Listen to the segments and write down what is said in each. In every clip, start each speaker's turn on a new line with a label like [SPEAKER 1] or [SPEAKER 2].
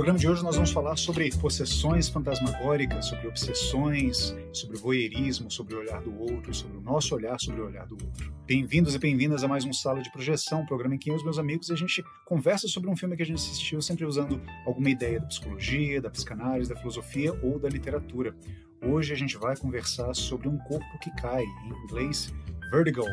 [SPEAKER 1] programa de hoje nós vamos falar sobre possessões fantasmagóricas, sobre obsessões, sobre voyeurismo, sobre o olhar do outro, sobre o nosso olhar sobre o olhar do outro. Bem-vindos e bem-vindas a mais um Sala de Projeção, um programa em que eu e os meus amigos a gente conversa sobre um filme que a gente assistiu, sempre usando alguma ideia da psicologia, da psicanálise, da filosofia ou da literatura. Hoje a gente vai conversar sobre Um Corpo que Cai, em inglês Vertigo,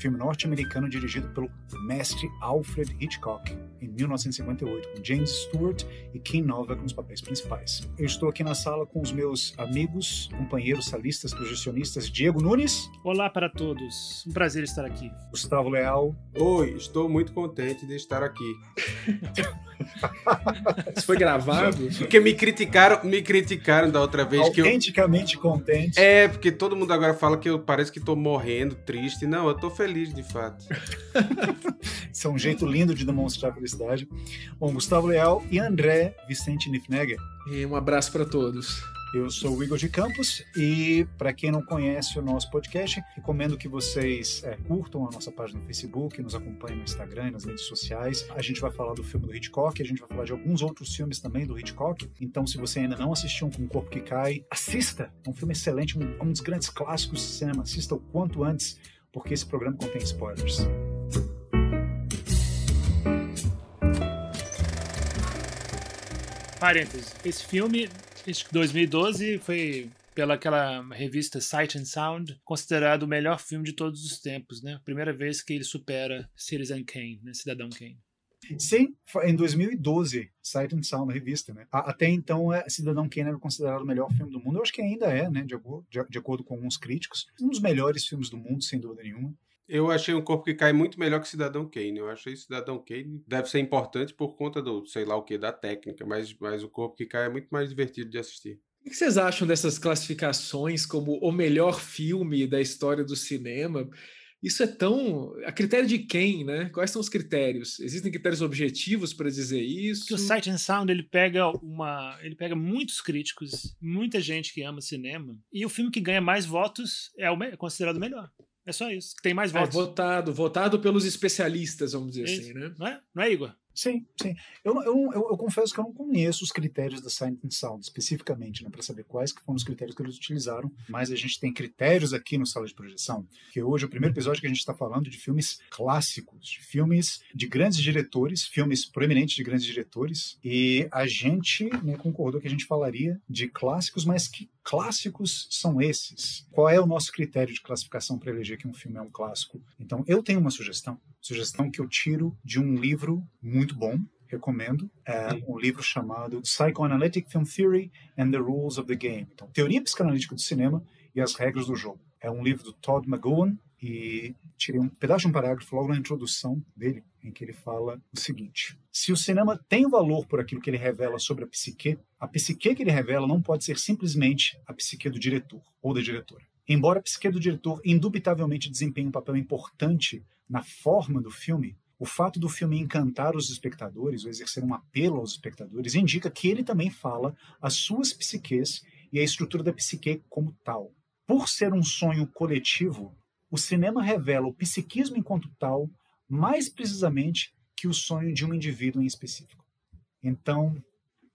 [SPEAKER 1] filme norte-americano dirigido pelo mestre Alfred Hitchcock em 1958, com James Stewart e Kim Novak nos papéis principais. Eu estou aqui na sala com os meus amigos, companheiros salistas, projecionistas, Diego Nunes.
[SPEAKER 2] Olá para todos, um prazer estar aqui.
[SPEAKER 1] Gustavo Leal.
[SPEAKER 3] Oi, estou muito contente de estar aqui.
[SPEAKER 2] Isso foi gravado?
[SPEAKER 3] Porque me criticaram, me criticaram da outra vez
[SPEAKER 1] que eu autenticamente contente.
[SPEAKER 3] É, porque todo mundo agora fala que eu parece que estou morrendo, triste. Não, eu estou feliz de fato.
[SPEAKER 1] Isso é um jeito lindo de demonstrar felicidade. Bom, Gustavo Leal e André Vicente Nifnegger.
[SPEAKER 2] E um abraço para todos.
[SPEAKER 1] Eu sou o Igor de Campos e, para quem não conhece o nosso podcast, recomendo que vocês é, curtam a nossa página no Facebook, nos acompanhem no Instagram e nas redes sociais. A gente vai falar do filme do Hitchcock, a gente vai falar de alguns outros filmes também do Hitchcock. Então, se você ainda não assistiu um Com o Corpo que Cai, assista! É um filme excelente, um, um dos grandes clássicos do cinema. Assista o quanto antes, porque esse programa contém spoilers.
[SPEAKER 2] Parênteses. Esse filme, esse 2012, foi pela aquela revista Sight and Sound, considerado o melhor filme de todos os tempos, né? Primeira vez que ele supera Citizen Kane, né? Cidadão Kane.
[SPEAKER 1] Sim, em 2012, Sight and Sound, a revista, né? Até então, é, Cidadão Kane era considerado o melhor filme do mundo. Eu acho que ainda é, né? De, de, de acordo com alguns críticos. Um dos melhores filmes do mundo, sem dúvida nenhuma.
[SPEAKER 3] Eu achei um corpo que cai muito melhor que Cidadão Kane. Eu achei Cidadão Kane deve ser importante por conta do, sei lá o que, da técnica, mas, mas o corpo que cai é muito mais divertido de assistir.
[SPEAKER 2] O que vocês acham dessas classificações como o melhor filme da história do cinema? Isso é tão. A critério de quem, né? Quais são os critérios? Existem critérios objetivos para dizer isso? Que o Sight and Sound ele pega uma. Ele pega muitos críticos, muita gente que ama cinema, e o filme que ganha mais votos é, o, é considerado o melhor. É só isso. Tem mais votos. É, votado, votado pelos especialistas, vamos dizer isso. assim, né? Não é, não é Igor?
[SPEAKER 1] Sim, sim. Eu, eu, eu, eu, confesso que eu não conheço os critérios da Silent Sound especificamente, né, para saber quais que foram os critérios que eles utilizaram, mas a gente tem critérios aqui no Sala de Projeção, que hoje é o primeiro episódio que a gente está falando de filmes clássicos, de filmes de grandes diretores, filmes proeminentes de grandes diretores, e a gente né, concordou que a gente falaria de clássicos, mas que clássicos são esses? Qual é o nosso critério de classificação para eleger que um filme é um clássico? Então, eu tenho uma sugestão, sugestão que eu tiro de um livro muito bom, recomendo. É um livro chamado Psychoanalytic Film Theory and the Rules of the Game. Então, Teoria Psicanalítica do Cinema e as Regras do Jogo. É um livro do Todd McGowan e tirei um pedaço de um parágrafo logo na introdução dele, em que ele fala o seguinte: Se o cinema tem valor por aquilo que ele revela sobre a psique, a psique que ele revela não pode ser simplesmente a psique do diretor ou da diretora. Embora a psique do diretor indubitavelmente desempenhe um papel importante na forma do filme, o fato do filme encantar os espectadores, ou exercer um apelo aos espectadores, indica que ele também fala as suas psiques e a estrutura da psique como tal. Por ser um sonho coletivo, o cinema revela o psiquismo enquanto tal, mais precisamente que o sonho de um indivíduo em específico. Então,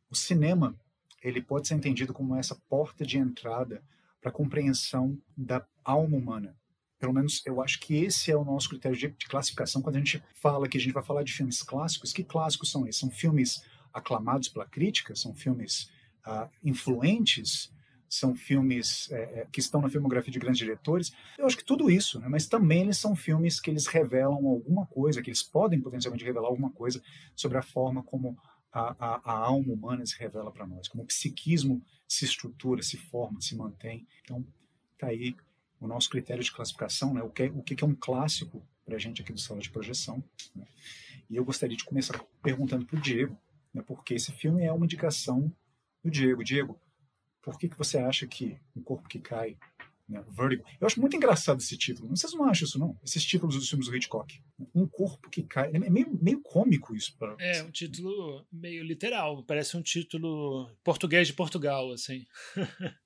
[SPEAKER 1] o cinema ele pode ser entendido como essa porta de entrada para a compreensão da alma humana. Pelo menos eu acho que esse é o nosso critério de, de classificação quando a gente fala que a gente vai falar de filmes clássicos. Que clássicos são esses? São filmes aclamados pela crítica? São filmes uh, influentes? São filmes é, é, que estão na filmografia de grandes diretores. Eu acho que tudo isso, né? mas também eles são filmes que eles revelam alguma coisa, que eles podem potencialmente revelar alguma coisa sobre a forma como a, a, a alma humana se revela para nós, como o psiquismo se estrutura, se forma, se mantém. Então, tá aí o nosso critério de classificação, né? o, que é, o que é um clássico para a gente aqui do Sala de Projeção. Né? E eu gostaria de começar perguntando para o Diego, né? porque esse filme é uma indicação do Diego. Diego, por que, que você acha que um corpo que cai, né, Vertigo? Eu acho muito engraçado esse título. Vocês não acham isso, não? Esses títulos dos filmes do Hitchcock. Um corpo que cai. É meio, meio cômico isso. Pra...
[SPEAKER 2] É, um título meio literal. Parece um título português de Portugal, assim.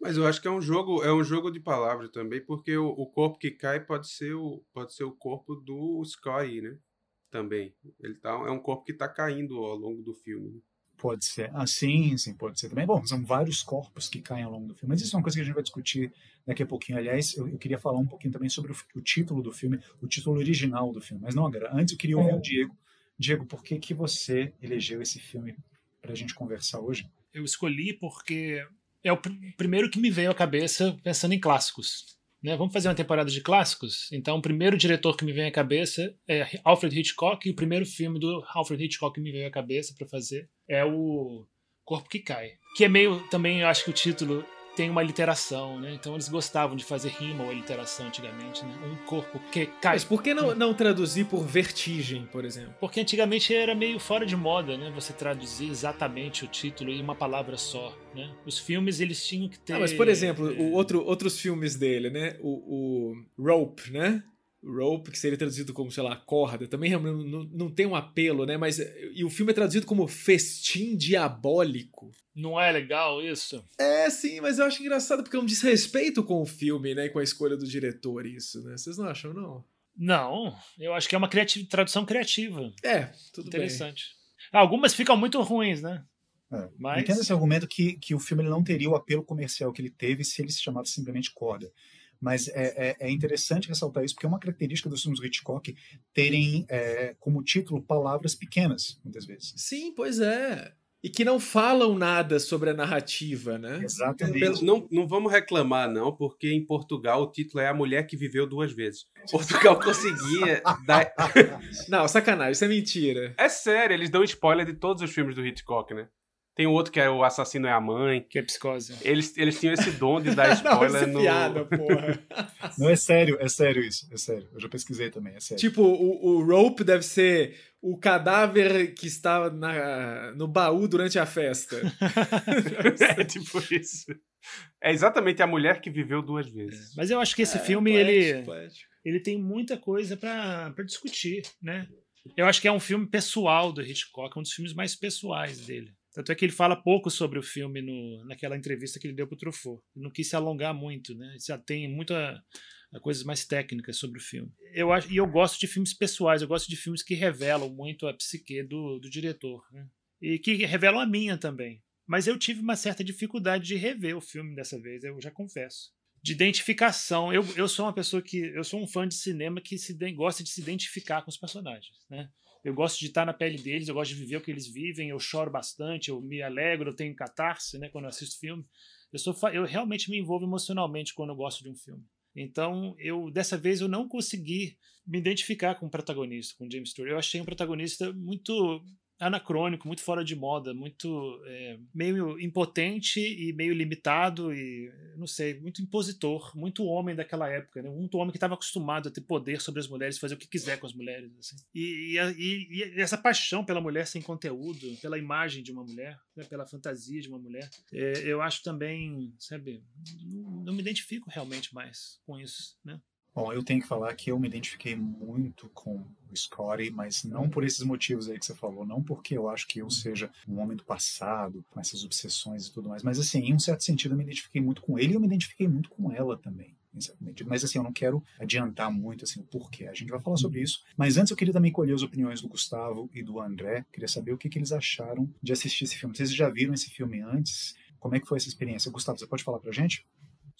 [SPEAKER 3] Mas eu acho que é um jogo, é um jogo de palavras também, porque o, o, corpo que cai pode ser o, pode ser o corpo do Scotty, né? Também. Ele tá, é um corpo que está caindo ao longo do filme.
[SPEAKER 1] Pode ser. Ah, sim, pode ser também. Bom, são vários corpos que caem ao longo do filme, mas isso é uma coisa que a gente vai discutir daqui a pouquinho. Aliás, eu, eu queria falar um pouquinho também sobre o, o, título do filme, o título original do filme, mas não agora. Antes eu queria ouvir o Diego. Diego, por que, que você elegeu esse filme para a gente conversar hoje?
[SPEAKER 4] Eu escolhi porque é o pr primeiro que me veio à cabeça pensando em clássicos. Né? Vamos fazer uma temporada de clássicos? Então, o primeiro diretor que me vem à cabeça é Alfred Hitchcock, e o primeiro filme do Alfred Hitchcock que me veio à cabeça para fazer é o Corpo que Cai. Que é meio também, eu acho que o título tem uma literação, né? Então eles gostavam de fazer rima ou literação antigamente, né? Um corpo que cai.
[SPEAKER 2] Mas por que não, não traduzir por vertigem, por exemplo?
[SPEAKER 4] Porque antigamente era meio fora de moda, né? Você traduzir exatamente o título em uma palavra só, né? Os filmes eles tinham que ter. Ah,
[SPEAKER 2] mas por exemplo, o outro, outros filmes dele, né? O, o Rope, né? Rope, que seria traduzido como, sei lá, corda, também não, não, não, tem um apelo, né? Mas e o filme é traduzido como festim diabólico.
[SPEAKER 4] Não é legal isso?
[SPEAKER 2] É, sim, mas eu acho engraçado porque é um desrespeito com o filme, né? E com a escolha do diretor, isso, né? Vocês não acham, não?
[SPEAKER 4] Não, eu acho que é uma criativa, tradução criativa.
[SPEAKER 2] É, tudo
[SPEAKER 4] Interessante. Bem. Algumas ficam muito ruins, né?
[SPEAKER 1] É. Mas... Entendo esse argumento que, que o filme não teria o apelo comercial que ele teve se ele se chamasse simplesmente Corda. Mas é, é, é, interessante ressaltar isso, porque é uma característica dos filmes do Hitchcock terem é, como título palavras pequenas, muitas vezes.
[SPEAKER 2] Sim, pois é. E que não falam nada sobre a narrativa, né?
[SPEAKER 1] Exatamente.
[SPEAKER 3] Não, não vamos reclamar, não, porque em Portugal o título é A Mulher que Viveu Duas Vezes. Portugal conseguia dar.
[SPEAKER 2] não, sacanagem, isso é mentira.
[SPEAKER 3] É sério, eles dão spoiler de todos os filmes do Hitchcock, né? Tem outro que é o assassino é a mãe.
[SPEAKER 4] Que é psicose.
[SPEAKER 3] Eles, eles tinham esse dom de dar spoiler
[SPEAKER 2] não,
[SPEAKER 3] no.
[SPEAKER 2] Piada, porra.
[SPEAKER 1] não é sério, é sério isso. É sério. Eu já pesquisei também, é sério.
[SPEAKER 2] Tipo, o, o rope deve ser o cadáver que estava na, no baú durante a festa.
[SPEAKER 3] é tipo isso. É exatamente a mulher que viveu duas vezes.
[SPEAKER 4] É, mas eu acho que esse é, filme, poético, ele, poético. ele tem muita coisa para discutir, né? Eu acho que é um filme pessoal do Hitchcock, um dos filmes mais pessoais dele. Tanto é que ele fala pouco sobre o filme no, naquela entrevista que ele deu para o Truffaut. Não quis se alongar muito, né? Já tem muita coisas mais técnicas sobre o filme. Eu acho, e eu gosto de filmes pessoais, eu gosto de filmes que revelam muito a psique do, do diretor, né? E que revelam a minha também. Mas eu tive uma certa dificuldade de rever o filme dessa vez, eu já confesso. De identificação. Eu, eu sou uma pessoa que. Eu sou um fã de cinema que se, gosta de se identificar com os personagens, né? Eu gosto de estar na pele deles, eu gosto de viver o que eles vivem, eu choro bastante, eu me alegro, eu tenho catarse, né, quando eu assisto filme. Eu sou eu realmente me envolvo emocionalmente quando eu gosto de um filme. Então, eu dessa vez eu não consegui me identificar com o protagonista, com James Stewart. Eu achei um protagonista muito anacrônico, muito fora de moda, muito é, meio impotente e meio limitado e não sei, muito impositor, muito homem daquela época, né? muito homem que estava acostumado a ter poder sobre as mulheres, fazer o que quiser com as mulheres, assim. e, e, e, essa paixão pela mulher sem conteúdo, pela imagem de uma mulher, né? pela fantasia de uma mulher, é, eu acho também, sabe, não, não me identifico realmente mais com isso, né?
[SPEAKER 1] Bom, eu tenho que falar que eu me identifiquei muito com o Scotty, mas não por esses motivos aí que você falou, não porque eu acho que eu seja um homem do passado, com essas obsessões e tudo mais, mas assim, em um certo sentido eu me identifiquei muito com ele e eu me identifiquei muito com ela também. Mas assim, eu não quero adiantar muito assim o porquê. A gente vai falar sobre isso. Mas antes eu queria também colher as opiniões do Gustavo e do André. Queria saber o que, que eles acharam de assistir esse filme. Vocês já viram esse filme antes? Como é que foi essa experiência? Gustavo, você pode falar pra gente?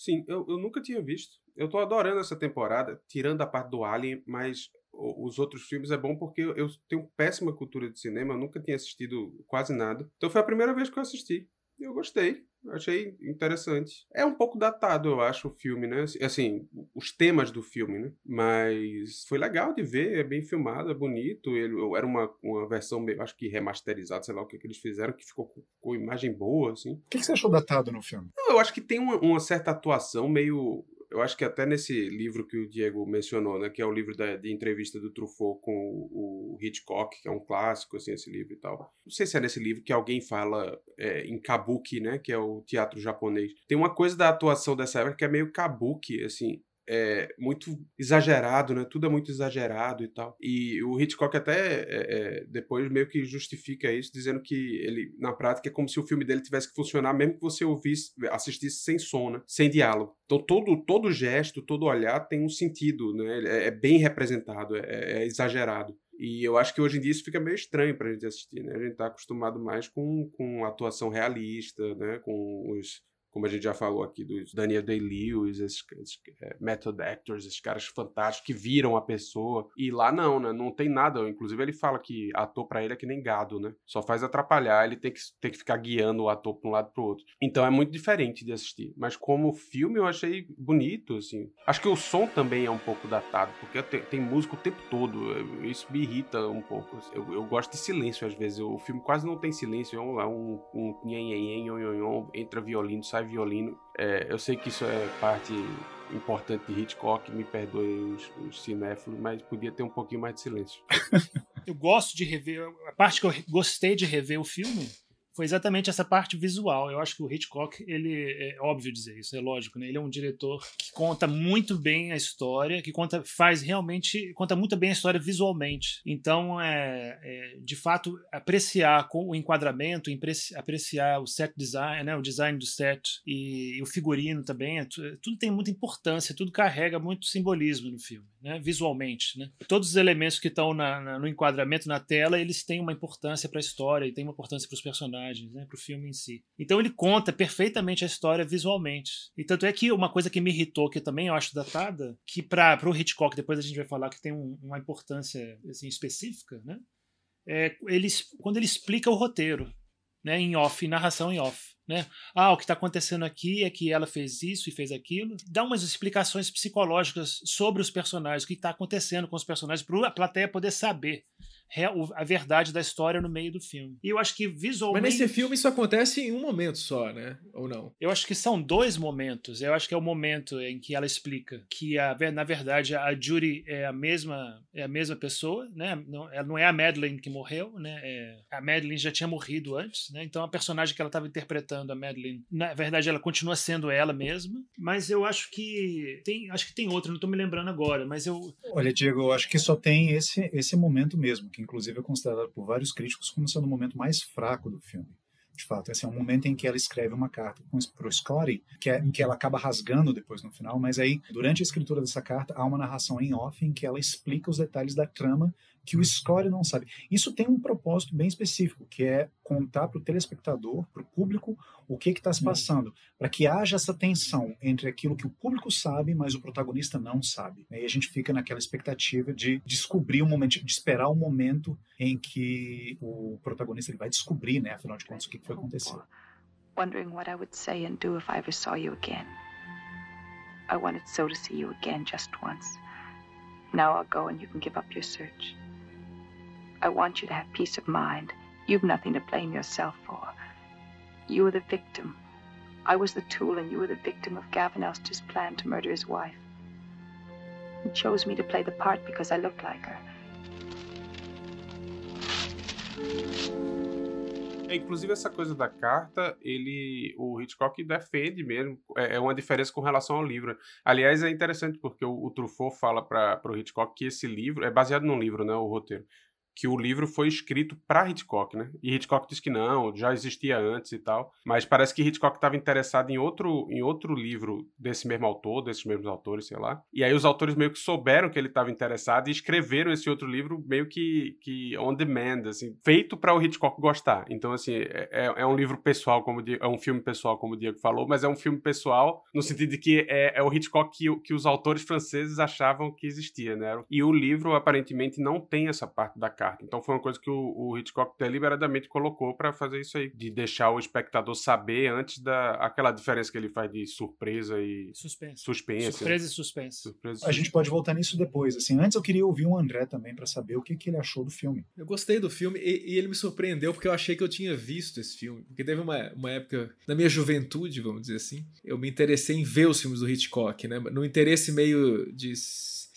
[SPEAKER 3] Sim, eu, eu nunca tinha visto. Eu tô adorando essa temporada, tirando a parte do Alien, mas os outros filmes é bom porque eu tenho péssima cultura de cinema, eu nunca tinha assistido quase nada. Então foi a primeira vez que eu assisti. Eu gostei. Achei interessante. É um pouco datado, eu acho, o filme, né? Assim, os temas do filme, né? Mas foi legal de ver, é bem filmado, é bonito. Ele, era uma, uma versão, acho que remasterizada, sei lá o que, que eles fizeram, que ficou com, com imagem boa, assim. O
[SPEAKER 1] que, que, você achou datado no filme?
[SPEAKER 3] eu acho que tem uma, uma certa atuação meio eu acho que até nesse livro que o Diego mencionou, né, que é o livro da, de entrevista do Truffaut com o, o, Hitchcock, que é um clássico, assim, esse livro e tal. Não sei se é nesse livro que alguém fala é, em kabuki, né, que é o teatro japonês. Tem uma coisa da atuação dessa época que é meio kabuki, assim, é muito exagerado, né? Tudo é muito exagerado e tal. E o Hitchcock até é, é, depois meio que justifica isso, dizendo que ele, na prática, é como se o filme dele tivesse que funcionar mesmo que você ouvisse, assistisse sem som, né? Sem diálogo. Então todo, todo gesto, todo olhar tem um sentido, né? É, é bem representado, é, é exagerado. E eu acho que hoje em dia isso fica meio estranho pra gente assistir, né? A gente tá acostumado mais com, com atuação realista, né? Com os como a gente já falou aqui, dos Daniel Day-Lewis, esses, esses é, method actors, esses caras fantásticos que viram a pessoa. E lá não, né? Não tem nada. Inclusive ele fala que ator para ele é que nem gado, né? Só faz atrapalhar, ele tem que, tem que ficar guiando o ator para um lado para o outro. Então é muito diferente de assistir. Mas como filme eu achei bonito, assim. Acho que o som também é um pouco datado, porque tem, tem música o tempo todo. Isso me irrita um pouco. Eu, eu gosto de silêncio às vezes. O filme quase não tem silêncio. É um, é um, um, um entra violino, sai violino. É, eu sei que isso é parte importante de Hitchcock, me perdoe os, os cinéfilos, mas podia ter um pouquinho mais de silêncio.
[SPEAKER 4] eu gosto de rever, a parte que eu gostei de rever o filme foi exatamente essa parte visual. Eu acho que o Hitchcock, ele é óbvio dizer isso, é lógico, né? Ele é um diretor que conta muito bem a história, que conta, faz realmente, conta muito bem a história visualmente. Então, é, é de fato, apreciar o enquadramento, apreciar o set design, né? O design do set e, e o figurino também, é, tudo tem muita importância, tudo carrega muito simbolismo no filme, né? Visualmente, né? Todos os elementos que estão na, na, no enquadramento na tela, eles têm uma importância para a história e têm uma importância para os personagens personagens, né, para o filme em si. Então ele conta perfeitamente a história visualmente. E tanto é que uma coisa que me irritou, que também eu acho datada, que para o Hitchcock, depois a gente vai falar que tem um, uma importância assim, específica, né, é ele, quando ele explica o roteiro, né, em off, narração em off. Né? Ah, o que está acontecendo aqui é que ela fez isso e fez aquilo. Dá umas explicações psicológicas sobre os personagens, o que está acontecendo com os personagens, para a plateia poder saber a verdade da história no meio do filme. E eu acho que visualmente.
[SPEAKER 2] Mas nesse filme isso acontece em um momento só, né? Ou não?
[SPEAKER 4] Eu acho que são dois momentos. Eu acho que é o momento em que ela explica que, a, na verdade, a Judy é a mesma, é a mesma pessoa, né? Não, ela não é a Madeline que morreu, né? É, a Madeline já tinha morrido antes, né? Então a personagem que ela estava interpretando, a Madeline, na verdade, ela continua sendo ela mesma. Mas eu acho que tem, acho que tem outra, não estou me lembrando agora, mas eu.
[SPEAKER 1] Olha, Diego, eu acho que só tem esse, esse momento mesmo, que inclusive é considerado por vários críticos como sendo o momento mais fraco do filme. De fato, esse é um momento em que ela escreve uma carta para o Scotty, que, é, que ela acaba rasgando depois no final, mas aí, durante a escritura dessa carta, há uma narração em off em que ela explica os detalhes da trama que o score não sabe. Isso tem um propósito bem específico, que é contar para o telespectador, para o público, o que está se passando, para que haja essa tensão entre aquilo que o público sabe, mas o protagonista não sabe. E a gente fica naquela expectativa de descobrir um momento, de esperar o um momento em que o protagonista ele vai descobrir, né, afinal de contas, o que foi acontecer. Wondering what I would say and do if I ever saw you again. I wanted so to see you again just once. Now I'll go and you can give up your search. I want you to have peace of mind. You've nothing to blame yourself for. You were the victim. I was the tool, and you were the victim of Gavin Elster's plan to murder his wife. He chose me to play the part because I looked like her.
[SPEAKER 3] É, inclusive essa coisa da carta, ele, o Hitchcock defende mesmo, é, é, uma diferença com relação ao livro. Aliás, é interessante porque o, o Truffaut fala para o Hitchcock que esse livro é baseado num livro, né, o roteiro que o livro foi escrito para Hitchcock, né? E Hitchcock disse que não, já existia antes e tal. Mas parece que Hitchcock estava interessado em outro, em outro livro desse mesmo autor, desses mesmos autores, sei lá. E aí os autores meio que souberam que ele estava interessado e escreveram esse outro livro meio que, que on demand, assim, feito para o Hitchcock gostar. Então, assim, é, é, é um livro pessoal, como é um filme pessoal, como o Diego falou, mas é um filme pessoal no sentido de que é, é o Hitchcock que, que os autores franceses achavam que existia, né? E o livro aparentemente não tem essa parte da carta. Então foi uma coisa que o, o Hitchcock deliberadamente colocou para fazer isso aí, de deixar o espectador saber antes da aquela diferença que ele faz de surpresa e
[SPEAKER 4] suspense.
[SPEAKER 3] suspense
[SPEAKER 4] surpresa né? e suspense.
[SPEAKER 1] Surpresa A gente pode voltar nisso depois. Assim, antes eu queria ouvir o André também para saber o que, que ele achou do filme.
[SPEAKER 2] Eu gostei do filme e, e, ele me surpreendeu porque eu achei que eu tinha visto esse filme. Porque teve uma, uma época, na minha juventude, vamos dizer assim, eu me interessei em ver os filmes do Hitchcock, né? No interesse meio de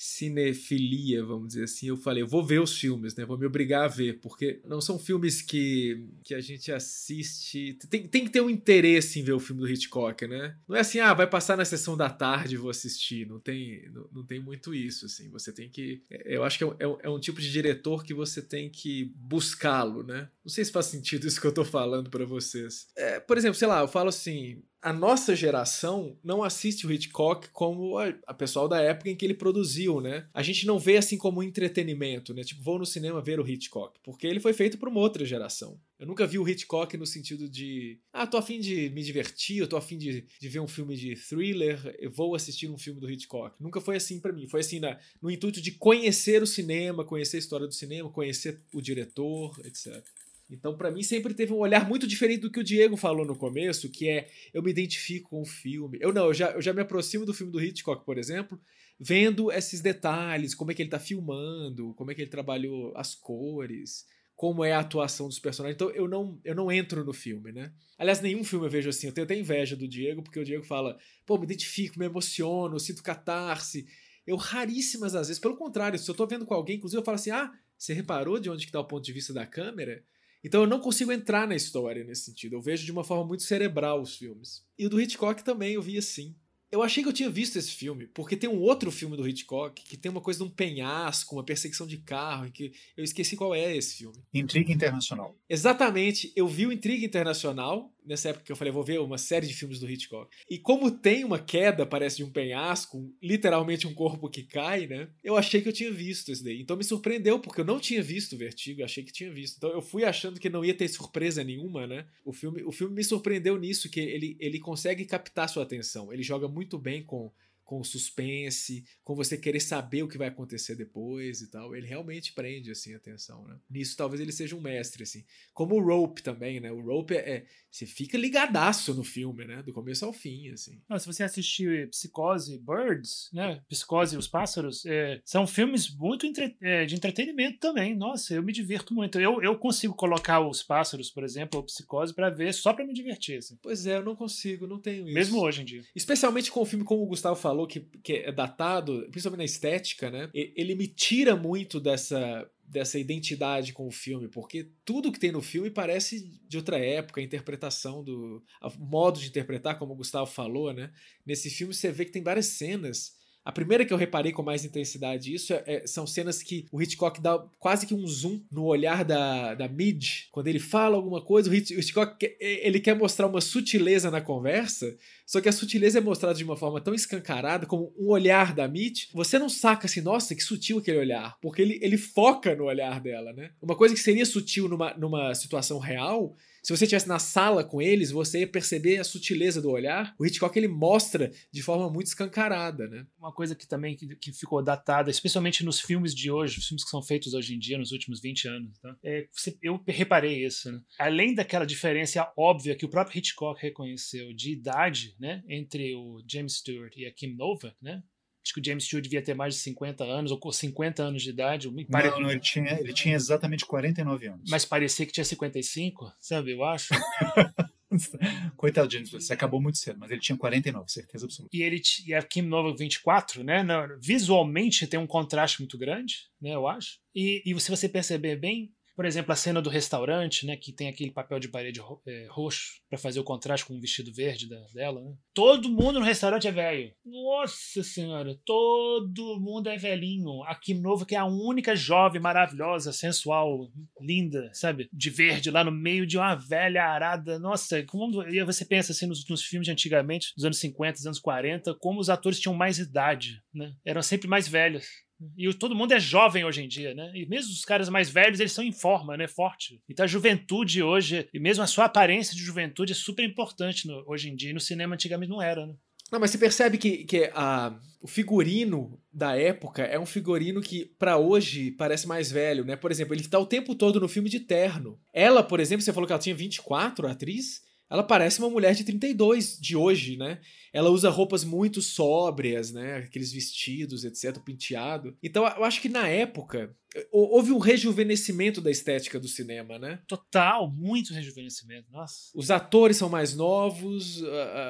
[SPEAKER 2] cinefilia, vamos dizer assim, eu falei, eu vou ver os filmes, né? Vou me obrigar a ver, porque não são filmes que, que a gente assiste. Tem, tem que ter um interesse em ver o filme do Hitchcock, né? Não é assim, ah, vai passar na sessão da tarde e vou assistir. Não tem, não, não, tem muito isso, assim. Você tem que. É, eu acho que é, é, é um tipo de diretor que você tem que buscá-lo, né? Não sei se faz sentido isso que eu tô falando para vocês. É, por exemplo, sei lá, eu falo assim a nossa geração não assiste o Hitchcock como a, a, pessoal da época em que ele produziu, né? A gente não vê assim como entretenimento, né? Tipo, vou no cinema ver o Hitchcock, porque ele foi feito por uma outra geração. Eu nunca vi o Hitchcock no sentido de, ah, tô afim de me divertir, eu tô afim de, de ver um filme de thriller, eu vou assistir um filme do Hitchcock. Nunca foi assim para mim. Foi assim na, no intuito de conhecer o cinema, conhecer a história do cinema, conhecer o diretor, etc. Então, para mim, sempre teve um olhar muito diferente do que o Diego falou no começo, que é eu me identifico com o filme. Eu não, eu já, eu já me aproximo do filme do Hitchcock, por exemplo, vendo esses detalhes, como é que ele está filmando, como é que ele trabalhou as cores, como é a atuação dos personagens. Então, eu não, eu não entro no filme, né? Aliás, nenhum filme eu vejo assim. Eu tenho até inveja do Diego, porque o Diego fala, pô, me identifico, me emociono, sinto catarse. Eu raríssimas às vezes, pelo contrário, se eu tô vendo com alguém, inclusive eu falo assim, ah, você reparou de onde que tá o ponto de vista da câmera? Então eu não consigo entrar na história nesse sentido. Eu vejo de uma forma muito cerebral os filmes. E o do Hitchcock também eu vi assim. Eu achei que eu tinha visto esse filme, porque tem um outro filme do Hitchcock que tem uma coisa de um penhasco, uma perseguição de carro, que eu esqueci qual é esse filme.
[SPEAKER 1] Intriga Internacional.
[SPEAKER 2] Exatamente. Eu vi o Intriga Internacional, nessa época que eu falei, vou ver uma série de filmes do Hitchcock. E como tem uma queda, parece, de um penhasco, literalmente um corpo que cai, né? Eu achei que eu tinha visto esse daí. Então me surpreendeu, porque eu não tinha visto o Vertigo, achei que tinha visto. Então eu fui achando que não ia ter surpresa nenhuma, né? O filme, o filme me surpreendeu nisso, que ele, ele consegue captar sua atenção. Ele joga muito bem com com suspense, com você querer saber o que vai acontecer depois e tal. Ele realmente prende assim a atenção, né? Nisso talvez ele seja um mestre assim. Como o Rope também, né? O Rope é, é você fica ligadaço no filme, né? Do começo ao fim, assim.
[SPEAKER 4] Não, se você assistir Psicose Birds, né? Psicose e os Pássaros, é, são filmes muito entre, é, de entretenimento também. Nossa, eu me divirto muito. Eu, eu consigo colocar os Pássaros, por exemplo, ou Psicose para ver só para me divertir. Assim.
[SPEAKER 2] Pois é, eu não consigo, não tenho isso.
[SPEAKER 4] Mesmo hoje em dia.
[SPEAKER 2] Especialmente com o filme como o Gustavo falou que, que é datado, principalmente na estética, né? Ele me tira muito dessa dessa identidade com o filme, porque tudo que tem no filme parece de outra época, a interpretação do o modo de interpretar, como o Gustavo falou, né? Nesse filme você vê que tem várias cenas a primeira que eu reparei com mais intensidade isso é, é, são cenas que o Hitchcock dá quase que um zoom no olhar da, da Mid. Quando ele fala alguma coisa, o Hitchcock ele quer mostrar uma sutileza na conversa, só que a sutileza é mostrada de uma forma tão escancarada como um olhar da Mitch. Você não saca assim, nossa, que sutil aquele olhar, porque ele, ele foca no olhar dela, né? Uma coisa que seria sutil numa, numa situação real se você estivesse na sala com eles, você ia perceber a sutileza do olhar. O Hitchcock ele mostra de forma muito escancarada, né?
[SPEAKER 4] Uma coisa que também que, que ficou datada, especialmente nos filmes de hoje, os filmes que são feitos hoje em dia, nos últimos 20 anos, tá? é, eu reparei isso. Né? Além daquela diferença óbvia que o próprio Hitchcock reconheceu de idade, né, entre o James Stewart e a Kim Novak, né? Acho que o James Stewart devia ter mais de 50 anos, ou 50 anos de idade.
[SPEAKER 1] Pare... Não, não, ele tinha, ele tinha exatamente 49 anos.
[SPEAKER 4] Mas parecia que tinha 55, sabe? Eu acho.
[SPEAKER 1] Coitado de James você acabou muito cedo, mas ele tinha 49, certeza absoluta.
[SPEAKER 4] E, ele, e a Kim Nova 24, né? Visualmente tem um contraste muito grande, né? Eu acho. E, e se você perceber bem, por exemplo, a cena do restaurante, né, que tem aquele papel de parede ro é, roxo para fazer o contraste com o vestido verde da, dela. Né? Todo mundo no restaurante é velho. Nossa senhora, todo mundo é velhinho. A Kim Nova, que é a única jovem, maravilhosa, sensual, linda, sabe? De verde lá no meio de uma velha arada. Nossa, como e você pensa assim nos, nos filmes de antigamente, dos anos 50, dos anos 40, como os atores tinham mais idade, né? Eram sempre mais velhos. E todo mundo é jovem hoje em dia, né? E mesmo os caras mais velhos, eles são em forma, né? Forte. Então a juventude hoje, e mesmo a sua aparência de juventude é super importante no, hoje em dia. E no cinema antigamente não era, né?
[SPEAKER 2] Não, mas você percebe que, que a, o figurino da época é um figurino que, para hoje, parece mais velho, né? Por exemplo, ele tá o tempo todo no filme de terno. Ela, por exemplo, você falou que ela tinha 24, a atriz. Ela parece uma mulher de 32 de hoje, né? Ela usa roupas muito sóbrias, né? Aqueles vestidos, etc, penteado. Então, eu acho que na época houve um rejuvenescimento da estética do cinema, né?
[SPEAKER 4] Total, muito rejuvenescimento. Nossa.
[SPEAKER 2] Os atores são mais novos,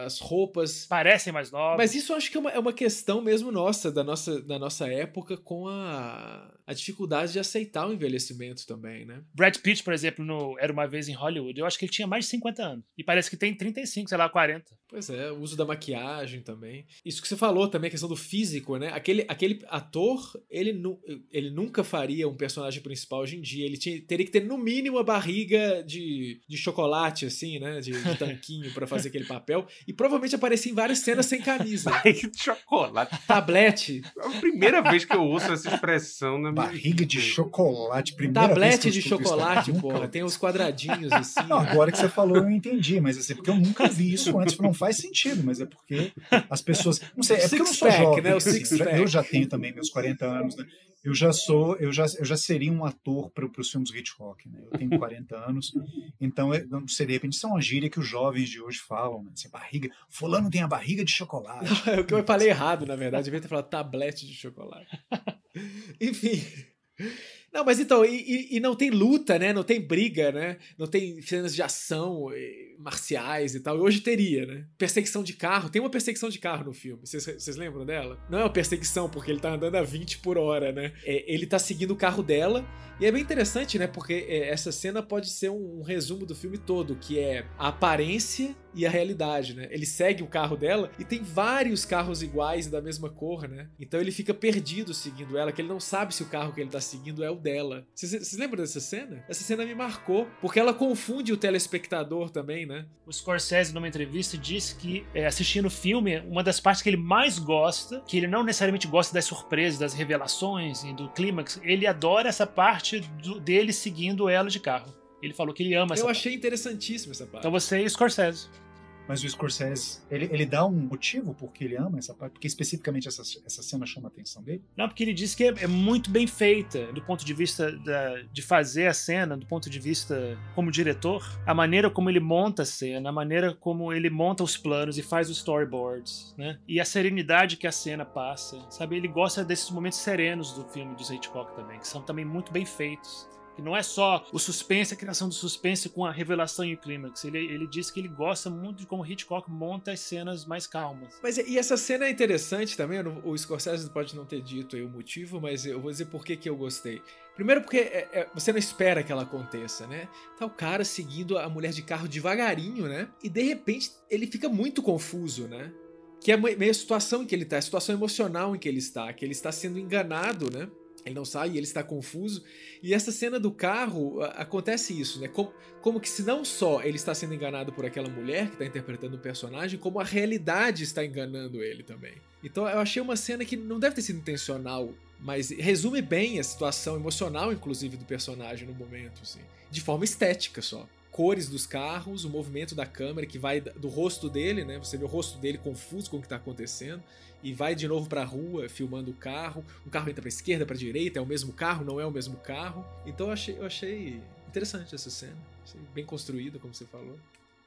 [SPEAKER 2] as roupas
[SPEAKER 4] parecem mais novas.
[SPEAKER 2] Mas isso eu acho que é uma, é uma questão mesmo nossa, da nossa, da nossa época com a a dificuldade de aceitar o envelhecimento também, né?
[SPEAKER 4] Brad Pitt, por exemplo, no Era Uma Vez em Hollywood, eu acho que ele tinha mais de 50 anos. E parece que tem 35, sei lá, 40.
[SPEAKER 2] Pois é, o uso da maquiagem também. Isso que você falou também, a questão do físico, né? Aquele, aquele ator, ele, nu, ele nunca faria um personagem principal hoje em dia. Ele tinha, teria que ter, no mínimo, a barriga de, de chocolate, assim, né? De, de tanquinho para fazer aquele papel. E provavelmente aparecia em várias cenas sem camisa.
[SPEAKER 3] Barriga de chocolate.
[SPEAKER 2] Tablete.
[SPEAKER 3] É a primeira vez que eu ouço essa expressão na minha
[SPEAKER 1] Barriga de chocolate, primeira
[SPEAKER 2] Tablete de
[SPEAKER 1] isso,
[SPEAKER 2] chocolate, porra. Tem os quadradinhos, assim.
[SPEAKER 1] Não, agora que você falou, eu entendi, mas assim, porque eu nunca vi isso antes, não faz sentido, mas é porque as pessoas. Não sei, é porque eu não sou jovem.
[SPEAKER 2] né?
[SPEAKER 1] Assim, eu já tenho também meus 40 anos, né? Eu já sou, eu já, eu já seria um ator para os filmes Hitchcock, né? Eu tenho 40 anos, então eu não sei, de repente isso é uma gíria que os jovens de hoje falam, né? Assim, barriga, fulano tem a barriga de chocolate.
[SPEAKER 2] É o que eu falei errado, na verdade. Eu devia ter falado tablete de chocolate. Enfim. Não, mas então, e, e- e não tem luta, né? Não tem briga, né? Não tem cenas de ação eh, marciais e tal. Hoje teria, né? Perseguição de carro. Tem uma perseguição de carro no filme. Vocês- lembram dela? Não é uma perseguição, porque ele tá andando a 20 por hora, né? É, ele tá seguindo o carro dela. E é bem interessante, né? Porque é, essa cena pode ser um, um resumo do filme todo, que é a aparência e a realidade, né? Ele segue o carro dela e tem vários carros iguais da mesma cor, né? Então ele fica perdido seguindo ela, que ele não sabe se o carro que ele tá seguindo é o dela. Vocês lembram dessa cena? Essa cena me marcou, porque ela confunde o telespectador também, né?
[SPEAKER 4] O Scorsese, numa entrevista, disse que é, assistindo o filme, uma das partes que ele mais gosta, que ele não necessariamente gosta das surpresas, das revelações e do clímax, ele adora essa parte do- dele seguindo ela de carro. Ele falou que ele ama essa
[SPEAKER 2] Eu
[SPEAKER 4] parte.
[SPEAKER 2] achei interessantíssima essa parte.
[SPEAKER 4] Então você e o Scorsese.
[SPEAKER 1] Mas o Scorsese, ele, ele dá um motivo porque ele ama essa parte, porque especificamente essa, essa cena chama a atenção dele?
[SPEAKER 4] Não, porque ele disse que é, é muito bem feita do ponto de vista da- de fazer a cena, do ponto de vista como diretor, a maneira como ele monta a cena, a maneira como ele monta os planos e faz os storyboards, né? E a serenidade que a cena passa, sabe? Ele gosta desses momentos serenos do filme de Hitchcock também, que são também muito bem feitos. Que não é só o suspense, a criação do suspense com a revelação e o clímax. Ele, ele diz que ele gosta muito de como Hitchcock monta as cenas mais calmas.
[SPEAKER 2] Mas e essa cena é interessante também, o Scorsese pode não ter dito aí o motivo, mas eu vou dizer por que, que eu gostei. Primeiro porque é- é- você não espera que ela aconteça, né? Tá o cara seguindo a mulher de carro devagarinho, né? E de repente ele fica muito confuso, né? Que é meio a situação em que ele tá, a situação emocional em que ele está, que ele está sendo enganado, né? Ele não sabe, ele está confuso. E essa cena do carro, acontece isso, né? Como, como que se não só ele está sendo enganado por aquela mulher que está interpretando o personagem, como a realidade está enganando ele também. Então eu achei uma cena que não deve ter sido intencional, mas resume bem a situação emocional, inclusive, do personagem no momento, assim. De forma estética só. Cores dos carros, o movimento da câmera que vai do rosto dele, né? Você vê o rosto dele confuso com o que está acontecendo e vai de novo pra rua filmando o carro. O carro entra pra esquerda, pra direita, é o mesmo carro, não é o mesmo carro. Então eu achei, eu achei interessante essa cena. Bem construída, como você falou.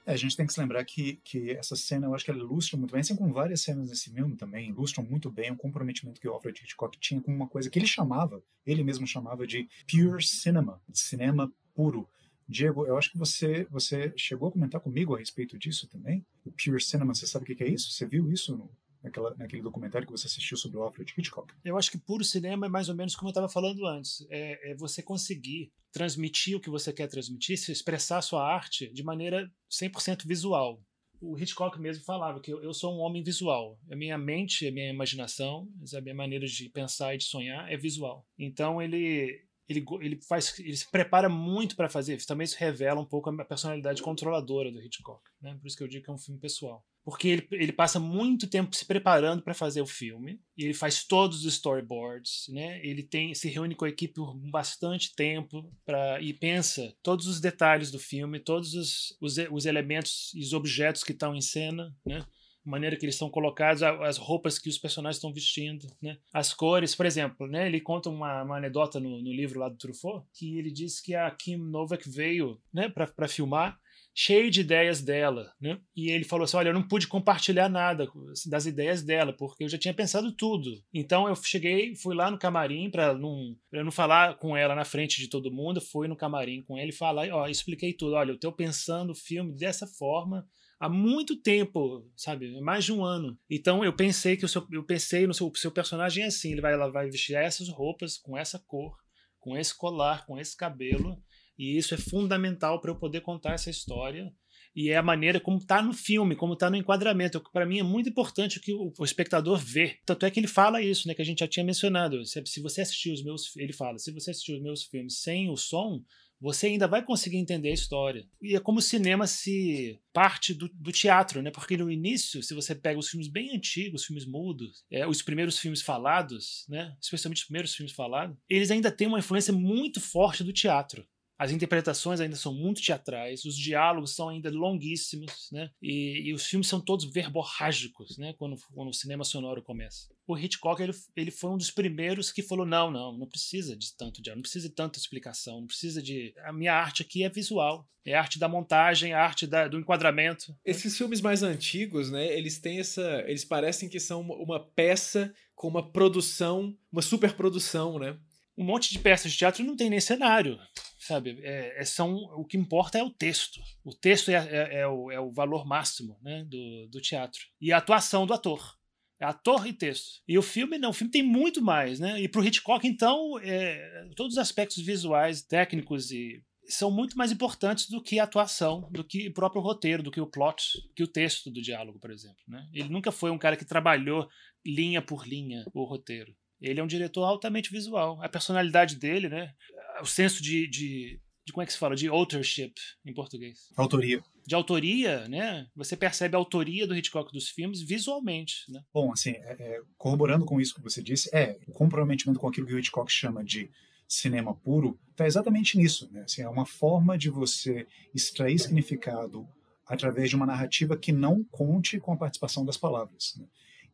[SPEAKER 1] É, a gente tem que se lembrar que, que essa cena, eu acho que ela ilustra muito bem, assim como várias cenas nesse filme também, ilustram muito bem o comprometimento que o Alfred Hitchcock tinha com uma coisa que ele chamava, ele mesmo chamava de pure cinema, de cinema puro. Diego, eu acho que você, você chegou a comentar comigo a respeito disso também. O pure cinema, você sabe o que é isso? Você viu isso no, naquela, naquele documentário que você assistiu sobre o Alfred Hitchcock?
[SPEAKER 4] Eu acho que puro cinema é mais ou menos como eu estava falando antes. É, é você conseguir transmitir o que você quer transmitir, se expressar a sua arte de maneira 100% visual. O Hitchcock mesmo falava que eu, eu sou um homem visual. A minha mente, a minha imaginação, a minha maneira de pensar e de sonhar é visual. Então ele ele, ele faz ele se prepara muito para fazer. Também isso revela um pouco a personalidade controladora do Hitchcock, né? Por isso que eu digo que é um filme pessoal porque ele, ele passa muito tempo se preparando para fazer o filme ele faz todos os storyboards, né? Ele tem se reúne com a equipe por bastante tempo para e pensa todos os detalhes do filme, todos os, os, os elementos e os objetos que estão em cena, né? Maneira que eles estão colocados, as roupas que os personagens estão vestindo, né? As cores, por exemplo, né? Ele conta uma, uma anedota no, no livro lá do Truffaut que ele diz que a Kim Novak veio, né? Para filmar cheio de ideias dela, né? E ele falou assim: olha, eu não pude compartilhar nada das ideias dela, porque eu já tinha pensado tudo. Então eu cheguei, fui lá no camarim para não, pra não falar com ela na frente de todo mundo, fui no camarim com ele e falar, ó, expliquei tudo. Olha, eu tô pensando o filme dessa forma, há muito tempo, sabe? Mais de um ano. Então eu pensei que o seu, eu pensei no seu, seu personagem é assim, ele vai, ela vai vestir essas roupas com essa cor, com esse colar, com esse cabelo, e isso é fundamental para eu poder contar essa história. E é a maneira como está no filme, como está no enquadramento. Para mim é muito importante que o, o, espectador vê. Tanto é que ele fala isso, né? Que a gente já tinha mencionado. Se, se você assistir os meus, ele fala, se você assistir os meus filmes sem o som, você ainda vai conseguir entender a história. E é como o cinema se parte do, do, teatro, né? Porque no início, se você pega os filmes bem antigos, os filmes mudos, é, os primeiros filmes falados, né? Especialmente os primeiros filmes falados, eles ainda têm uma influência muito forte do teatro. As interpretações ainda são muito teatrais, os diálogos são ainda longuíssimos, né? E, e os filmes são todos verborrágicos, né? Quando, quando, o cinema sonoro começa. O Hitchcock ele, ele foi um dos primeiros que falou: não, não, não precisa de tanto diálogo, não precisa de tanta explicação, não precisa de. A minha arte aqui é visual, é a arte da montagem, a arte da, do enquadramento.
[SPEAKER 2] Esses filmes mais antigos, né? Eles têm essa, eles parecem que são uma, uma peça com uma produção, uma superprodução, né?
[SPEAKER 4] Um monte de peças de teatro não tem nem cenário sabe? É, é, são, o que importa é o texto. O texto é, é, é, o, é o valor máximo né, do, do teatro. E a atuação do ator. É ator e texto. E o filme não, o filme tem muito mais, né? E para o Hitchcock, então, é, todos os aspectos visuais, técnicos e são muito mais importantes do que a atuação, do que o próprio roteiro, do que o plot, que o texto do diálogo, por exemplo. Né? Ele nunca foi um cara que trabalhou linha por linha o roteiro. Ele é um diretor altamente visual. A personalidade dele, né? O senso de, de, de, como é que se fala? De authorship em português.
[SPEAKER 1] Autoria.
[SPEAKER 4] De autoria, né? Você percebe a autoria do Hitchcock dos filmes visualmente, né?
[SPEAKER 1] Bom, assim, é, é, corroborando com isso que você disse, é, o comprometimento com aquilo que o Hitchcock chama de cinema puro está exatamente nisso, né? Assim, é uma forma de você extrair significado através de uma narrativa que não conte com a participação das palavras. Né?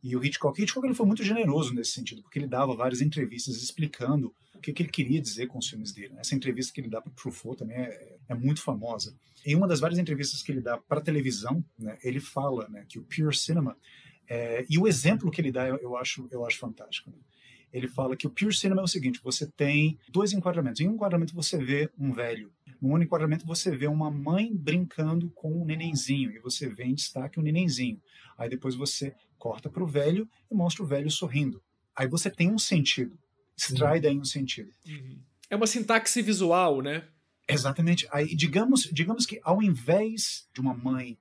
[SPEAKER 1] E o Hitchcock, Hitchcock ele foi muito generoso nesse sentido, porque ele dava várias entrevistas explicando o que, que ele queria dizer com os filmes dele. Né? Essa entrevista que ele dá para Truffaut também é, é, muito famosa. Em uma das várias entrevistas que ele dá para televisão, né, ele fala né, que o pure cinema é, e o exemplo que ele dá eu, acho eu acho fantástico. Né? Ele fala que o pure cinema é o seguinte: você tem dois enquadramentos. Em um enquadramento você vê um velho. No outro enquadramento você vê uma mãe brincando com um nenenzinho e você vê em destaque o um nenenzinho. Aí depois você corta para o velho e mostra o velho sorrindo. Aí você tem um sentido extrai daí um sentido.
[SPEAKER 2] Uhum. É uma sintaxe visual, né?
[SPEAKER 1] Exatamente. Aí, digamos, digamos que ao invés de uma mãe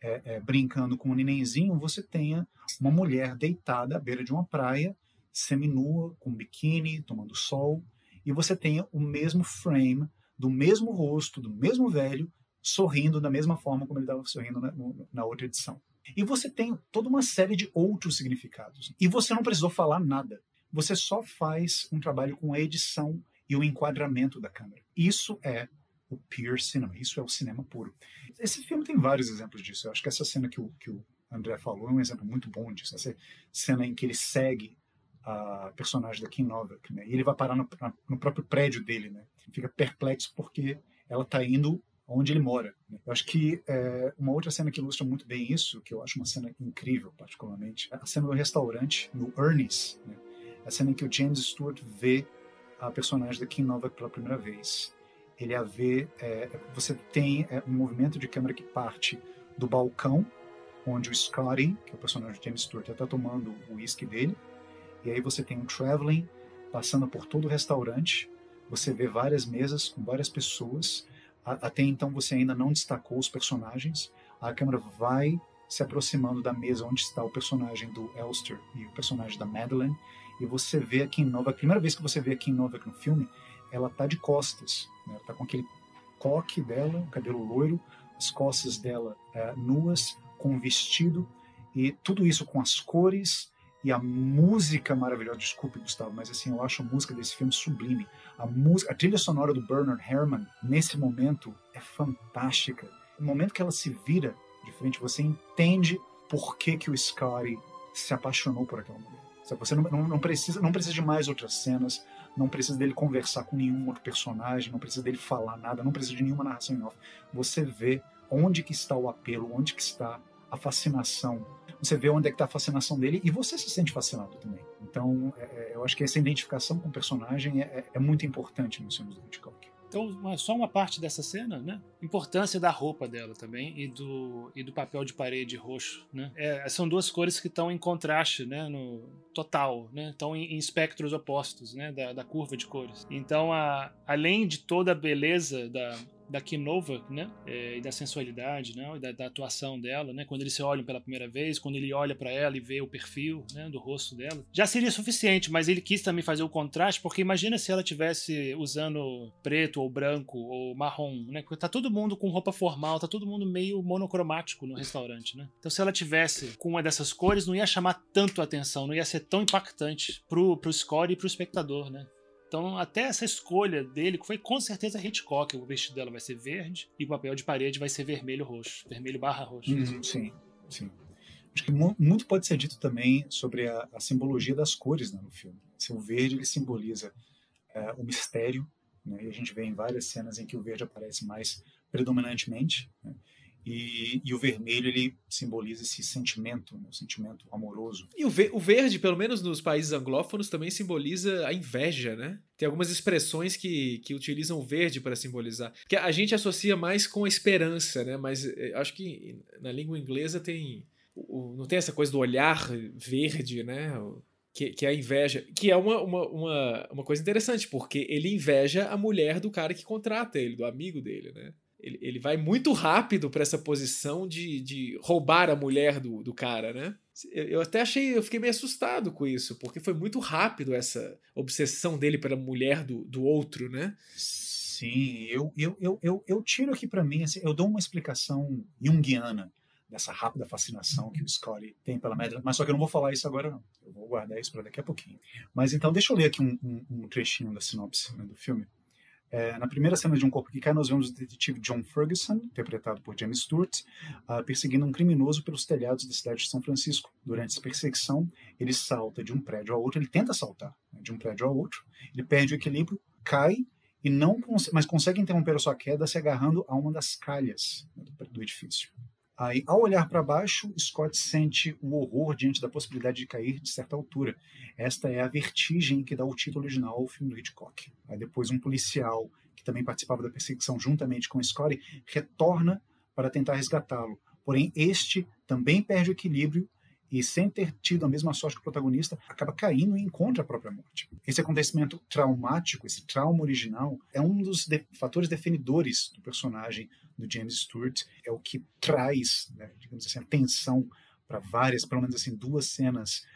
[SPEAKER 1] é, é, brincando com um nenenzinho, você tenha uma mulher deitada à beira de uma praia, seminua, com um biquíni, tomando sol, e você tenha o mesmo frame, do mesmo rosto, do mesmo velho, sorrindo da mesma forma como ele estava sorrindo na, na outra edição. E você tem toda uma série de outros significados. E você não precisou falar nada você só faz um trabalho com a edição e o enquadramento da câmera. Isso é o pure cinema, isso é o cinema puro. Esse filme tem vários exemplos disso. Eu acho que essa cena que o, que o André falou é um exemplo muito bom disso. Essa cena em que ele segue a personagem da Kim Novak, né? E ele vai parar no, no próprio prédio dele, né? Fica perplexo porque ela está indo onde ele mora. Né? Eu acho que é, uma outra cena que ilustra muito bem isso, que eu acho uma cena incrível, particularmente, é a cena do restaurante no Ernest, né? a cena em que o James Stewart vê a personagem da Kim Novak pela primeira vez. Ele a vê, é, você tem é, um movimento de câmera que parte do balcão, onde o Scotty, que é o personagem de James Stewart, está tomando o uísque dele, e aí você tem um traveling passando por todo o restaurante, você vê várias mesas com várias pessoas, até então você ainda não destacou os personagens, a câmera vai se aproximando da mesa onde está o personagem do Elster e o personagem da Madeleine, e você vê aqui em Nova, a primeira vez que você vê aqui em Nova no filme, ela tá de costas, né? ela tá com aquele coque dela, o cabelo loiro, as costas dela é, nuas, com um vestido, e tudo isso com as cores e a música maravilhosa. Desculpe, Gustavo, mas assim, eu acho a música desse filme sublime. A, música, a trilha sonora do Bernard Herrmann, nesse momento, é fantástica. No momento que ela se vira de frente, você entende por que, que o Scotty se apaixonou por aquela mulher. Você não, não, não, precisa, não precisa de mais outras cenas, não precisa dele conversar com nenhum outro personagem, não precisa dele falar nada, não precisa de nenhuma narração em off. Você vê onde que está o apelo, onde que está a fascinação. Você vê onde é que está a fascinação dele e você se sente fascinado também. Então, é, é eu acho que essa identificação com o personagem é, é, é muito importante nos filmes do Hitchcock.
[SPEAKER 4] Então, só uma parte dessa cena, né? Importância da roupa dela também e do, e do papel de parede roxo, né? É, são duas cores que estão em contraste, né? No total, né? Estão em, em espectros opostos, né? Da, da curva de cores. Então, a, além de toda a beleza da, da Kinova, né? É, e da sensualidade, né? E da, da, atuação dela, né? Quando eles se olham pela primeira vez, quando ele olha para ela e vê o perfil, né? Do rosto dela, já seria suficiente. Mas ele quis também fazer o contraste, porque imagina se ela tivesse usando preto ou branco ou marrom, né? Porque tá todo mundo com roupa formal, tá todo mundo meio monocromático no restaurante, né? Então se ela tivesse com uma dessas cores, não ia chamar tanto a atenção, não ia ser tão impactante pro, pro score e pro espectador, né? Então, até essa escolha dele, que foi com certeza Hitchcock, o vestido dela vai ser verde e o papel de parede vai ser vermelho roxo, vermelho barra roxo.
[SPEAKER 1] Uhum, sim, sim. Acho que muito pode ser dito também sobre a, a simbologia das cores né, no filme. Assim, o verde ele simboliza é, o mistério, né, e a gente vê em várias cenas em que o verde aparece mais predominantemente. Né, e, e, o vermelho ele simboliza esse sentimento, né, o sentimento amoroso.
[SPEAKER 2] E o, o, verde, pelo menos nos países anglófonos, também simboliza a inveja, né? Tem algumas expressões que, que utilizam o verde para simbolizar. Que a gente associa mais com a esperança, né? Mas eh, acho que na língua inglesa tem. O, não tem essa coisa do olhar verde, né? Que, que, é a inveja, que é uma, uma, uma, uma coisa interessante, porque ele inveja a mulher do cara que contrata ele, do amigo dele, né? Ele, ele vai muito rápido para essa posição de, de roubar a mulher do, do cara, né? Eu até achei, eu fiquei meio assustado com isso, porque foi muito rápido essa obsessão dele pela mulher do, do outro, né?
[SPEAKER 1] Sim, eu, eu, eu, eu, eu tiro aqui para mim, assim, eu dou uma explicação junguiana dessa rápida fascinação que o Scotty tem pela Madeline, mas só que eu não vou falar isso agora não, eu vou guardar isso para daqui a pouquinho. Mas então deixa eu ler aqui um, um, um trechinho da sinopse né, do filme. É, na primeira cena de Um Corpo que Cai, nós vemos o detetive John Ferguson, interpretado por James Stewart, uh, perseguindo um criminoso pelos telhados da cidade de São Francisco. Durante essa perseguição, ele salta de um prédio ao outro, ele tenta saltar né, de um prédio ao outro, ele perde o equilíbrio, cai, e não cons mas consegue interromper a sua queda se agarrando a uma das calhas né, do, do edifício. Aí, ao olhar para baixo, Scott sente o horror diante da possibilidade de cair de certa altura. Esta é a vertigem que dá o título original ao filme do Hitchcock. Aí depois um policial que também participava da perseguição juntamente com Scott retorna para tentar resgatá-lo. Porém, este também perde o equilíbrio e, sem ter tido a mesma sorte que o protagonista, acaba caindo e encontra a própria morte. Esse acontecimento traumático, esse trauma original, é um dos de fatores definidores do personagem do James Stewart, é o que traz, né, digamos assim, a tensão para várias, pelo menos assim, duas cenas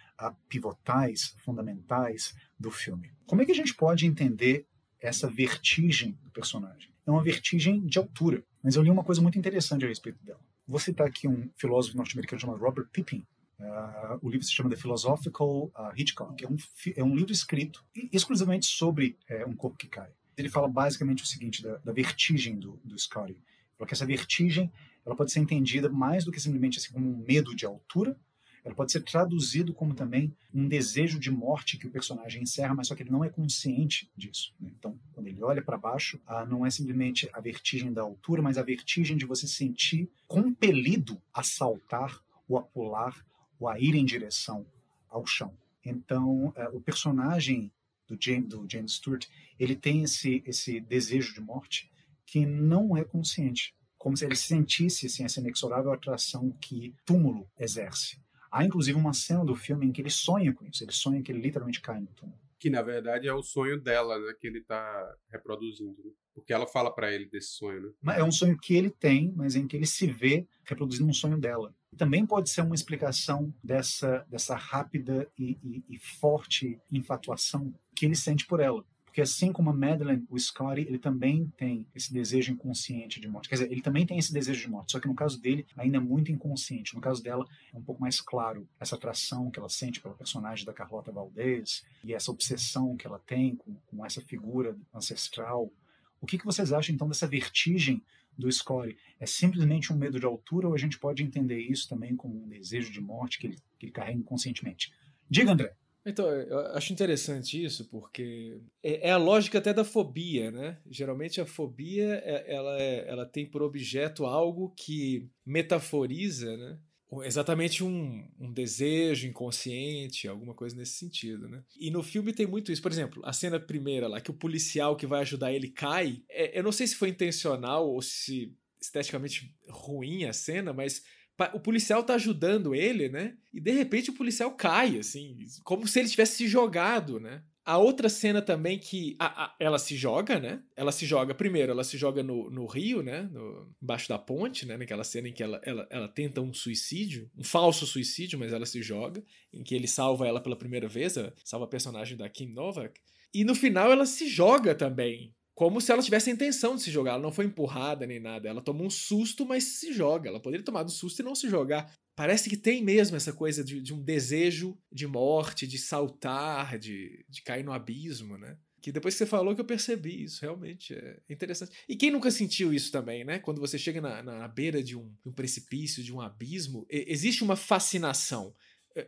[SPEAKER 1] pivotais, fundamentais do filme. Como é que a gente pode entender essa vertigem do personagem? É uma vertigem de altura, mas eu li uma coisa muito interessante a respeito dela. Vou citar aqui um filósofo norte-americano chamado Robert Pippin, Uh, o livro se chama The Philosophical uh, Hitchcock. É um, é um livro escrito exclusivamente sobre é, um corpo que cai. Ele fala basicamente o seguinte da, da vertigem do, do Scotty. Fala que essa vertigem ela pode ser entendida mais do que simplesmente assim, como um medo de altura, ela pode ser traduzido como também um desejo de morte que o personagem encerra, mas só que ele não é consciente disso. Né? Então, quando ele olha para baixo, ah, não é simplesmente a vertigem da altura, mas a vertigem de você sentir compelido a saltar ou a pular ou a ir em direção ao chão. Então, é, o personagem do James, do James Stewart, ele tem esse, esse desejo de morte que não é consciente, como se ele sentisse assim, essa inexorável atração que túmulo exerce. Há inclusive uma cena do filme em que ele sonha com isso, ele sonha que ele literalmente cai no túmulo.
[SPEAKER 3] Que na verdade é o sonho dela, né, que ele está reproduzindo. Né? Porque ela fala para ele desse sonho,
[SPEAKER 1] né? É um sonho que ele tem, mas em que ele se vê reproduzindo um sonho dela. Também pode ser uma explicação dessa, dessa rápida e, e, e forte infatuação que ele sente por ela. Porque assim como a Madeleine, o Scotty, ele também tem esse desejo inconsciente de morte. Quer dizer, ele também tem esse desejo de morte, só que no caso dele ainda é muito inconsciente. No caso dela é um pouco mais claro essa atração que ela sente pelo personagem da Carlota Valdez e essa obsessão que ela tem com, com essa figura ancestral o que, que vocês acham então dessa vertigem do score? É simplesmente um medo de altura ou a gente pode entender isso também como um desejo de morte que ele, que ele carrega inconscientemente? Diga, André.
[SPEAKER 2] Então, eu acho interessante isso, porque é, é, a lógica até da fobia, né? Geralmente a fobia, é, ela, é, ela tem por objeto algo que metaforiza, né? exatamente um, um, desejo inconsciente, alguma coisa nesse sentido, né? E no filme tem muito isso. Por exemplo, a cena primeira lá, que o policial que vai ajudar ele cai, é, eu não sei se foi intencional ou se esteticamente ruim a cena, mas o policial tá ajudando ele, né? E de repente o policial cai, assim, como se ele tivesse se jogado, né? A outra cena também que a, a, ela se joga, né? Ela se joga, primeiro, ela se joga no, no rio, né? No, embaixo da ponte, né? Naquela cena em que ela, ela, ela tenta um suicídio, um falso suicídio, mas ela se joga, em que ele salva ela pela primeira vez, salva a personagem da Kim Novak. E no final ela se joga também, como se ela tivesse a intenção de se jogar. Ela não foi empurrada nem nada. Ela tomou um susto, mas se joga. Ela poderia tomar um susto e não se jogar. Parece que tem mesmo essa coisa de, de um desejo de morte, de saltar, de, de cair no abismo, né? Que depois que você falou que eu percebi isso, realmente é interessante. E quem nunca sentiu isso também, né? Quando você chega na, na beira de um, um precipício, de um abismo, existe uma fascinação.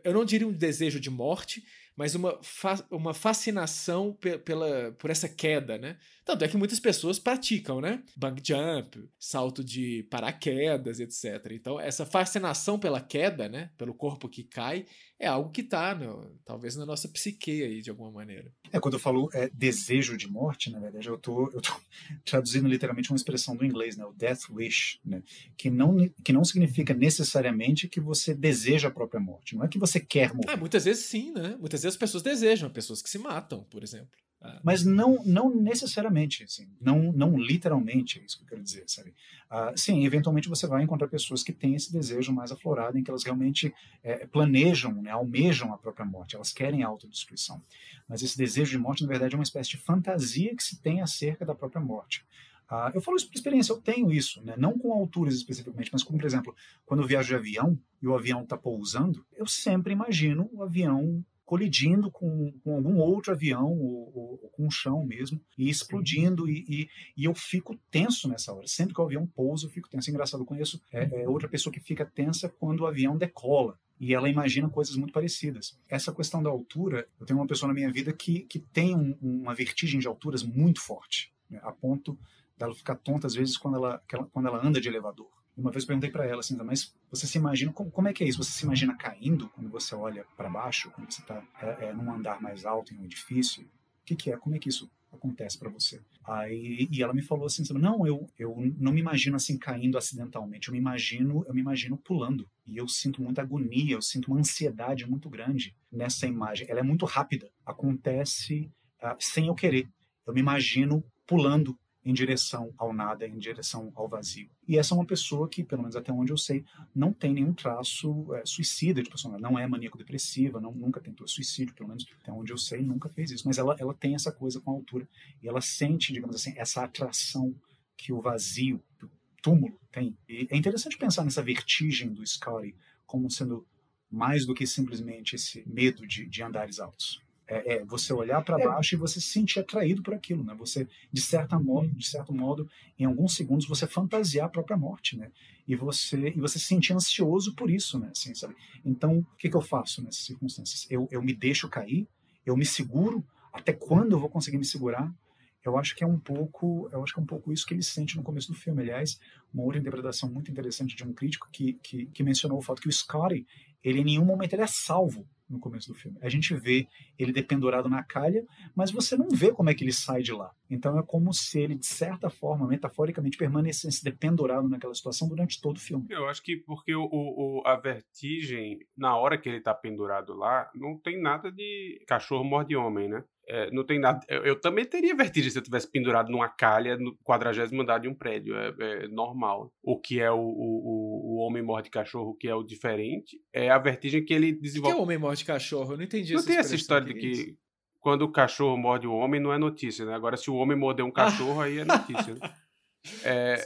[SPEAKER 2] Eu não diria um desejo de morte, mas uma, fa uma fascinação pe pela, por essa queda, né? Tanto é que muitas pessoas praticam, né? Bang jump, salto de paraquedas, etc. Então, essa fascinação pela queda, né? Pelo corpo que cai, é algo que está, talvez, na nossa psique aí, de alguma maneira.
[SPEAKER 1] É, quando eu falo é, desejo de morte, na verdade, eu tô, eu tô traduzindo literalmente uma expressão do inglês, né? O death wish, né? Que não, que não significa necessariamente que você deseja a própria morte. Não é que você quer morrer.
[SPEAKER 2] Ah, muitas vezes sim, né? Muitas vezes as pessoas desejam, pessoas que se matam, por exemplo.
[SPEAKER 1] Mas não, não necessariamente, assim, não, não literalmente, é isso que eu quero dizer, sabe? Ah, sim, eventualmente você vai encontrar pessoas que têm esse desejo mais aflorado, em que elas realmente é, planejam, né, almejam a própria morte, elas querem a autodestruição. Mas esse desejo de morte, na verdade, é uma espécie de fantasia que se tem acerca da própria morte. Ah, eu falo isso por experiência, eu tenho isso, né? não com alturas especificamente, mas como, por exemplo, quando eu viajo de avião e o avião está pousando, eu sempre imagino o avião colidindo com, com algum outro avião ou, ou, ou, com o chão mesmo e explodindo e, e, e, eu fico tenso nessa hora. Sempre que o avião pousa, eu fico tenso. É engraçado, eu conheço é, é outra pessoa que fica tensa quando o avião decola e ela imagina coisas muito parecidas. Essa questão da altura, eu tenho uma pessoa na minha vida que, que tem um, uma vertigem de alturas muito forte, né, a ponto dela ficar tonta às vezes quando ela, quando ela anda de elevador. Uma vez perguntei para ela assim, mas você se imagina, como, como, é que é isso? Você se imagina caindo quando você olha para baixo, quando você está é, é, num andar mais alto em um edifício? O que, que é? Como é que isso acontece para você? Aí, e ela me falou assim, não, eu, eu não me imagino assim caindo acidentalmente, eu me imagino, eu me imagino pulando. E eu sinto muita agonia, eu sinto uma ansiedade muito grande nessa imagem. Ela é muito rápida, acontece uh, sem eu querer. Eu me imagino pulando em direção ao nada, em direção ao vazio. E essa é uma pessoa que, pelo menos até onde eu sei, não tem nenhum traço é, suicida de personalidade, não é maníaco-depressiva, nunca tentou suicídio, pelo menos até onde eu sei, nunca fez isso. Mas ela, ela tem essa coisa com a altura e ela sente, digamos assim, essa atração que o vazio, o túmulo tem. E é interessante pensar nessa vertigem do Scotty como sendo mais do que simplesmente esse medo de, de andares altos. É, é, você olhar para é. baixo e você se sentir atraído por aquilo, né? Você, de certa modo, de certo modo, em alguns segundos você fantasiar a própria morte, né? E você e você se sentir ansioso por isso, né? Assim, sabe? Então, o que, que eu faço nessas circunstâncias? Eu, eu me deixo cair, eu me seguro. Até quando eu vou conseguir me segurar? Eu acho que é um pouco, eu acho que é um pouco isso que ele sente no começo do filme. Aliás, uma outra interpretação muito interessante de um crítico que, que, que mencionou o fato que o Scotty, ele em nenhum momento ele é salvo no começo do filme. A gente vê ele dependurado na calha, mas você não vê como é que ele sai de lá. Então é como se ele, de certa forma, metaforicamente, permanecesse dependurado naquela situação durante todo o filme.
[SPEAKER 3] Eu acho que porque o, o a vertigem, na hora que ele está pendurado lá, não tem nada de cachorro morde homem, né? É, não tem nada. Eu, eu, também teria vertigem se eu tivesse pendurado numa calha no quadragésimo andar de um prédio. É, é, normal. O que é o, o, o homem morde cachorro, o que é o diferente, é a vertigem que ele desenvolve.
[SPEAKER 2] O que é o homem morde cachorro? Eu não entendi
[SPEAKER 3] Não tem essa história de que quando o cachorro morde o homem não é notícia, né? Agora, se o homem morder um cachorro, aí é notícia. Né? É,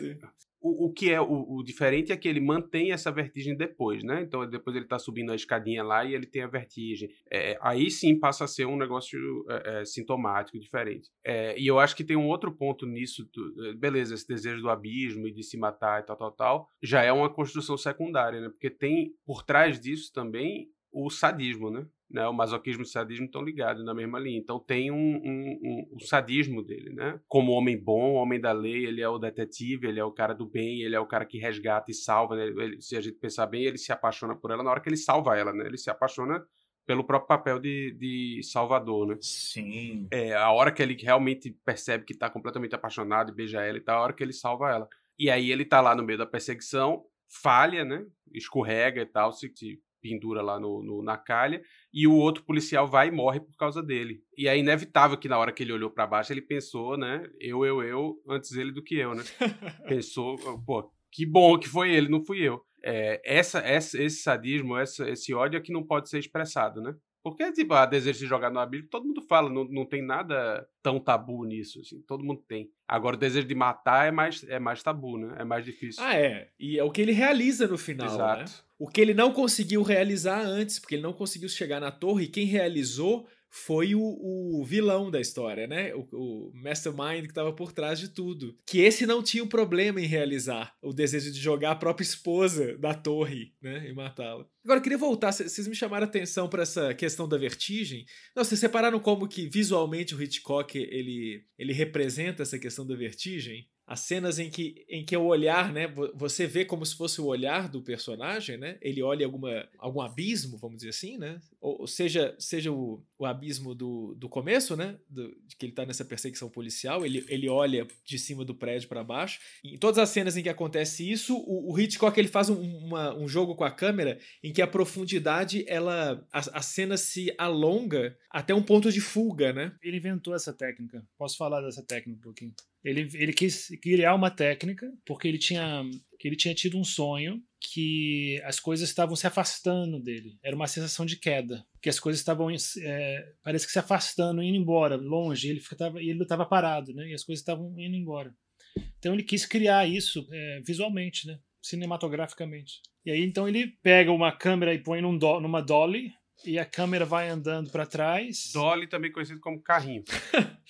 [SPEAKER 3] o, o que é o, o, diferente é que ele mantém essa vertigem depois, né? Então depois ele tá subindo a escadinha lá e ele tem a vertigem. É, aí sim passa a ser um negócio é, é, sintomático, diferente. É, e eu acho que tem um outro ponto nisso. É, beleza, esse desejo do abismo e de se matar e tal, tal, tal, já é uma construção secundária, né? Porque tem por trás disso também o sadismo, né? Né? O masoquismo e o sadismo estão ligados na mesma linha. Então tem um, um, um, o sadismo dele, né? Como homem bom, homem da lei, ele é o detetive, ele é o cara do bem, ele é o cara que resgata e salva. Né? Ele, se a gente pensar bem, ele se apaixona por ela na hora que ele salva ela, né? Ele se apaixona pelo próprio papel de, de salvador, né?
[SPEAKER 1] Sim.
[SPEAKER 3] É, a hora que ele realmente percebe que tá completamente apaixonado e beija ela e tá a hora que ele salva ela. E aí ele tá lá no meio da perseguição, falha, né? Escorrega e tal, se, se pendura lá no, no, na calha, e o outro policial vai e morre por causa dele. E é inevitável que na hora que ele olhou para baixo, ele pensou, né? Eu, eu, eu, antes ele do que eu, né? pensou, pô, que bom que foi ele, não fui eu. É, essa, essa, esse sadismo, essa, esse ódio é que não pode ser expressado, né? Porque, tipo, a desejo de jogar no abismo, todo mundo fala, não, não tem nada tão tabu nisso, assim, todo mundo tem. Agora, o desejo de matar é mais, é mais tabu, né? É mais difícil.
[SPEAKER 2] Ah, é. E é o que ele realiza no final, né? Exato. né? O que ele não conseguiu realizar antes, porque ele não conseguiu chegar na torre, e quem realizou foi o, o, vilão da história, né? O, o mastermind que estava por trás de tudo. Que esse não tinha um problema em realizar o desejo de jogar a própria esposa da torre, né? E matá-la. Agora, eu queria voltar, vocês me chamaram a atenção para essa questão da vertigem. Não, vocês separaram como que visualmente o Hitchcock ele, ele representa essa questão da vertigem? as cenas em que, em que o olhar, né, você vê como se fosse o olhar do personagem, né? Ele olha alguma, algum abismo, vamos dizer assim, né? Ou, seja, seja o, o abismo do, do começo, né? Do, de que ele está nessa perseguição policial, ele, ele olha de cima do prédio para baixo. Em todas as cenas em que acontece isso, o, o Hitchcock ele faz um, uma, um jogo com a câmera em que a profundidade, ela a, a cena se alonga até um ponto de fuga, né?
[SPEAKER 4] Ele inventou essa técnica. Posso falar dessa técnica um pouquinho? Ele, ele quis criar uma técnica porque ele tinha, ele tinha tido um sonho que as coisas estavam se afastando dele. Era uma sensação de queda, que as coisas estavam é, parece que se afastando, indo embora, longe. Ele ficava, ele estava parado, né? E as coisas estavam indo embora. Então ele quis criar isso é, visualmente, né? Cinematograficamente. E aí então ele pega uma câmera e põe num do, numa dolly e a câmera vai andando para trás.
[SPEAKER 3] Dolly também conhecido como carrinho.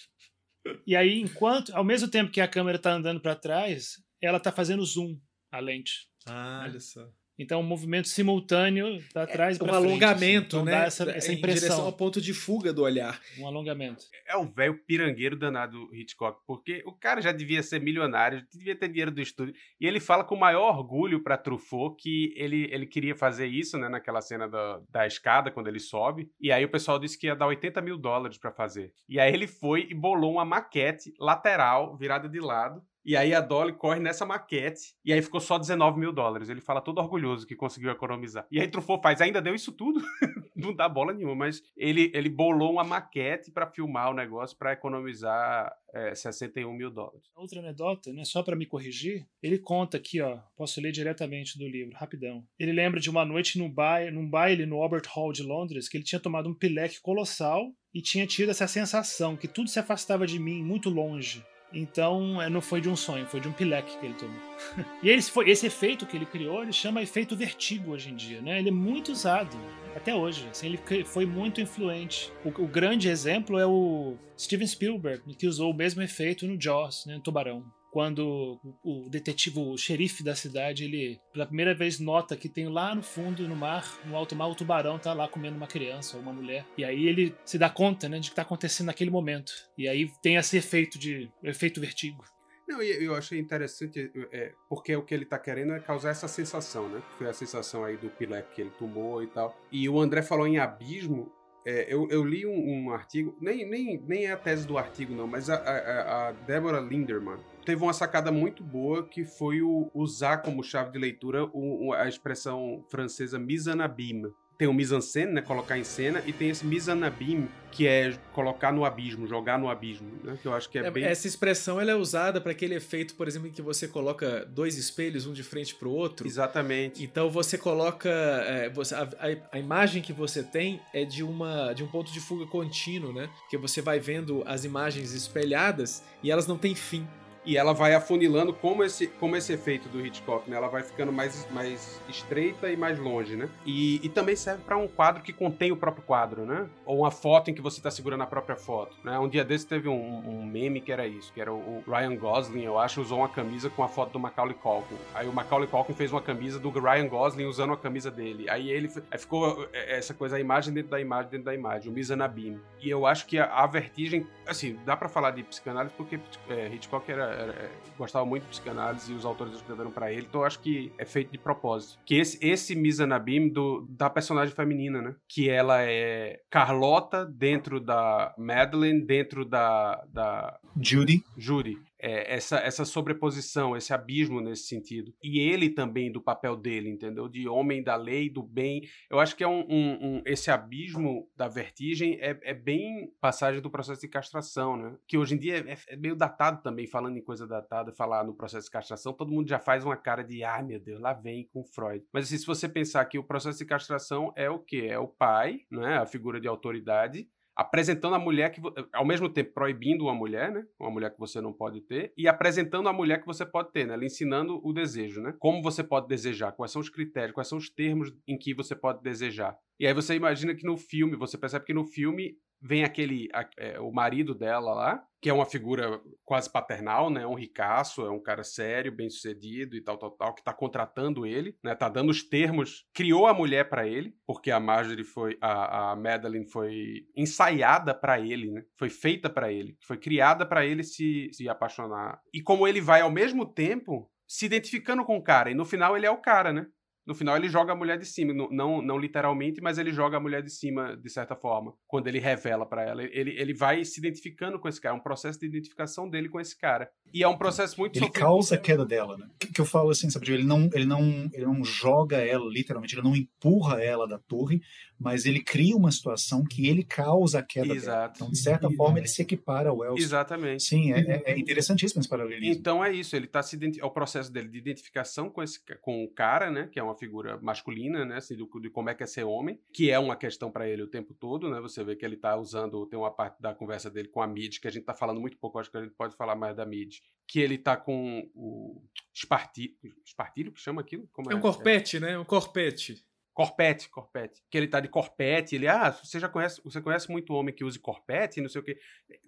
[SPEAKER 4] E aí, enquanto, ao mesmo tempo que a câmera está andando para trás, ela está fazendo zoom, a lente.
[SPEAKER 2] Ah, né? olha só.
[SPEAKER 4] Então, um movimento simultâneo para trás
[SPEAKER 2] é, Um alongamento,
[SPEAKER 4] assim.
[SPEAKER 2] então, né?
[SPEAKER 4] Essa, essa impressão. Em
[SPEAKER 2] direção ao ponto de fuga do olhar.
[SPEAKER 4] Um alongamento.
[SPEAKER 3] É um velho pirangueiro danado, Hitchcock, porque o cara já devia ser milionário, devia ter dinheiro do estúdio. E ele fala com o maior orgulho para Truffaut que ele, ele queria fazer isso, né? Naquela cena da, da escada, quando ele sobe. E aí o pessoal disse que ia dar 80 mil dólares para fazer. E aí ele foi e bolou uma maquete lateral, virada de lado, e aí a Dolly corre nessa maquete. E aí ficou só 19 mil dólares. Ele fala todo orgulhoso que conseguiu economizar. E aí Truffaut faz, ainda deu isso tudo? Não dá bola nenhuma, mas ele, ele bolou uma maquete para filmar o negócio para economizar é, 61 mil dólares.
[SPEAKER 4] Outra anedota, né, só para me corrigir, ele conta aqui, ó, posso ler diretamente do livro, rapidão. Ele lembra de uma noite no baile, num baile no Albert Hall de Londres que ele tinha tomado um pileque colossal e tinha tido essa sensação que tudo se afastava de mim muito longe. Então, é, não foi de um sonho, foi de um pileque que ele tomou. e esse, foi, esse efeito que ele criou, ele chama efeito vertigo hoje em dia, né? Ele é muito usado até hoje. Assim, ele foi muito influente. O, o, grande exemplo é o Steven Spielberg, que usou o mesmo efeito no Jaws, né, no Tubarão quando o detetive, o xerife da cidade, ele pela primeira vez nota que tem lá no fundo, no mar, no alto mar, o tubarão tá lá comendo uma criança ou uma mulher. E aí ele se dá conta, né, de que tá acontecendo naquele momento. E aí tem esse efeito de efeito vertigo.
[SPEAKER 3] Não, eu achei interessante, é, porque o que ele tá querendo é causar essa sensação, né? Foi a sensação aí do Pilek que ele tomou e tal. E o André falou em abismo, é, eu, eu, li um, um, artigo, nem, nem, nem é a tese do artigo, não, mas a, a, a Deborah Linderman teve uma sacada muito boa que foi o, usar como chave de leitura o, a expressão francesa mise en abîme. Tem o mise en scène, né, colocar em cena, e tem esse mise en abîme, que é colocar no abismo, jogar no abismo, né, que eu acho que é, é bem...
[SPEAKER 2] Essa expressão ela é usada para aquele efeito, por exemplo, em que você coloca dois espelhos, um de frente para o outro.
[SPEAKER 3] Exatamente.
[SPEAKER 2] Então você coloca... É, você, a, a, a, imagem que você tem é de, uma, de um ponto de fuga contínuo, né? Porque você vai vendo as imagens espelhadas e elas não têm fim.
[SPEAKER 3] E ela vai afunilando como esse, como esse efeito do Hitchcock, né? Ela vai ficando mais, mais estreita e mais longe, né? E, e também serve para um quadro que contém o próprio quadro, né? Ou uma foto em que você está segurando a própria foto, né? Um dia desse teve um, um meme que era isso, que era o, Ryan Gosling, eu acho, usou uma camisa com a foto do Macaulay Culkin. Aí o Macaulay Culkin fez uma camisa do Ryan Gosling usando a camisa dele. Aí ele aí ficou é, essa coisa, a imagem dentro da imagem dentro da imagem, o Mizanabim. E eu acho que a, a vertigem, assim, dá para falar de psicanálise porque é, Hitchcock era, era, é, gostava muito de psicanálise e os autores escreveram para ele, então eu acho que é feito de propósito. Que esse, esse Mizanabim do, da personagem feminina, né? Que ela é Carlota dentro da Madeline, dentro da, da
[SPEAKER 1] Judy.
[SPEAKER 3] Judy é, essa, essa sobreposição, esse abismo nesse sentido. E ele também, do papel dele, entendeu? De homem da lei, do bem. Eu acho que é um, um, um esse abismo da vertigem é, é, bem passagem do processo de castração, né? Que hoje em dia é, é, meio datado também, falando em coisa datada, falar no processo de castração, todo mundo já faz uma cara de, ah, meu Deus, lá vem com Freud. Mas assim, se você pensar que o processo de castração é o quê? É o pai, né? A figura de autoridade, apresentando a mulher que ao mesmo tempo proibindo uma mulher, né, uma mulher que você não pode ter, e apresentando a mulher que você pode ter, né, ela ensinando o desejo, né? Como você pode desejar, quais são os critérios, quais são os termos em que você pode desejar. E aí você imagina que no filme, você percebe que no filme vem aquele a, é, o marido dela lá, que é uma figura quase paternal, né? Um ricaço, é um cara sério, bem-sucedido e tal, tal, tal, que tá contratando ele, né? Tá dando os termos, criou a mulher para ele, porque a Marjorie foi a, a Madeline foi ensaiada para ele, né? Foi feita para ele, foi criada para ele se, se apaixonar. E como ele vai ao mesmo tempo se identificando com o cara, e no final ele é o cara, né? No final ele joga a mulher de cima, não, não literalmente, mas ele joga a mulher de cima de certa forma, quando ele revela para ela. Ele, ele vai se identificando com esse cara, é um processo de identificação dele com esse cara. E é um processo muito
[SPEAKER 1] Ele causa a queda dela, né? Que, que eu falo assim, sabe? Ele não, ele, não, ele não joga ela literalmente, ele não empurra ela da torre, mas ele cria uma situação que ele causa a queda
[SPEAKER 3] Exato.
[SPEAKER 1] dela. Então, de certa forma, ele se equipara ao Elson.
[SPEAKER 3] Exatamente.
[SPEAKER 1] Sim, é, é, é interessantíssimo esse paralelismo.
[SPEAKER 3] Então é isso, ele está se é o processo dele de identificação com esse com o cara, né, que é uma figura masculina, né, assim, do, de como é que é ser homem, que é uma questão para ele o tempo todo, né? Você vê que ele está usando, tem uma parte da conversa dele com a Mid, que a gente está falando muito pouco, acho que a gente pode falar mais da Mid, que ele está com o espartilho, espartilho que chama aquilo?
[SPEAKER 2] Como é, é um corpete, é? né? Um corpete.
[SPEAKER 3] Corpete, corpete. Que ele tá de corpete, ele, ah, você já conhece, você conhece muito homem que use corpete, não sei o quê.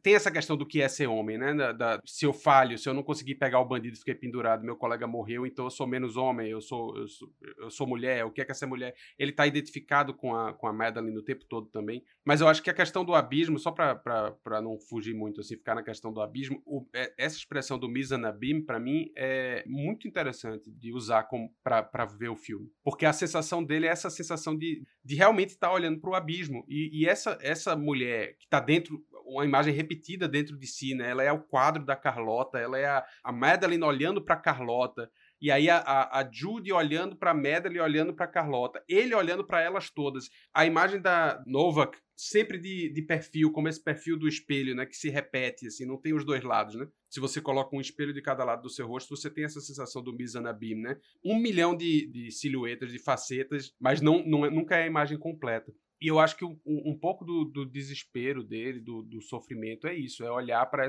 [SPEAKER 3] Tem essa questão do que é ser homem, né? Da, da, se eu falho, se eu não conseguir pegar o bandido fiquei pendurado, meu colega morreu, então eu sou menos homem, eu sou, eu sou, eu sou mulher, o que é que é ser mulher? Ele tá identificado com a, com a Madeline o tempo todo também. Mas eu acho que a questão do abismo, só para não fugir muito, assim, ficar na questão do abismo, o, é, essa expressão do Mizanabim, para mim, é muito interessante de usar para ver o filme. Porque a sensação dele é essa sensação de, de realmente estar tá olhando para o abismo. E, e, essa, essa mulher que está dentro, uma imagem repetida dentro de si, né? Ela é o quadro da Carlota, ela é a, a Madeline olhando para Carlota. E aí a, a, a Judy olhando para Madeline olhando para Carlota, ele olhando para elas todas. A imagem da Novak sempre de, de perfil, como esse perfil do espelho, né, que se repete assim, não tem os dois lados, né? Se você coloca um espelho de cada lado do seu rosto, você tem essa sensação do Mizanabim, né? Um milhão de, de silhuetas, de facetas, mas não, não é, nunca é a imagem completa. E eu acho que um, um pouco do, do, desespero dele, do, do, sofrimento, é isso: é olhar para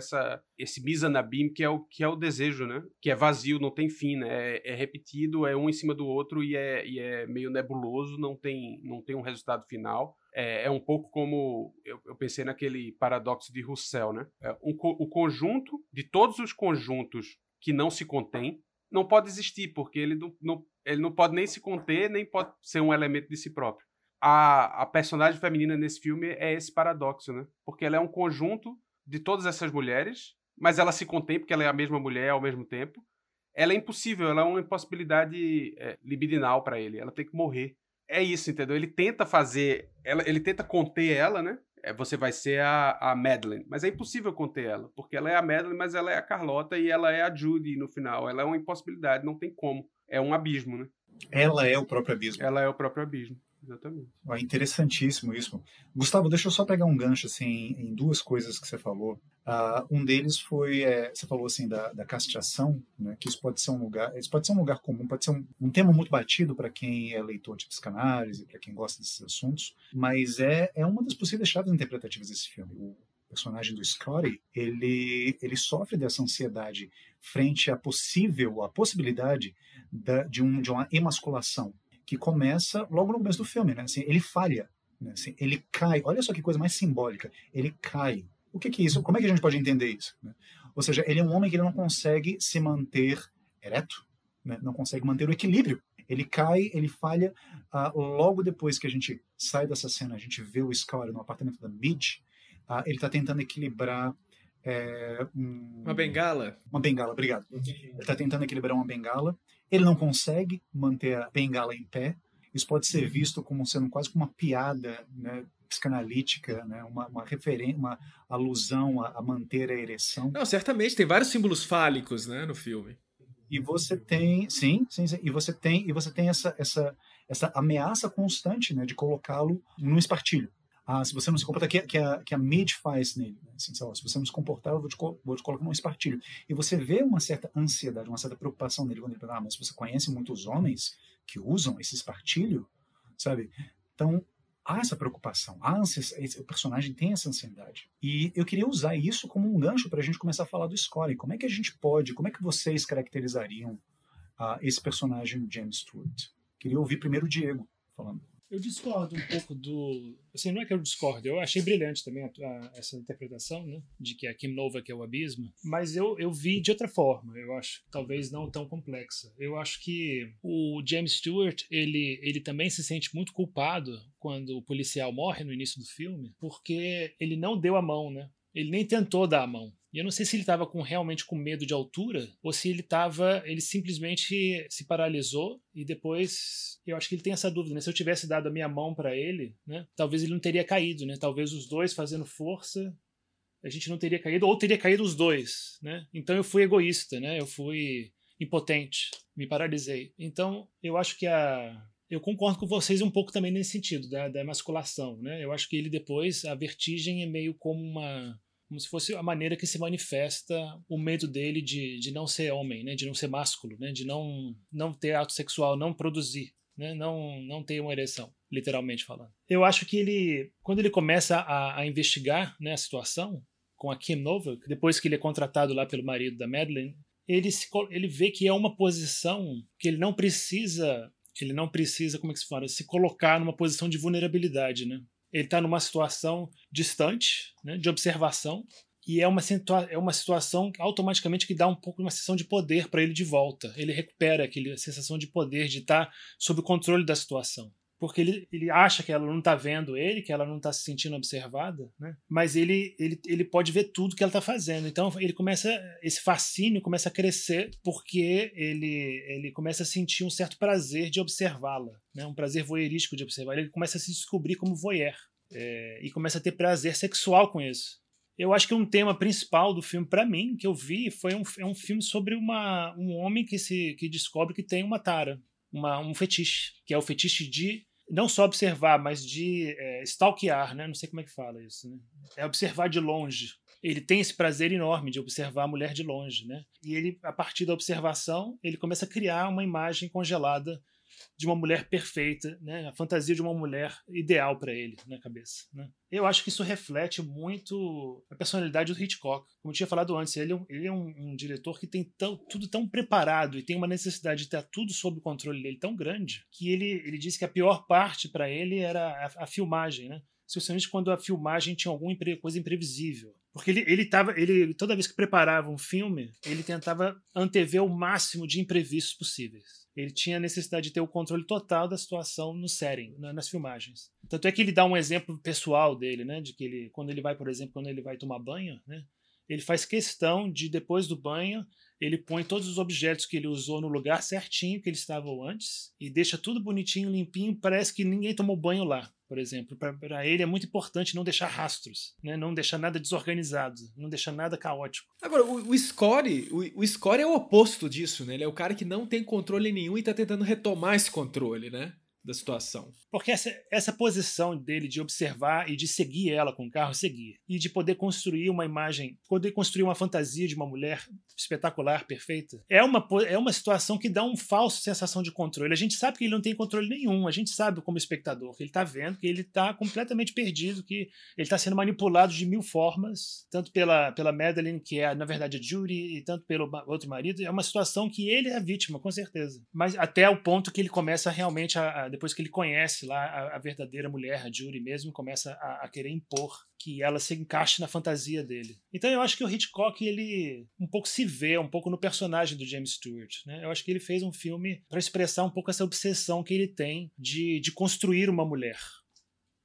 [SPEAKER 3] esse Mizanabim, que é, o, que é o desejo, né? Que é vazio, não tem fim, né? É, é repetido, é um em cima do outro e é, e é meio nebuloso, não tem, não tem um resultado final. É, é um pouco como eu, eu, pensei naquele paradoxo de Russell, né? É um, o conjunto de todos os conjuntos que não se contém não pode existir, porque ele não, não, ele não pode nem se conter, nem pode ser um elemento de si próprio a, a personagem feminina nesse filme é esse paradoxo, né? Porque ela é um conjunto de todas essas mulheres, mas ela se contém porque ela é a mesma mulher ao mesmo tempo. Ela é impossível, ela é uma impossibilidade é, libidinal para ele. Ela tem que morrer. É isso, entendeu? Ele tenta fazer, ela, ele tenta conter ela, né? É, você vai ser a, a Madeline, mas é impossível conter ela, porque ela é a Madeline, mas ela é a Carlota e ela é a Judy no final. Ela é uma impossibilidade, não tem como. É um abismo, né?
[SPEAKER 1] Ela é o próprio abismo.
[SPEAKER 3] Ela é o próprio abismo. Exatamente.
[SPEAKER 1] É interessantíssimo isso. Gustavo, deixa eu só pegar um gancho assim, em duas coisas que você falou. Uh, um deles foi, é, você falou assim, da, da castração, né, que isso pode ser um lugar, isso pode ser um lugar comum, pode ser um, um tema muito batido para quem é leitor de psicanálise, para quem gosta desses assuntos, mas é, é uma das possíveis chaves interpretativas desse filme. O, personagem do Scotty, ele, ele sofre dessa ansiedade frente à possível, à possibilidade da, de, um, de uma emasculação, que começa logo no começo do filme, né? Assim, ele falha, né? assim, ele cai. Olha só que coisa mais simbólica. Ele cai. O que, que é isso? Como é que a gente pode entender isso? Né? Ou seja, ele é um homem que ele não consegue se manter ereto, né? não consegue manter o equilíbrio. Ele cai, ele falha. Uh, logo depois que a gente sai dessa cena, a gente vê o Scar no apartamento da Midge. Uh, ele está tentando equilibrar é,
[SPEAKER 2] um, uma bengala?
[SPEAKER 1] Uma bengala, obrigado. Ele está tentando equilibrar uma bengala. Ele não consegue manter a bengala em pé. Isso pode ser visto como sendo quase como uma piada né, psicanalítica, né, uma, uma referência, uma alusão a, a, manter a ereção.
[SPEAKER 2] Não, certamente tem vários símbolos fálicos, né, no filme.
[SPEAKER 1] E você tem, sim, sim, sim e você tem, e você tem essa, essa, essa ameaça constante, né, de colocá-lo num espartilho. Ah, se você não se comportar, que, que, a, que a mid faz nele. Né? Assim, lá, se você não se comportar, eu vou te, vou te colocar num espartilho. E você vê uma certa ansiedade, uma certa preocupação nele quando ele fala, ah, mas você conhece muitos homens que usam esse espartilho, sabe? Então, há essa preocupação, há esse, o personagem tem essa ansiedade. E eu queria usar isso como um gancho para a gente começar a falar do Score. Como é que a gente pode, como é que vocês caracterizariam uh, esse personagem James Stewart? Queria ouvir primeiro o Diego falando.
[SPEAKER 4] Eu discordo um pouco do. Assim, não é que eu discordo, eu achei brilhante também a, a, essa interpretação, né? De que a Kim Nova que é o abismo. Mas eu, eu vi de outra forma, eu acho. Talvez não tão complexa. Eu acho que o James Stewart, ele, ele também se sente muito culpado quando o policial morre no início do filme, porque ele não deu a mão, né? Ele nem tentou dar a mão. E eu não sei se ele estava com, realmente com medo de altura ou se ele estava, ele simplesmente se paralisou e depois eu acho que ele tem essa dúvida, né? Se eu tivesse dado a minha mão para ele, né? Talvez ele não teria caído, né? Talvez os dois fazendo força a gente não teria caído ou teria caído os dois, né? Então eu fui egoísta, né? Eu fui impotente, me paralisei. Então eu acho que a eu concordo com vocês um pouco também nesse sentido da, da emasculação, né? Eu acho que ele depois a vertigem é meio como uma como se fosse a maneira que se manifesta o medo dele de, de não ser homem, né? de não ser másculo, né? de não, não ter ato sexual, não produzir, né? não, não ter uma ereção, literalmente falando. Eu acho que ele, quando ele começa a, a investigar né, a situação com a Kim Novak, depois que ele é contratado lá pelo marido da Madeline, ele, se, ele vê que é uma posição que ele não precisa ele não precisa, como é que se fala, se colocar numa posição de vulnerabilidade, né? ele está numa situação distante, né, de observação, e é uma, situa é uma situação automaticamente que dá um pouco uma sensação de poder para ele de volta. Ele recupera aquela sensação de poder, de estar tá sob o controle da situação porque ele, ele acha que ela não está vendo ele, que ela não está se sentindo observada, né? mas ele, ele, ele pode ver tudo que ela está fazendo. Então ele começa, esse fascínio começa a crescer porque ele, ele começa a sentir um certo prazer de observá-la, né? um prazer voyeurístico de observar. Ele começa a se descobrir como voyeur é, e começa a ter prazer sexual com isso. Eu acho que um tema principal do filme, para mim, que eu vi, foi um, é um filme sobre uma, um homem que se que descobre que tem uma tara, uma, um fetiche, que é o fetiche de não só observar, mas de é, stalkear, né? Não sei como é que fala isso, né? É observar de longe. Ele tem esse prazer enorme de observar a mulher de longe, né? E ele, a partir da observação, ele começa a criar uma imagem congelada de uma mulher perfeita, né? A fantasia de uma mulher ideal para ele na cabeça, né? Eu acho que isso reflete muito a personalidade do Hitchcock. Como eu tinha falado antes, ele é um, ele é um, um diretor que tem tão, tudo tão preparado e tem uma necessidade de ter tudo sob o controle dele tão grande que ele, ele disse que a pior parte para ele era a, a filmagem, né? especialmente quando a filmagem tinha alguma coisa imprevisível. Porque ele, ele tava, ele, toda vez que preparava um filme, ele tentava antever o máximo de imprevistos possíveis. Ele tinha necessidade de ter o controle total da situação no setting, nas filmagens. Tanto é que ele dá um exemplo pessoal dele, né, de que ele, quando ele vai, por exemplo, quando ele vai tomar banho, né, ele faz questão de depois do banho ele põe todos os objetos que ele usou no lugar certinho que eles estavam antes e deixa tudo bonitinho, limpinho, parece que ninguém tomou banho lá por exemplo. Para ele é muito importante não deixar rastros, né? não deixar nada desorganizado, não deixar nada caótico.
[SPEAKER 2] Agora, o, o Score, o, o Score é o oposto disso, né? Ele é o cara que não tem controle nenhum e está tentando retomar esse controle, né? Da situação.
[SPEAKER 4] Porque essa, essa posição dele de observar e de seguir ela com o carro, seguir. E de poder construir uma imagem, poder construir uma fantasia de uma mulher espetacular, perfeita, é uma, é uma situação que dá uma falsa sensação de controle. A gente sabe que ele não tem controle nenhum, a gente sabe como espectador que ele está vendo que ele está completamente perdido, que ele está sendo manipulado de mil formas, tanto pela, pela Madeline, que é, na verdade, a Judy, e tanto pelo outro marido. É uma situação que ele é a vítima, com certeza. Mas até o ponto que ele começa realmente a, a depois que ele conhece lá a, a, verdadeira mulher, a Judy mesmo, começa a, a, querer impor que ela se encaixe na fantasia dele. Então eu acho que o Hitchcock ele um pouco se vê um pouco no personagem do James Stewart. Né? Eu acho que ele fez um filme para expressar um pouco essa obsessão que ele tem de, de construir uma mulher,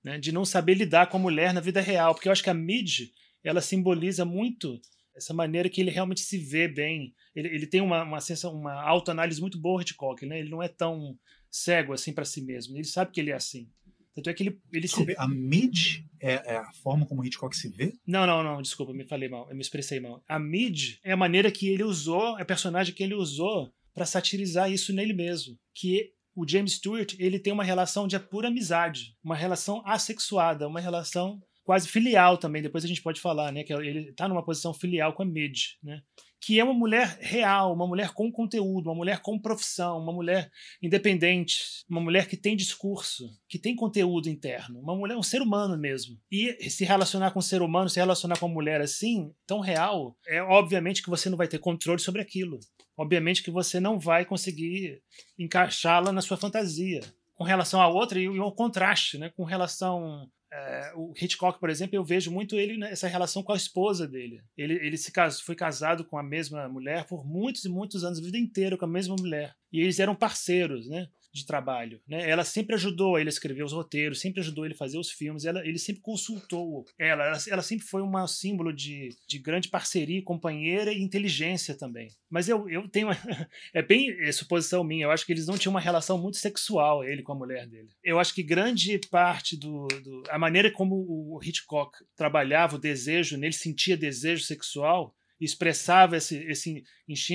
[SPEAKER 4] né? de não saber lidar com a mulher na vida real, porque eu acho que a Mid ela simboliza muito essa maneira que ele realmente se vê bem. Ele, ele tem uma, uma, sensação, uma autoanálise muito boa, Hitchcock, né? Ele não é tão cego assim para si mesmo. Ele sabe que ele é assim. Tanto é que ele, ele
[SPEAKER 1] desculpa, se... a mid é, é, a forma como Hitchcock se vê?
[SPEAKER 4] Não, não, não, desculpa, me falei mal, eu me expressei mal. A mid é a maneira que ele usou, é a personagem que ele usou para satirizar isso nele mesmo, que o James Stewart, ele tem uma relação de pura amizade, uma relação assexuada, uma relação quase filial também, depois a gente pode falar, né, que ele está numa posição filial com a Mid, né? Que é uma mulher real, uma mulher com conteúdo, uma mulher com profissão, uma mulher independente, uma mulher que tem discurso, que tem conteúdo interno, uma mulher, um ser humano mesmo. E se relacionar com um ser humano, se relacionar com uma mulher assim, tão real, é obviamente que você não vai ter controle sobre aquilo. Obviamente que você não vai conseguir encaixá-la na sua fantasia. Com relação à outra, e o contraste, né? com relação é, o Hitchcock, por exemplo, eu vejo muito ele nessa relação com a esposa dele. Ele, ele se casou, foi casado com a mesma mulher por muitos e muitos anos, a vida inteira com a mesma mulher. E eles eram parceiros, né? De trabalho. Né? Ela sempre ajudou ele a escrever os roteiros, sempre ajudou ele a fazer os filmes, ela, ele sempre consultou ela, ela, ela sempre foi um símbolo de, de grande parceria, companheira e inteligência também. Mas eu, eu tenho. É bem é suposição minha, eu acho que eles não tinham uma relação muito sexual, ele com a mulher dele. Eu acho que grande parte do. do a maneira como o Hitchcock trabalhava o desejo, nele sentia desejo sexual, expressava esse, esse,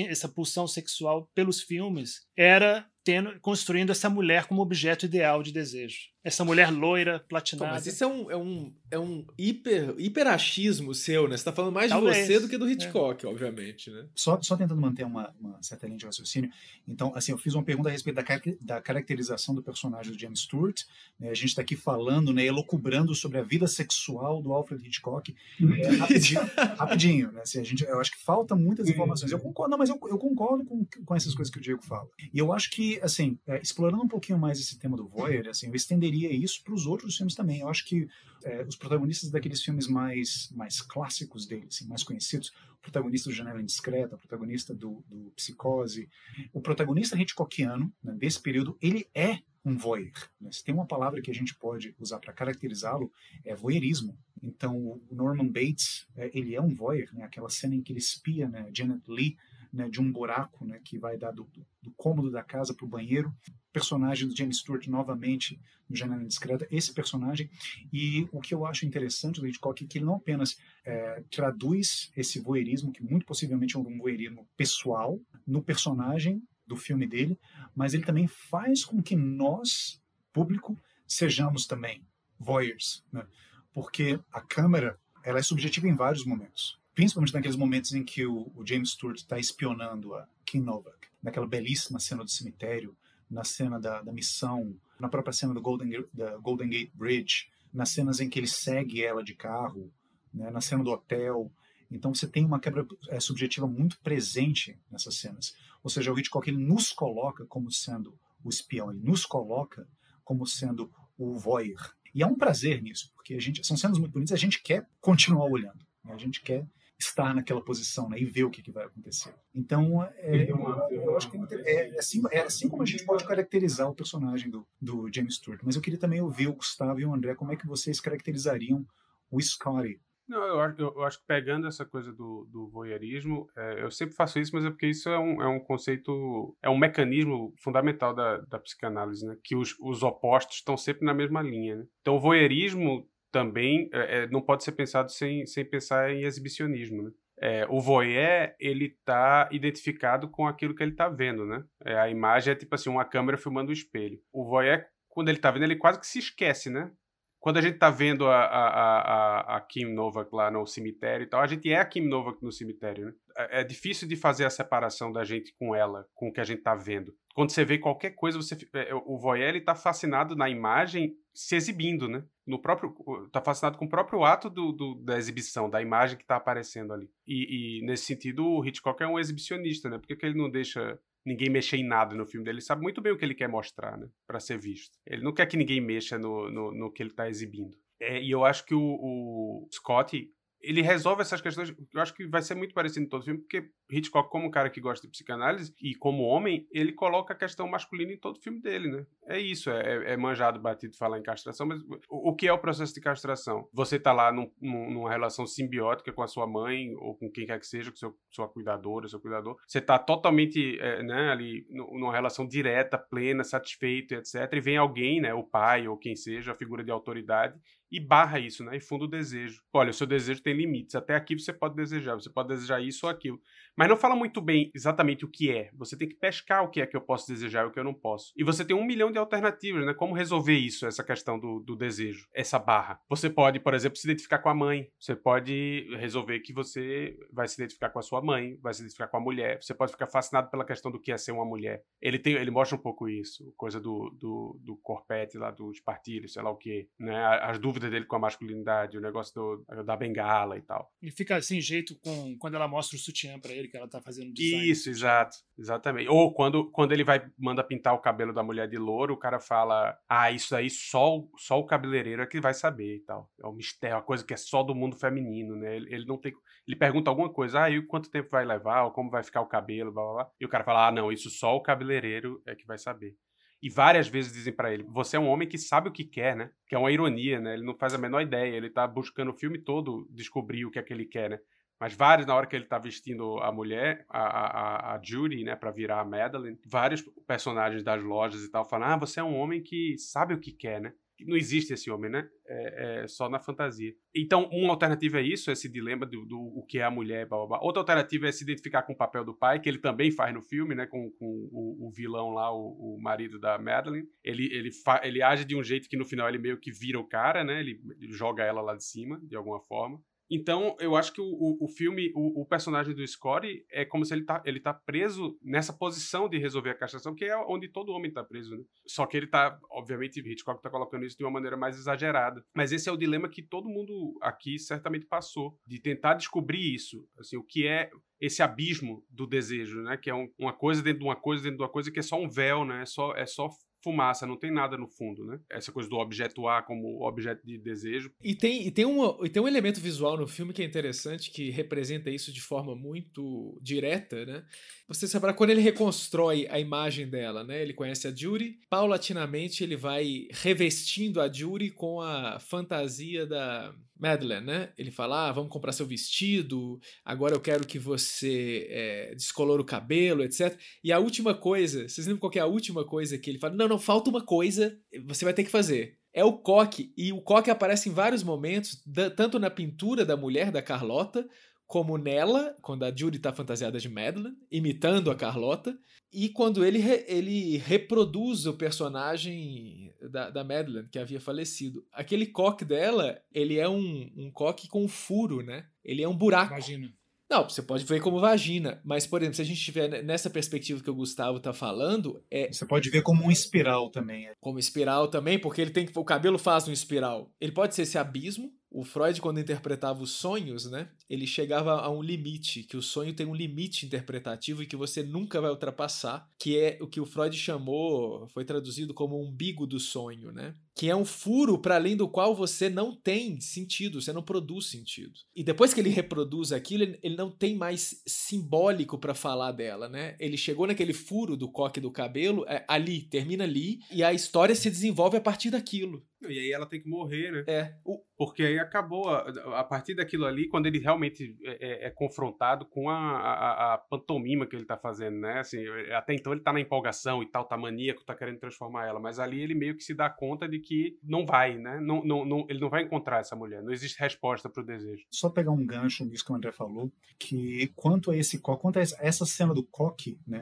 [SPEAKER 4] essa pulsão sexual pelos filmes, era tendo, construindo essa mulher como objeto ideal de desejo. Essa mulher loira, platinada. Pô,
[SPEAKER 2] mas isso é um, é um, é um hiper, hiperachismo seu, né? Você tá falando mais Talvez. de você do que do Hitchcock, é. obviamente, né?
[SPEAKER 1] Só, só tentando manter uma, uma certa linha de raciocínio. Então, assim, eu fiz uma pergunta a respeito da, da caracterização do personagem do James Stewart. Né? A gente está aqui falando, né, elocubrando sobre a vida sexual do Alfred Hitchcock. É, rapidinho, rapidinho, né? Assim, a gente, eu acho que falta muitas informações. Eu concordo, não, mas eu, eu concordo com, com essas coisas que o Diego fala. E eu acho que, assim, é, explorando um pouquinho mais esse tema do voyeur, assim, eu estenderia estenderia isso para os outros filmes também. Eu acho que é, os protagonistas daqueles filmes mais, mais clássicos dele, assim, mais conhecidos, o protagonista do Janela Indiscreta, o protagonista do, do Psicose, o protagonista Hitchcockiano, né, desse período, ele é um voyeur. Né? Se tem uma palavra que a gente pode usar para caracterizá-lo, é voyeurismo. Então, o Norman Bates, é, ele é um voyeur, né? aquela cena em que ele espia né, Janet Lee né, de um buraco né, que vai dar do, do cômodo da casa para o banheiro. Personagem do James Stewart novamente no Janela Discreta, esse personagem. E o que eu acho interessante do Hitchcock é que ele não apenas é, traduz esse voyeurismo, que muito possivelmente é um voyeurismo pessoal, no personagem do filme dele, mas ele também faz com que nós, público, sejamos também voyeurs, né? porque a câmera ela é subjetiva em vários momentos principalmente naqueles momentos em que o, o James Stewart está espionando a Kim Novak, naquela belíssima cena do cemitério, na cena da, da missão, na própria cena do Golden, da Golden Gate Bridge, nas cenas em que ele segue ela de carro, né, na cena do hotel. Então você tem uma quebra é, subjetiva muito presente nessas cenas. Ou seja, o Hitchcock ele nos coloca como sendo o espião, ele nos coloca como sendo o voyeur. E é um prazer nisso, porque a gente são cenas muito bonitas, a gente quer continuar olhando, né? a gente quer estar naquela posição né, e ver o que, que vai acontecer. Então, é, eu, eu, acho que é, é, assim, é assim como a gente pode caracterizar o personagem do, do James Stewart. Mas eu queria também ouvir o Gustavo e o André, como é que vocês caracterizariam o Scotty
[SPEAKER 3] não, eu acho, eu acho que pegando essa coisa do, do voyeurismo, é, eu sempre faço isso, mas é porque isso é um, é um conceito, é um mecanismo fundamental da, da psicanálise, né? Que os, os opostos estão sempre na mesma linha, né? Então, o voyeurismo também é, não pode ser pensado sem, sem pensar em exibicionismo, né? É, o voyeur, ele tá identificado com aquilo que ele tá vendo, né? É, a imagem é tipo assim, uma câmera filmando o espelho. O voyeur quando ele tá vendo, ele quase que se esquece, né? Quando a gente tá vendo a, a, a, a Kim Novak lá no cemitério e tal, a gente é a Kim Novak no cemitério, né? É, é difícil de fazer a separação da gente com ela, com o que a gente tá vendo. Quando você vê qualquer coisa, você, é, o voyeur ele tá fascinado na imagem se exibindo, né? No próprio, tá fascinado com o próprio ato do, do da exibição, da imagem que tá aparecendo ali. E, e, nesse sentido, o Hitchcock é um exibicionista, né? Por que, ele não deixa ninguém mexer em nada no filme dele. Ele sabe muito bem o que ele quer mostrar, né? Pra ser visto. Ele não quer que ninguém mexa no, no, no que ele tá exibindo. É, e eu acho que o, o Scott ele resolve essas questões. Eu acho que vai ser muito parecido em todo filme, porque Hitchcock, como um cara que gosta de psicanálise e como homem, ele coloca a questão masculina em todo o filme dele, né? É isso, é, é, é manjado, batido falar em castração, mas o, o, que é o processo de castração? Você tá lá num, numa relação simbiótica com a sua mãe ou com quem quer que seja, com seu, sua cuidadora, seu cuidador. Você tá totalmente, é, né, ali numa relação direta, plena, satisfeito, etc. E vem alguém, né, o pai ou quem seja, a figura de autoridade, e barra isso, né? E funda o desejo. Olha, o seu desejo tem limites. Até aqui você pode desejar, você pode desejar isso ou aquilo. Mas não fala muito bem exatamente o que é. Você tem que pescar o que é que eu posso desejar e o que eu não posso. E você tem um milhão de alternativas, né? Como resolver isso, essa questão do, do desejo, essa barra. Você pode, por exemplo, se identificar com a mãe. Você pode resolver que você vai se identificar com a sua mãe, vai se identificar com a mulher. Você pode ficar fascinado pela questão do que é ser uma mulher. Ele tem, ele mostra um pouco isso, coisa do, do, do corpete lá, dos partilhos, sei lá o que, né? As dúvidas dele com a masculinidade, o negócio do, da bengala e tal.
[SPEAKER 4] Ele fica assim, jeito com quando ela mostra o sutiã para ele que ela tá fazendo design.
[SPEAKER 3] Isso, exato. Exatamente. Ou quando, quando ele vai, manda pintar o cabelo da mulher de louro, o cara fala: Ah, isso aí só, só o cabeleireiro é que vai saber e tal. É um mistério, uma coisa que é só do mundo feminino, né? Ele, ele não tem. Ele pergunta alguma coisa, ah, e quanto tempo vai levar, ou como vai ficar o cabelo, blá blá blá. E o cara fala: Ah, não, isso só o cabeleireiro é que vai saber. E várias vezes dizem para ele: você é um homem que sabe o que quer, né? Que é uma ironia, né? Ele não faz a menor ideia. Ele tá buscando o filme todo descobrir o que é que ele quer, né? Mas vários, na hora que ele tá vestindo a mulher, a, a, a Judy, né, pra virar a Madeline, vários personagens das lojas e tal falam: Ah, você é um homem que sabe o que quer, né? Não existe esse homem, né? É, é só na fantasia. Então, uma alternativa é isso, esse dilema do, do o que é a mulher, blá, blá, blá. Outra alternativa é se identificar com o papel do pai, que ele também faz no filme, né? Com, com o, o, vilão lá, o, o, marido da Madeline. Ele, ele, fa, ele age de um jeito que no final ele meio que vira o cara, né? Ele, ele joga ela lá de cima, de alguma forma. Então, eu acho que o, o, filme, o, o, personagem do Scotty é como se ele tá, ele tá preso nessa posição de resolver a castração, que é onde todo homem tá preso, né? Só que ele tá, obviamente, Hitchcock tá colocando isso de uma maneira mais exagerada. Mas esse é o dilema que todo mundo aqui certamente passou, de tentar descobrir isso, assim, o que é esse abismo do desejo, né? Que é um, uma coisa dentro de uma coisa dentro de uma coisa que é só um véu, né? É só, é só fumaça, não tem nada no fundo, né? Essa coisa do objeto A como objeto de desejo.
[SPEAKER 2] E tem, e tem, uma, e tem um elemento visual no filme que é interessante, que representa isso de forma muito direta, né? Você sabe, quando ele reconstrói a imagem dela, né? Ele conhece a Judy, paulatinamente ele vai revestindo a Judy com a fantasia da Madeleine, né? Ele fala: ah, vamos comprar seu vestido, agora eu quero que você é, descolore o cabelo, etc. E a última coisa, vocês lembram qual é a última coisa que ele fala? Não, não, falta uma coisa, você vai ter que fazer. É o coque, e o coque aparece em vários momentos, tanto na pintura da mulher, da Carlota, como nela, quando a Judy está fantasiada de Madeline, imitando a Carlota, e quando ele, re, ele reproduz o personagem da, da Madeline, que havia falecido. Aquele coque dela, ele é um, um coque com furo, né? Ele é um buraco.
[SPEAKER 4] Vagina.
[SPEAKER 2] Não, você pode ver como vagina, mas, por exemplo, se a gente estiver nessa perspectiva que o Gustavo está falando, é.
[SPEAKER 1] Você pode ver como um espiral também.
[SPEAKER 2] Como espiral também, porque ele tem o cabelo faz um espiral. Ele pode ser esse abismo, o Freud, quando interpretava os sonhos, né, ele chegava a um limite, que o sonho tem um limite interpretativo e que você nunca vai ultrapassar, que é o que o Freud chamou, foi traduzido como umbigo do sonho, né? Que é um furo para além do qual você não tem sentido, você não produz sentido. E depois que ele reproduz aquilo, ele não tem mais simbólico para falar dela, né? Ele chegou naquele furo do coque do cabelo, é, ali, termina ali, e a história se desenvolve a partir daquilo.
[SPEAKER 3] E aí ela tem que morrer, né?
[SPEAKER 2] É.
[SPEAKER 3] O, porque aí acabou, a, a, partir daquilo ali, quando ele realmente é, é, é confrontado com a, a, a, pantomima que ele tá fazendo, né? Assim, até então ele tá na empolgação e tal, tá maníaco, tá querendo transformar ela, mas ali ele meio que se dá conta de que não vai, né? Não, não, não, ele não vai encontrar essa mulher, não existe resposta pro desejo.
[SPEAKER 1] Só pegar um gancho nisso que o André falou, que quanto a esse quanto a essa cena do coque, né?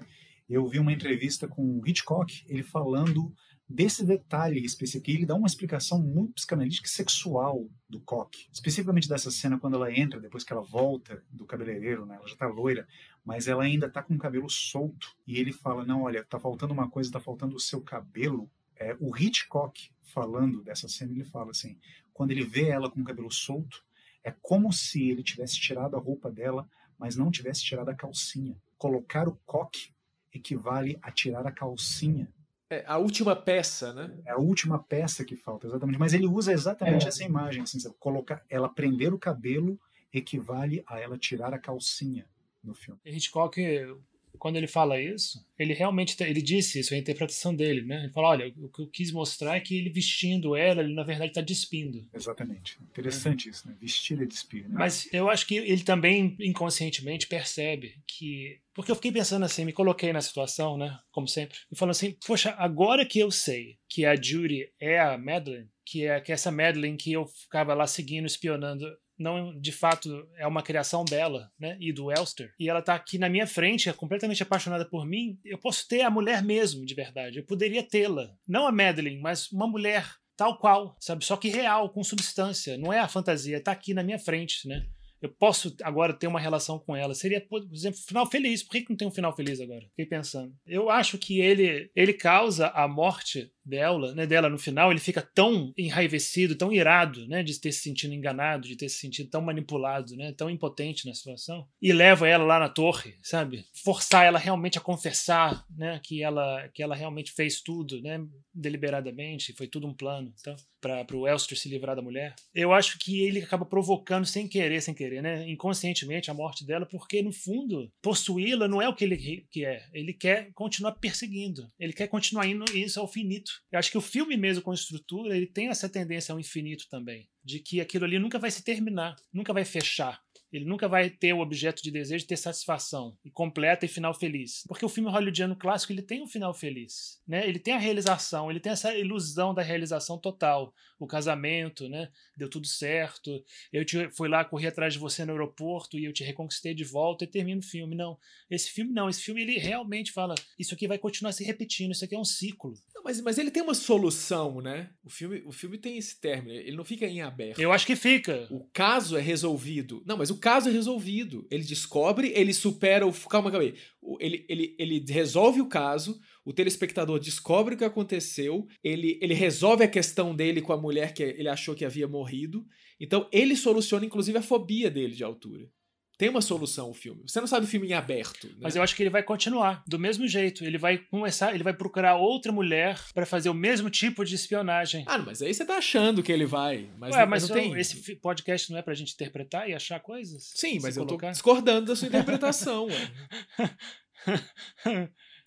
[SPEAKER 1] Eu vi uma entrevista com o Hitchcock, ele falando desse detalhe específico. E ele dá uma explicação muito psicanalítica e sexual do Koch. Especificamente dessa cena quando ela entra, depois que ela volta do cabeleireiro, né? Ela já tá loira, mas ela ainda tá com o cabelo solto. E ele fala, não, olha, tá faltando uma coisa, tá faltando o seu cabelo. É, o Hitchcock, falando dessa cena, ele fala assim, quando ele vê ela com o cabelo solto, é como se ele tivesse tirado a roupa dela, mas não tivesse tirado a calcinha. Colocar o coque equivale a tirar a calcinha
[SPEAKER 2] é a última peça, né?
[SPEAKER 1] É a última peça que falta, exatamente. Mas ele usa exatamente é. essa imagem, assim, colocar, ela prender o cabelo equivale a ela tirar a calcinha no filme.
[SPEAKER 4] Hitchcock quando ele fala isso, ele realmente ele disse isso, é a interpretação dele, né? Ele fala, olha, o que eu quis mostrar é que ele vestindo ela, ele na verdade está despindo.
[SPEAKER 1] Exatamente. Interessante é. isso, né? Vestir e despir. Né?
[SPEAKER 4] Mas eu acho que ele também inconscientemente percebe que porque eu fiquei pensando assim, me coloquei na situação, né? Como sempre. E falando assim, poxa, agora que eu sei que a Judy é a Madeline, que é que é essa Madeline que eu ficava lá seguindo, espionando não de fato é uma criação dela, né, e do Elster, e ela tá aqui na minha frente, é completamente apaixonada por mim, eu posso ter a mulher mesmo, de verdade. Eu poderia tê-la, não a Madeline, mas uma mulher tal qual, sabe, só que real, com substância, não é a fantasia, tá aqui na minha frente, né? eu posso agora ter uma relação com ela. Seria, por exemplo, final feliz. Por que, não tem um final feliz agora? Fiquei pensando. Eu acho que ele, ele causa a morte dela, né, dela no final, ele fica tão enraivecido, tão irado, né, de ter se sentido enganado, de ter se sentido tão manipulado, né, tão impotente na situação, e leva ela lá na torre, sabe? Forçar ela realmente a confessar, né, que ela que ela realmente fez tudo, né, deliberadamente, foi tudo um plano, então, para o Elster se livrar da mulher. Eu acho que ele acaba provocando sem querer, sem querer, né, inconscientemente a morte dela, porque no fundo possuí-la não é o que ele que é. Ele quer continuar perseguindo. Ele quer continuar indo isso ao finito infinito. Eu acho que o filme mesmo com estrutura, ele tem essa tendência ao infinito também, de que aquilo ali nunca vai se terminar, nunca vai fechar. Ele nunca vai ter o objeto de desejo de ter satisfação e completa e final feliz. Porque o filme hollywoodiano clássico ele tem um final feliz, né? Ele tem a realização, ele tem essa ilusão da realização total. O casamento, né? Deu tudo certo. Eu te, fui lá, corri atrás de você no aeroporto e eu te reconquistei de volta e termina o filme. Não, esse filme não. Esse filme ele realmente fala isso aqui vai continuar se repetindo. Isso aqui é um ciclo.
[SPEAKER 2] Não, mas, mas ele tem uma solução, né? O filme, o filme tem esse término. Ele não fica em aberto.
[SPEAKER 4] Eu acho que fica.
[SPEAKER 2] O caso é resolvido. Não, mas o caso é resolvido. Ele descobre, ele supera o. Calma, calma aí. Ele, ele, ele resolve o caso, o telespectador descobre o que aconteceu, ele, ele resolve a questão dele com a mulher que ele achou que havia morrido. Então ele soluciona, inclusive, a fobia dele de altura. Tem uma solução o filme. Você não sabe o filme em aberto. Né?
[SPEAKER 4] Mas eu acho que ele vai continuar do mesmo jeito. Ele vai começar, ele vai procurar outra mulher para fazer o mesmo tipo de espionagem.
[SPEAKER 2] Ah, mas aí você tá achando que ele vai. Mas,
[SPEAKER 4] Ué,
[SPEAKER 2] não,
[SPEAKER 4] mas não tem. Esse podcast não é pra gente interpretar e achar coisas?
[SPEAKER 2] Sim, mas eu colocar? tô discordando da sua interpretação.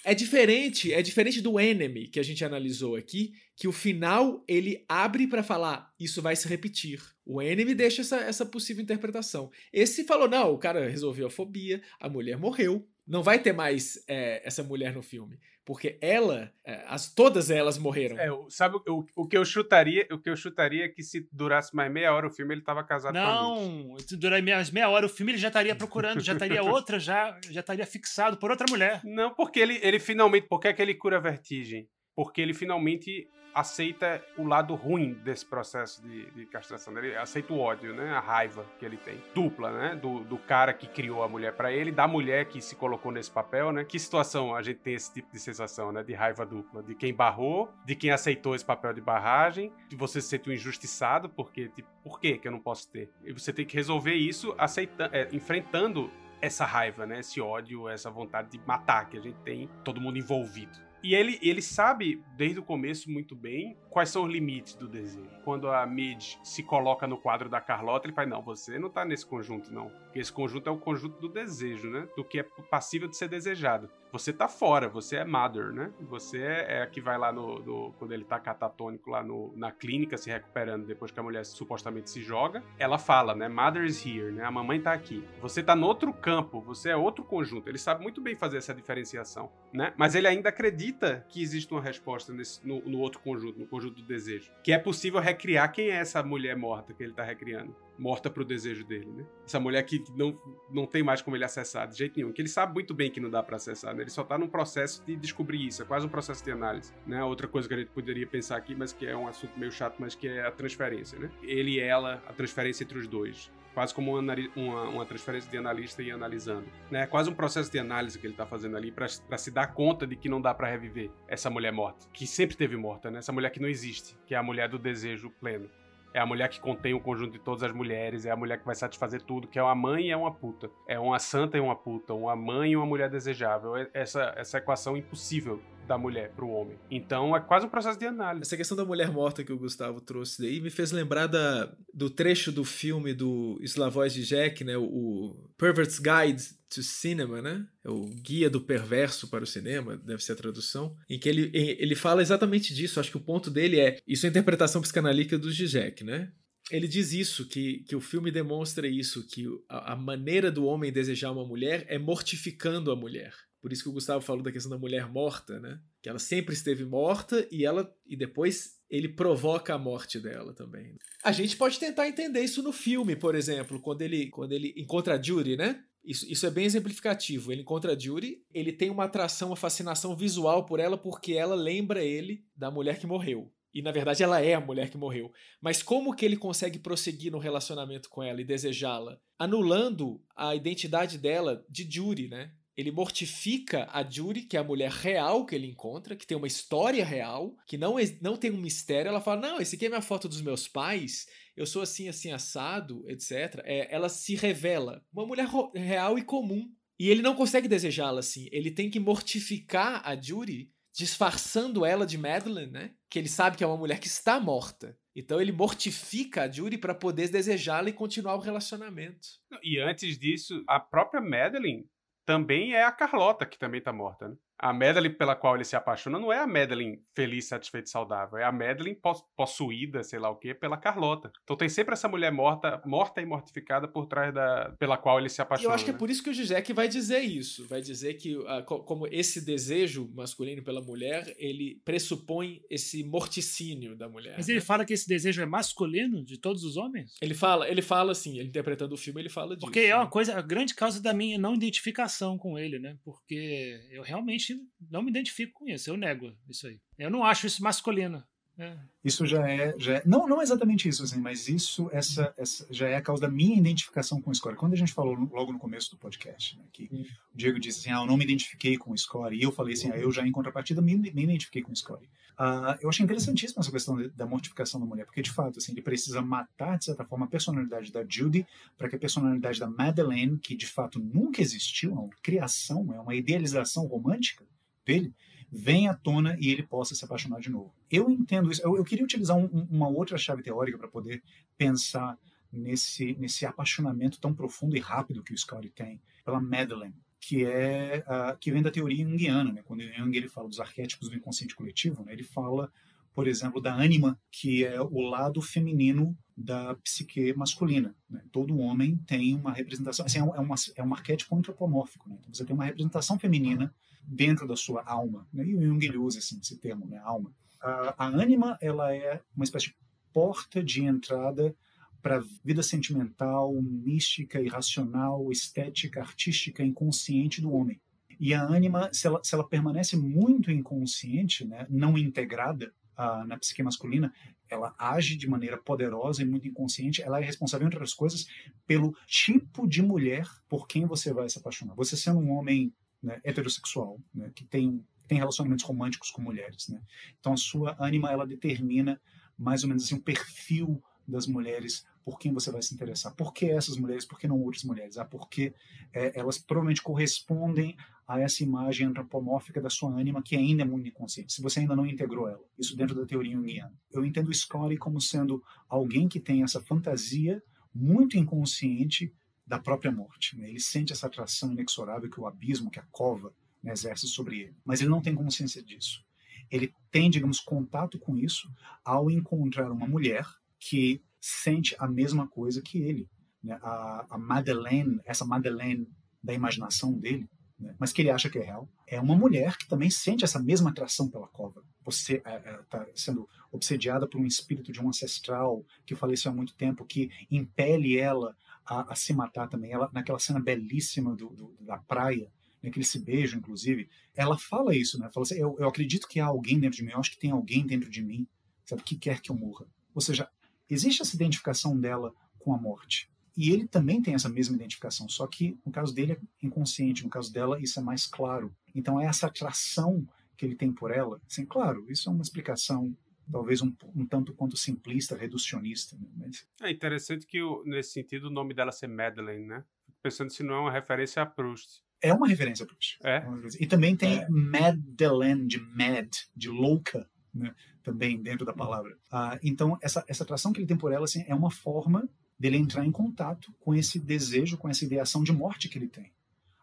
[SPEAKER 2] É diferente, é diferente do Enemy que a gente analisou aqui, que o final ele abre para falar isso vai se repetir. O Enemy deixa essa, essa possível interpretação. Esse falou não, o cara resolveu a fobia, a mulher morreu, não vai ter mais é, essa mulher no filme. Porque ela, é, as, todas elas morreram.
[SPEAKER 3] É, sabe o, o que eu chutaria? O que eu chutaria é que se durasse mais meia hora o filme, ele estava casado
[SPEAKER 4] não, com a Se durar mais meia hora o filme, ele já estaria procurando, já estaria outra, já, já estaria fixado por outra mulher.
[SPEAKER 3] Não, porque ele, ele finalmente. Por que, é que ele cura a vertigem? Porque ele finalmente aceita o lado ruim desse processo de, de, castração. Ele aceita o ódio, né? A raiva que ele tem. Dupla, né? Do, do cara que criou a mulher para ele, da mulher que se colocou nesse papel, né? Que situação a gente tem esse tipo de sensação, né? De raiva dupla. De quem barrou, de quem aceitou esse papel de barragem, de você se sentir um injustiçado, porque, tipo, por que que eu não posso ter? E você tem que resolver isso aceitando, é, enfrentando essa raiva, né? Esse ódio, essa vontade de matar que a gente tem, todo mundo envolvido. E ele, ele sabe, desde o começo, muito bem quais são os limites do desejo. Quando a Mid se coloca no quadro da Carlota, ele fala: Não, você não tá nesse conjunto, não. Porque esse conjunto é o conjunto do desejo, né? Do que é passível de ser desejado você tá fora, você é mother, né? Você é, é a que vai lá no, no, Quando ele tá catatônico lá no, na clínica, se recuperando depois que a mulher supostamente se joga. Ela fala, né? Mother is here, né? A mamãe tá aqui. Você tá no outro campo, você é outro conjunto. Ele sabe muito bem fazer essa diferenciação, né? Mas ele ainda acredita que existe uma resposta nesse, no, no outro conjunto, no conjunto do desejo. Que é possível recriar quem é essa mulher morta que ele tá recriando. Morta pro desejo dele, né? Essa mulher que não, não tem mais como ele acessar de jeito nenhum, que ele sabe muito bem que não dá para acessar, né? Ele só tá num processo de descobrir isso, é quase um processo de análise, né? Outra coisa que a gente poderia pensar aqui, mas que é um assunto meio chato, mas que é a transferência, né? Ele e ela, a transferência entre os dois quase como uma, uma, uma, transferência de analista e analisando. Né? Quase um processo de análise que ele está fazendo ali para se dar conta de que não dá para reviver essa mulher morta, que sempre teve morta, né? essa mulher que não existe, que é a mulher do desejo pleno. É a mulher que contém o conjunto de todas as mulheres, é a mulher que vai satisfazer tudo, que é uma mãe e é uma puta. É uma santa e uma puta, uma mãe e uma mulher desejável. É essa, essa equação impossível da mulher para o homem. Então é quase um processo de análise.
[SPEAKER 2] Essa questão da mulher morta que o Gustavo trouxe daí me fez lembrar da, do trecho do filme do Slavoj Žižek, né, o, o Pervert's Guide to Cinema, né? É o Guia do Perverso para o Cinema, deve ser a tradução, em que ele, ele fala exatamente disso. Acho que o ponto dele é isso é a interpretação psicanalítica do Zizek, né? ele diz isso, que, que o filme demonstra isso, que a, a, maneira do homem desejar uma mulher é mortificando a mulher. Por isso que o Gustavo falou da questão da mulher morta, né? Que ela sempre esteve morta e ela e depois ele provoca a morte dela também. A gente pode tentar entender isso no filme, por exemplo, quando ele quando ele encontra a Judy, né? Isso, isso é bem exemplificativo. Ele encontra a Judy, ele tem uma atração, uma fascinação visual por ela porque ela lembra ele da mulher que morreu. E na verdade ela é a mulher que morreu. Mas como que ele consegue prosseguir no relacionamento com ela e desejá-la? Anulando a identidade dela de Judy, né? Ele mortifica a Judy, que é a mulher real que ele encontra, que tem uma história real, que não, não tem um mistério. Ela fala: Não, esse aqui é minha foto dos meus pais, eu sou assim, assim, assado, etc. É, ela se revela uma mulher real e comum. E ele não consegue desejá-la assim. Ele tem que mortificar a Judy, disfarçando ela de Madeline, né? Que ele sabe que é uma mulher que está morta. Então ele mortifica a Judy para poder desejá-la e continuar o relacionamento.
[SPEAKER 3] E antes disso, a própria Madeline também é a Carlota, que também tá morta, né? A Madeline pela qual ele se apaixona não é a Madeline feliz, satisfeita e saudável, é a Madeline possuída, sei lá o quê, pela Carlota. Então tem sempre essa mulher morta, morta e mortificada por trás da pela qual ele se apaixona.
[SPEAKER 2] Eu acho que
[SPEAKER 3] né?
[SPEAKER 2] é por isso que o Zizek vai dizer isso, vai dizer que uh, como esse desejo masculino pela mulher, ele pressupõe esse morticínio da mulher.
[SPEAKER 4] Mas ele né? fala que esse desejo é masculino de todos os homens?
[SPEAKER 2] Ele fala, ele fala assim, ele interpretando o filme, ele fala disso.
[SPEAKER 4] Porque é uma né? coisa, a grande causa da minha não identificação com ele, né? Porque eu realmente não me identifico com isso, eu nego isso aí. Eu não acho isso masculino. É.
[SPEAKER 1] Isso já é, já é, não, não exatamente isso, assim, mas isso essa, essa já é a causa da minha identificação com o Score. Quando a gente falou logo no começo do podcast, né, que o Diego disse assim, ah, eu não me identifiquei com o Score, e eu falei assim, ah, eu já em contrapartida me, me identifiquei com o Score. Uh, eu achei interessantíssima essa questão de, da mortificação da mulher, porque de fato, assim, ele precisa matar de certa forma a personalidade da Judy para que a personalidade da Madeleine, que de fato nunca existiu, é uma criação, é uma idealização romântica, dele venha à tona e ele possa se apaixonar de novo. Eu entendo isso. Eu, eu queria utilizar um, uma outra chave teórica para poder pensar nesse, nesse apaixonamento tão profundo e rápido que o Scotty tem pela Madeleine, que é uh, que vem da teoria junguiana, né? Quando Jung ele fala dos arquétipos do inconsciente coletivo, né? ele fala, por exemplo, da ânima, que é o lado feminino da psique masculina. Né? Todo homem tem uma representação, assim, é, é, uma, é um arquétipo antropomórfico. Né? Então você tem uma representação feminina dentro da sua alma. Né? E o Jung usa assim, esse termo, né? alma. A, a ânima ela é uma espécie de porta de entrada para a vida sentimental, mística, irracional, estética, artística, inconsciente do homem. E a ânima, se ela, se ela permanece muito inconsciente, né, não integrada uh, na psique masculina, ela age de maneira poderosa e muito inconsciente. Ela é responsável, entre outras coisas, pelo tipo de mulher por quem você vai se apaixonar. Você sendo um homem né, heterossexual, né, que tem, tem relacionamentos românticos com mulheres. Né? Então a sua ânima ela determina mais ou menos assim, o perfil das mulheres por quem você vai se interessar. Por que essas mulheres, por que não outras mulheres? Ah, porque é, elas provavelmente correspondem a essa imagem antropomórfica da sua ânima que ainda é muito inconsciente, se você ainda não integrou ela. Isso dentro da teoria junguiana. Eu entendo o Scotty como sendo alguém que tem essa fantasia muito inconsciente da própria morte. Né? Ele sente essa atração inexorável que o abismo, que a cova, né, exerce sobre ele. Mas ele não tem consciência disso. Ele tem, digamos, contato com isso ao encontrar uma mulher que sente a mesma coisa que ele. Né? A, a Madeleine, essa Madeleine da imaginação dele, né? mas que ele acha que é real, é uma mulher que também sente essa mesma atração pela cova. você está é, é, sendo obsediada por um espírito de um ancestral que faleceu há muito tempo, que impele ela a, a se matar também. Ela, naquela cena belíssima do, do, da praia, naquele se beijo, inclusive, ela fala isso, né? Fala assim, eu, eu acredito que há alguém dentro de mim, eu acho que tem alguém dentro de mim, sabe, que quer que eu morra. Ou seja, existe essa identificação dela com a morte. E ele também tem essa mesma identificação, só que no caso dele é inconsciente, no caso dela isso é mais claro. Então é essa atração que ele tem por ela. Assim, claro, isso é uma explicação talvez um, um tanto quanto simplista, reducionista. Né? Mas...
[SPEAKER 3] É interessante que, nesse sentido, o nome dela ser Madeleine, né? Pensando se não é uma referência a Proust.
[SPEAKER 1] É uma referência a Proust.
[SPEAKER 3] É.
[SPEAKER 1] é e também tem é. Madeleine, de mad, de louca, né? também dentro da palavra. Ah, então, essa, essa atração que ele tem por ela assim, é uma forma dele entrar em contato com esse desejo, com essa ideação de morte que ele tem.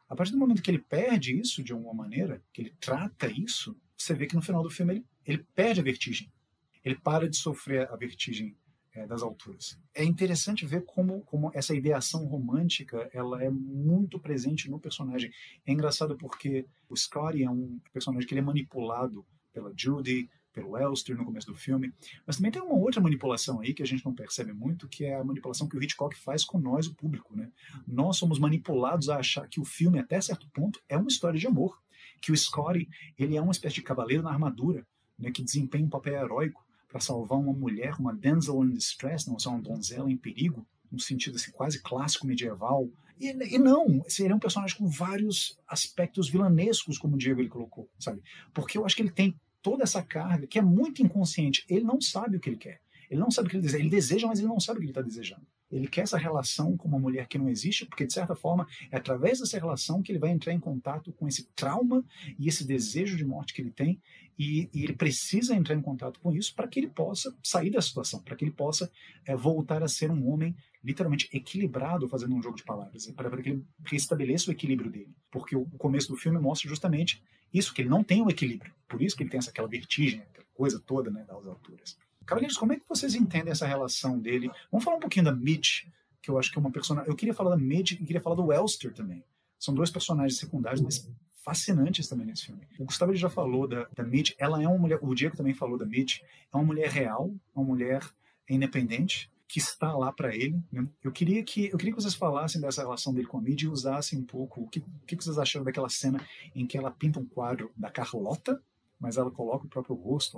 [SPEAKER 1] A partir do momento que ele perde isso de alguma maneira, que ele trata isso, você vê que no final do filme ele, ele perde a vertigem. Ele para de sofrer a vertigem é, das alturas. É interessante ver como, como essa ideação romântica ela é muito presente no personagem. É engraçado porque o Scotty é um personagem que ele é manipulado pela Judy, pelo Elster no começo do filme. Mas também tem uma outra manipulação aí que a gente não percebe muito, que é a manipulação que o Hitchcock faz com nós, o público. Né? Nós somos manipulados a achar que o filme, até certo ponto, é uma história de amor. Que o Scotty ele é uma espécie de cavaleiro na armadura, né, que desempenha um papel heróico para salvar uma mulher, uma damsel in distress, não uma donzela em perigo, num sentido assim, quase clássico medieval. E, e não, seria um personagem com vários aspectos vilanescos, como o Diego ele colocou, sabe? Porque eu acho que ele tem toda essa carga que é muito inconsciente. Ele não sabe o que ele quer. Ele não sabe o que ele deseja. Ele deseja, mas ele não sabe o que ele está desejando. Ele quer essa relação com uma mulher que não existe, porque, de certa forma, é através dessa relação que ele vai entrar em contato com esse trauma e esse desejo de morte que ele tem. E, e ele precisa entrar em contato com isso para que ele possa sair da situação, para que ele possa é, voltar a ser um homem literalmente equilibrado, fazendo um jogo de palavras, para que ele restabeleça o equilíbrio dele. Porque o começo do filme mostra justamente isso, que ele não tem o equilíbrio. Por isso que ele tem essa, aquela vertigem, aquela coisa toda né, das alturas. Cavaleiros, como é que vocês entendem essa relação dele? Vamos falar um pouquinho da Midge, que eu acho que é uma personagem. Eu queria falar da Midge e queria falar do Elster também. São dois personagens secundários, mas fascinantes também nesse filme. O Gustavo já falou da, da Midge, ela é uma mulher, o Diego também falou da Midge, é uma mulher real, uma mulher independente, que está lá para ele. Né? Eu queria que eu queria que vocês falassem dessa relação dele com a mídia e usassem um pouco o que, o que vocês acharam daquela cena em que ela pinta um quadro da Carlota, mas ela coloca o próprio rosto.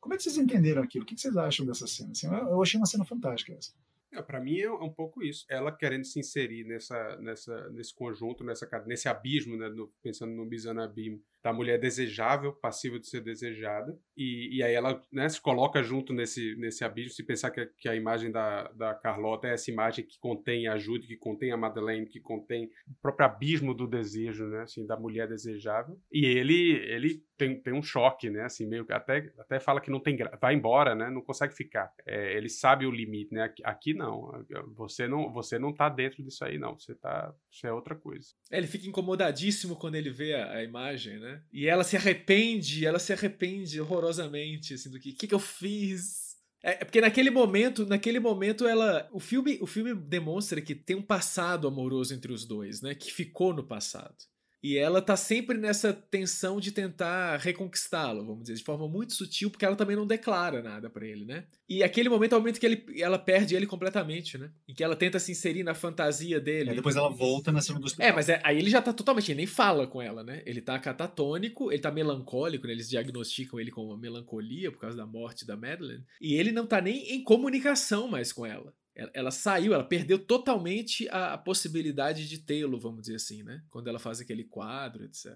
[SPEAKER 1] Como é que vocês entenderam aquilo? O que vocês acham dessa cena? Assim, eu achei uma cena fantástica essa.
[SPEAKER 3] É, para mim é um pouco isso. Ela querendo se inserir nessa, nessa, nesse conjunto, nessa, nesse abismo, né, no, pensando no Bizanabim, da mulher desejável, passível de ser desejada. E, e aí ela né, se coloca junto nesse, nesse abismo. Se pensar que, que a imagem da, da Carlota é essa imagem que contém a Judy, que contém a Madeleine, que contém o próprio abismo do desejo, né, assim, da mulher desejável. E ele, ele tem, tem um choque, né, assim, meio até, até fala que não tem vai embora, né, não consegue ficar. É, ele sabe o limite, né, aqui, aqui não. Você não você não tá dentro disso aí, não. Você tá. Isso é outra coisa.
[SPEAKER 2] É, ele fica incomodadíssimo quando ele vê a, a imagem, né? né? E ela se arrepende, ela se arrepende horrorosamente, assim, do que, que, que eu fiz? É, é porque naquele momento, naquele momento ela, o filme, o filme demonstra que tem um passado amoroso entre os dois, né? Que ficou no passado. E ela tá sempre nessa tensão de tentar reconquistá-lo, vamos dizer, de forma muito sutil, porque ela também não declara nada para ele, né? E aquele momento é o momento que ele, ela perde ele completamente, né? Em que ela tenta se inserir na fantasia dele.
[SPEAKER 1] É, depois ela volta na cena do hospital.
[SPEAKER 2] É, mas é, aí ele já tá totalmente, ele nem fala com ela, né? Ele tá catatônico, ele tá melancólico, né? Eles diagnosticam ele com uma melancolia por causa da morte da Madeline. E ele não tá nem em comunicação mais com ela ela, saiu, ela perdeu totalmente a, a possibilidade de tê-lo, vamos dizer assim, né? Quando ela faz aquele quadro, etc.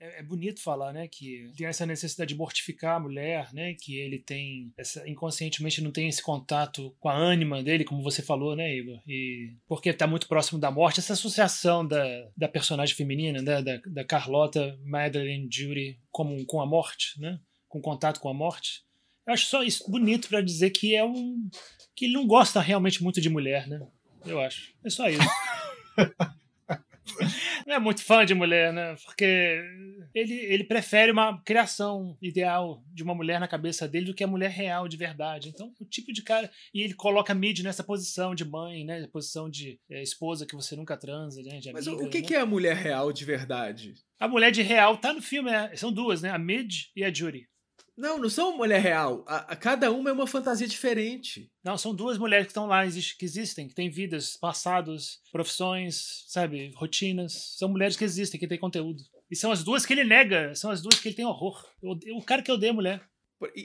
[SPEAKER 4] É, é, bonito falar, né, que tem essa necessidade de mortificar a mulher, né, que ele tem essa, inconscientemente não tem esse contato com a ânima dele, como você falou, né, Igor, e porque está muito próximo da morte, essa associação da, da personagem feminina, né, da, da Carlota, Madeline, Judy, como com a morte, né, com contato com a morte, eu acho só isso bonito para dizer que é um que ele não gosta realmente muito de mulher, né? Eu acho. É só isso. não é muito fã de mulher, né? Porque ele, ele prefere uma criação ideal de uma mulher na cabeça dele do que a mulher real de verdade. Então, o tipo de cara. E ele coloca a Mid nessa posição de mãe, né? Posição de é, esposa que você nunca transa, né? De
[SPEAKER 2] Mas
[SPEAKER 4] amiga,
[SPEAKER 2] o que,
[SPEAKER 4] né?
[SPEAKER 2] que é a mulher real de verdade?
[SPEAKER 4] A mulher de real tá no filme, é, são duas, né? A Mid e a Judy.
[SPEAKER 2] Não, não são mulher real. A, a, cada uma é uma fantasia diferente.
[SPEAKER 4] Não, são duas mulheres que estão lá, que existem, que têm vidas, passados, profissões, sabe, rotinas. São mulheres que existem, que têm conteúdo. E são as duas que ele nega, são as duas que ele tem horror. O cara que odeia a mulher.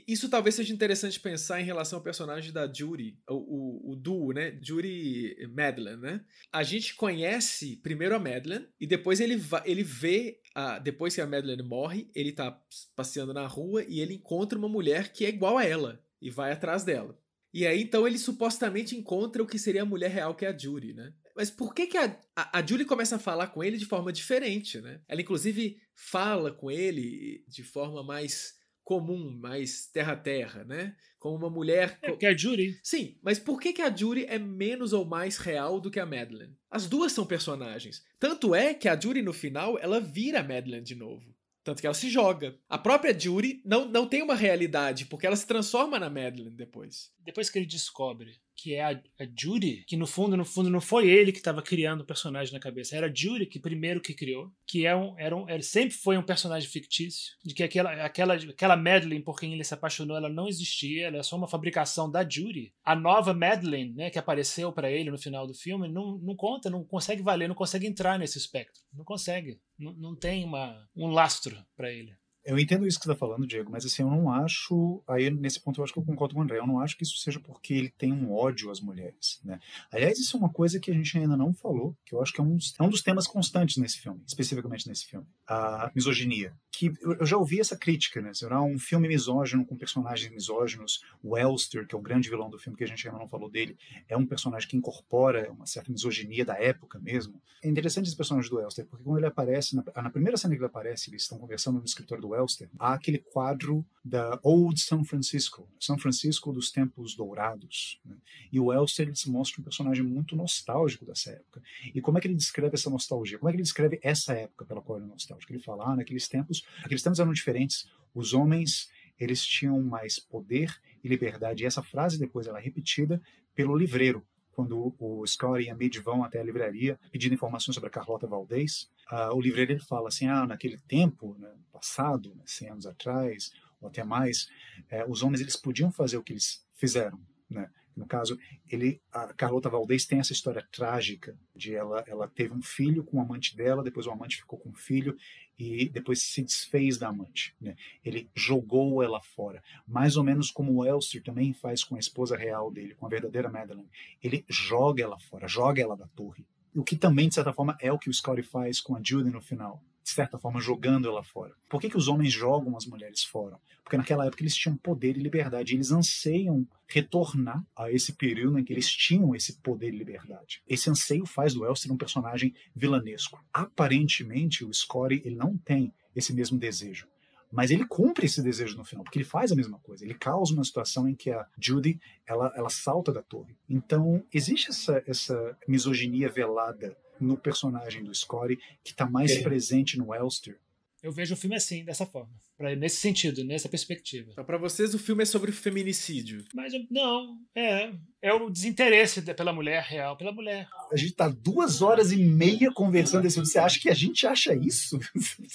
[SPEAKER 2] Isso talvez seja interessante pensar em relação ao personagem da Judy, o, o, o duo, né? Judy Madeline, né? A gente conhece primeiro a Madeline e depois ele, ele vê, a, depois que a Madeline morre, ele tá passeando na rua e ele encontra uma mulher que é igual a ela e vai atrás dela. E aí, então, ele supostamente encontra o que seria a mulher real, que é a Judy, né? Mas por que, que a, a, a Julie começa a falar com ele de forma diferente, né? Ela, inclusive, fala com ele de forma mais comum, mais terra-terra, né? Como uma mulher.
[SPEAKER 4] É, que é a Judy.
[SPEAKER 2] Sim, mas por que, que a Judy é menos ou mais real do que a Madeline? As duas são personagens. Tanto é que a Judy, no final, ela vira a Madeline de novo. Tanto que ela se joga. A própria Judy não, não tem uma realidade, porque ela se transforma na Madeline depois.
[SPEAKER 4] Depois que ele descobre que é a, a Judy, que no fundo, no fundo, não foi ele que estava criando o personagem na cabeça, era a Judy que primeiro que criou, que é um, era um, ele sempre foi um personagem fictício, de que aquela, aquela, aquela Madeline por quem ele se apaixonou, ela não existia, ela é só uma fabricação da Judy. A nova Madeline, né, que apareceu para ele no final do filme, não, não conta, não consegue valer, não consegue entrar nesse espectro, não consegue, não, não tem uma, um lastro para ele.
[SPEAKER 1] Eu entendo isso que você está falando, Diego, mas assim, eu não acho. Aí, nesse ponto, eu acho que eu concordo com o André. Eu não acho que isso seja porque ele tem um ódio às mulheres. Né? Aliás, isso é uma coisa que a gente ainda não falou, que eu acho que é um, é um dos temas constantes nesse filme, especificamente nesse filme. A misoginia. Que eu já ouvi essa crítica, né? Será um filme misógino com personagens misóginos. O Elster, que é o grande vilão do filme, que a gente ainda não falou dele, é um personagem que incorpora uma certa misoginia da época mesmo. É interessante esse personagem do Elster, porque quando ele aparece, na, na primeira cena que ele aparece, eles estão conversando no escritório do Elster, há aquele quadro da Old San Francisco, São Francisco dos tempos dourados. Né? E o Elster ele se mostra um personagem muito nostálgico dessa época. E como é que ele descreve essa nostalgia? Como é que ele descreve essa época pela qual ele é nostálgico? Ele fala, ah, naqueles tempos, aqueles tempos eram diferentes, os homens eles tinham mais poder e liberdade. E essa frase depois ela é repetida pelo livreiro, quando o Scott e a Mid vão até a livraria pedindo informações sobre a Carlota Valdez, uh, o livreiro ele fala assim, ah, naquele tempo, né, passado, né, 100 anos atrás, ou até mais, eh, os homens eles podiam fazer o que eles fizeram, né? No caso, ele, a Carlota Valdez tem essa história trágica de ela, ela teve um filho com o amante dela, depois o amante ficou com o filho e depois se desfez da amante. Né? Ele jogou ela fora, mais ou menos como o Elster também faz com a esposa real dele, com a verdadeira Madeline. Ele joga ela fora, joga ela da torre. O que também, de certa forma, é o que o Scotty faz com a Judy no final de certa forma, jogando ela fora. Por que, que os homens jogam as mulheres fora? Porque naquela época eles tinham poder e liberdade. E eles anseiam retornar a esse período em que eles tinham esse poder e liberdade. Esse anseio faz do Elster um personagem vilanesco. Aparentemente, o Scotty ele não tem esse mesmo desejo. Mas ele cumpre esse desejo no final, porque ele faz a mesma coisa. Ele causa uma situação em que a Judy ela, ela salta da torre. Então, existe essa, essa misoginia velada no personagem do Scotty, que está mais é. presente no Elster.
[SPEAKER 4] Eu vejo o filme assim, dessa forma. Pra, nesse sentido, nessa perspectiva.
[SPEAKER 2] Então, para vocês, o filme é sobre feminicídio.
[SPEAKER 4] Mas não, é. É o desinteresse pela mulher real, pela mulher.
[SPEAKER 1] A gente tá duas horas e meia conversando desse Você acha que a gente acha isso?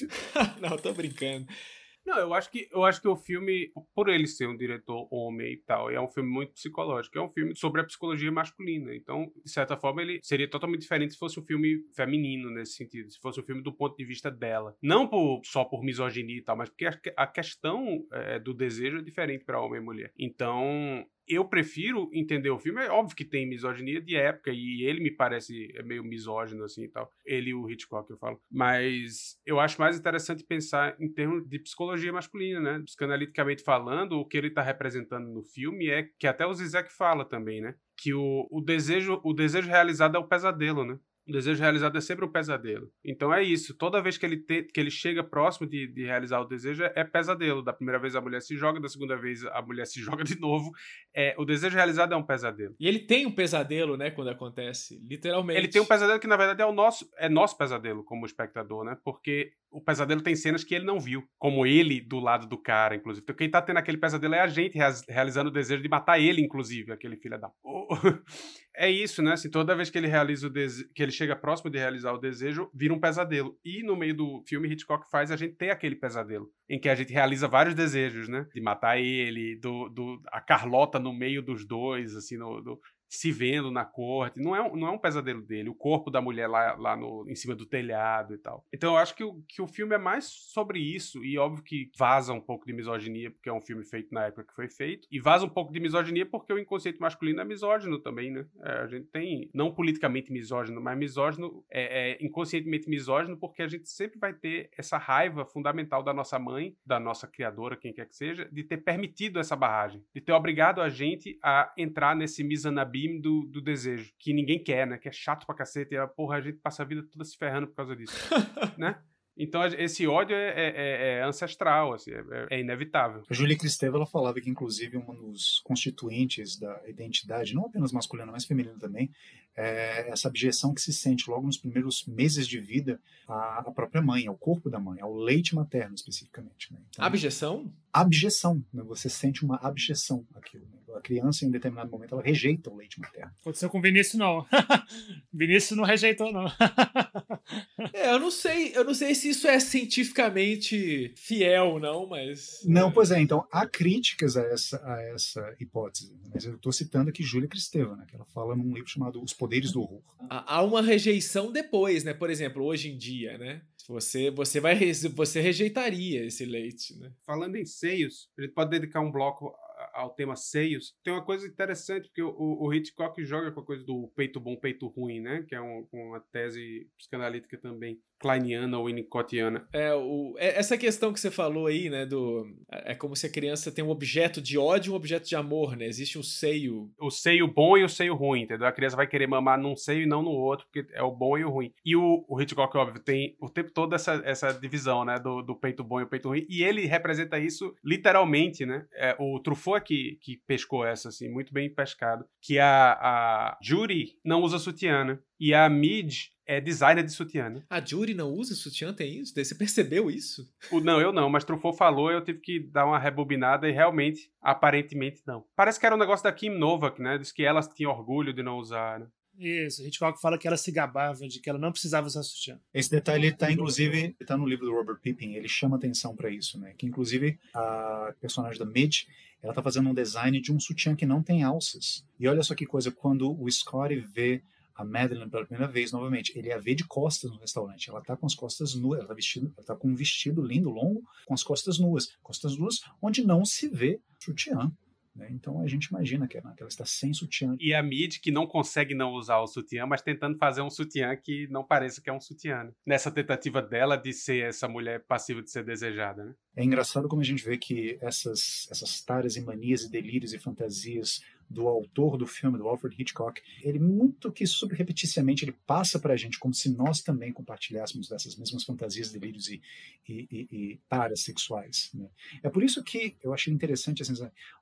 [SPEAKER 2] não, tô brincando.
[SPEAKER 3] Não, eu acho que eu acho que o filme, por ele ser um diretor homem e tal, é um filme muito psicológico, é um filme sobre a psicologia masculina. Então, de certa forma, ele seria totalmente diferente se fosse um filme feminino nesse sentido, se fosse um filme do ponto de vista dela, não por, só por misoginia e tal, mas porque a, a questão é, do desejo é diferente para homem e mulher. Então, eu prefiro entender o filme. É óbvio que tem misoginia de época e ele me parece meio misógino assim e tal. Ele e o Hitchcock, eu falo. Mas eu acho mais interessante pensar em termos de psicologia masculina, né? Psicanaliticamente falando, o que ele está representando no filme é que até o Zizek fala também, né? Que o, o, desejo, o desejo realizado é o pesadelo, né? O desejo realizado é sempre um pesadelo. Então é isso. Toda vez que ele, te, que ele chega próximo de, de realizar o desejo, é, é, pesadelo. Da primeira vez a mulher se joga, da segunda vez a mulher se joga de novo. É, o desejo realizado é um pesadelo.
[SPEAKER 2] E ele tem um pesadelo, né, quando acontece. Literalmente.
[SPEAKER 3] Ele tem um pesadelo que, na verdade, é o nosso, é nosso pesadelo como espectador, né? Porque o pesadelo tem cenas que ele não viu. Como ele do lado do cara, inclusive. Então quem tá tendo aquele pesadelo é a gente realizando o desejo de matar ele, inclusive, aquele filho da. é isso, né? Assim, toda vez que ele realiza o dese... que ele chega próximo de realizar o desejo, vira um pesadelo. E no meio do filme, Hitchcock faz a gente ter aquele pesadelo, em que a gente realiza vários desejos, né? De matar ele, do, do a Carlota no meio dos dois, assim, no, do, se vendo na corte. Não é, não é um pesadelo dele. O corpo da mulher lá, lá no, em cima do telhado e tal. Então eu acho que o, que o filme é mais sobre isso. E óbvio que vaza um pouco de misoginia, porque é um filme feito na época que foi feito. E vaza um pouco de misoginia porque o inconsciente masculino é misógino também, né? É, a gente tem, não politicamente misógino, mas misógino, é, é inconscientemente misógino porque a gente sempre vai ter essa raiva fundamental da nossa mãe, da nossa criadora, quem quer que seja, de ter permitido essa barragem. De ter obrigado a gente a entrar nesse misanabi do, do desejo, que ninguém quer, né? Que é chato pra cacete. E a porra, a gente passa a vida toda se ferrando por causa disso, né? Então esse ódio é, é, é, é ancestral, assim, é, é, inevitável.
[SPEAKER 1] A Julia Cristeva ela falava que inclusive um dos constituintes da identidade, não apenas masculina, mas feminina também, é essa abjeção que se sente logo nos primeiros meses de vida à, à própria mãe, ao corpo da mãe, ao leite materno especificamente. Né?
[SPEAKER 2] Então, abjeção?
[SPEAKER 1] Abjeção, né? você sente uma abjeção aquilo. Né? A criança, em um determinado momento, ela rejeita o leite materno.
[SPEAKER 4] Aconteceu com o Vinícius, não. Vinícius não rejeitou, não.
[SPEAKER 2] é, eu não sei, eu não sei se isso é cientificamente fiel, não, mas.
[SPEAKER 1] Não, pois é, então há críticas a essa, a essa hipótese. Mas eu estou citando aqui Júlia Cristeva, né, que ela fala num livro chamado Os Poderes do Horror.
[SPEAKER 2] Há uma rejeição depois, né? Por exemplo, hoje em dia, né? Você, você vai você rejeitaria esse leite, né?
[SPEAKER 3] Falando em seios, a gente pode dedicar um bloco ao tema seios, tem uma coisa interessante, porque o, o Hitchcock joga com a coisa do peito bom, peito ruim, né? Que é um, uma tese psicanalítica também kleiniana ou winnicottiana.
[SPEAKER 2] É, o, é, essa questão que você falou aí, né, do é, é como se a criança tem um objeto de ódio e um objeto de amor, né? Existe um seio.
[SPEAKER 3] O seio bom e o seio ruim, entendeu? A criança vai querer mamar num seio e não no outro, porque é o bom e o ruim. E o, o Hitchcock, óbvio, tem o tempo todo essa, essa divisão, né, do, do peito bom e o peito ruim, e ele representa isso literalmente, né? É, o Truffaut que, que pescou essa, assim, muito bem pescado, que a, a Judy não usa sutiã, né? E a Mid é designer de sutiã, né?
[SPEAKER 2] A Jury não usa sutiã, tem isso? Você percebeu isso?
[SPEAKER 3] O, não, eu não, mas Truffaut falou, eu tive que dar uma rebobinada e realmente, aparentemente, não. Parece que era um negócio da Kim Novak, né? Diz que ela tinha orgulho de não usar, né?
[SPEAKER 4] Isso, Hitchcock fala que ela se gabava de que ela não precisava usar sutiã.
[SPEAKER 1] Esse detalhe está inclusive tá no livro do Robert Pippin, ele chama atenção para isso, né? Que inclusive a personagem da Midge, ela está fazendo um design de um sutiã que não tem alças. E olha só que coisa, quando o Scotty vê a Madeline pela primeira vez, novamente, ele a vê de costas no restaurante. Ela tá com as costas nuas, ela tá, vestido, ela tá com um vestido lindo, longo, com as costas nuas. Costas nuas onde não se vê sutiã. Né? Então a gente imagina que ela, que ela, está sem sutiã.
[SPEAKER 3] E a Mid que não consegue não usar o sutiã, mas tentando fazer um sutiã que não pareça que é um sutiã. Né? Nessa tentativa dela de ser essa mulher passiva de ser desejada. Né?
[SPEAKER 1] É engraçado como a gente vê que essas, essas taras e manias e delírios e fantasias do autor do filme, do Alfred Hitchcock, ele muito que subrepeticiamente ele passa para a gente como se nós também compartilhássemos dessas mesmas fantasias, delírios e, e, e, e taras sexuais. Né? É por isso que eu achei interessante assim,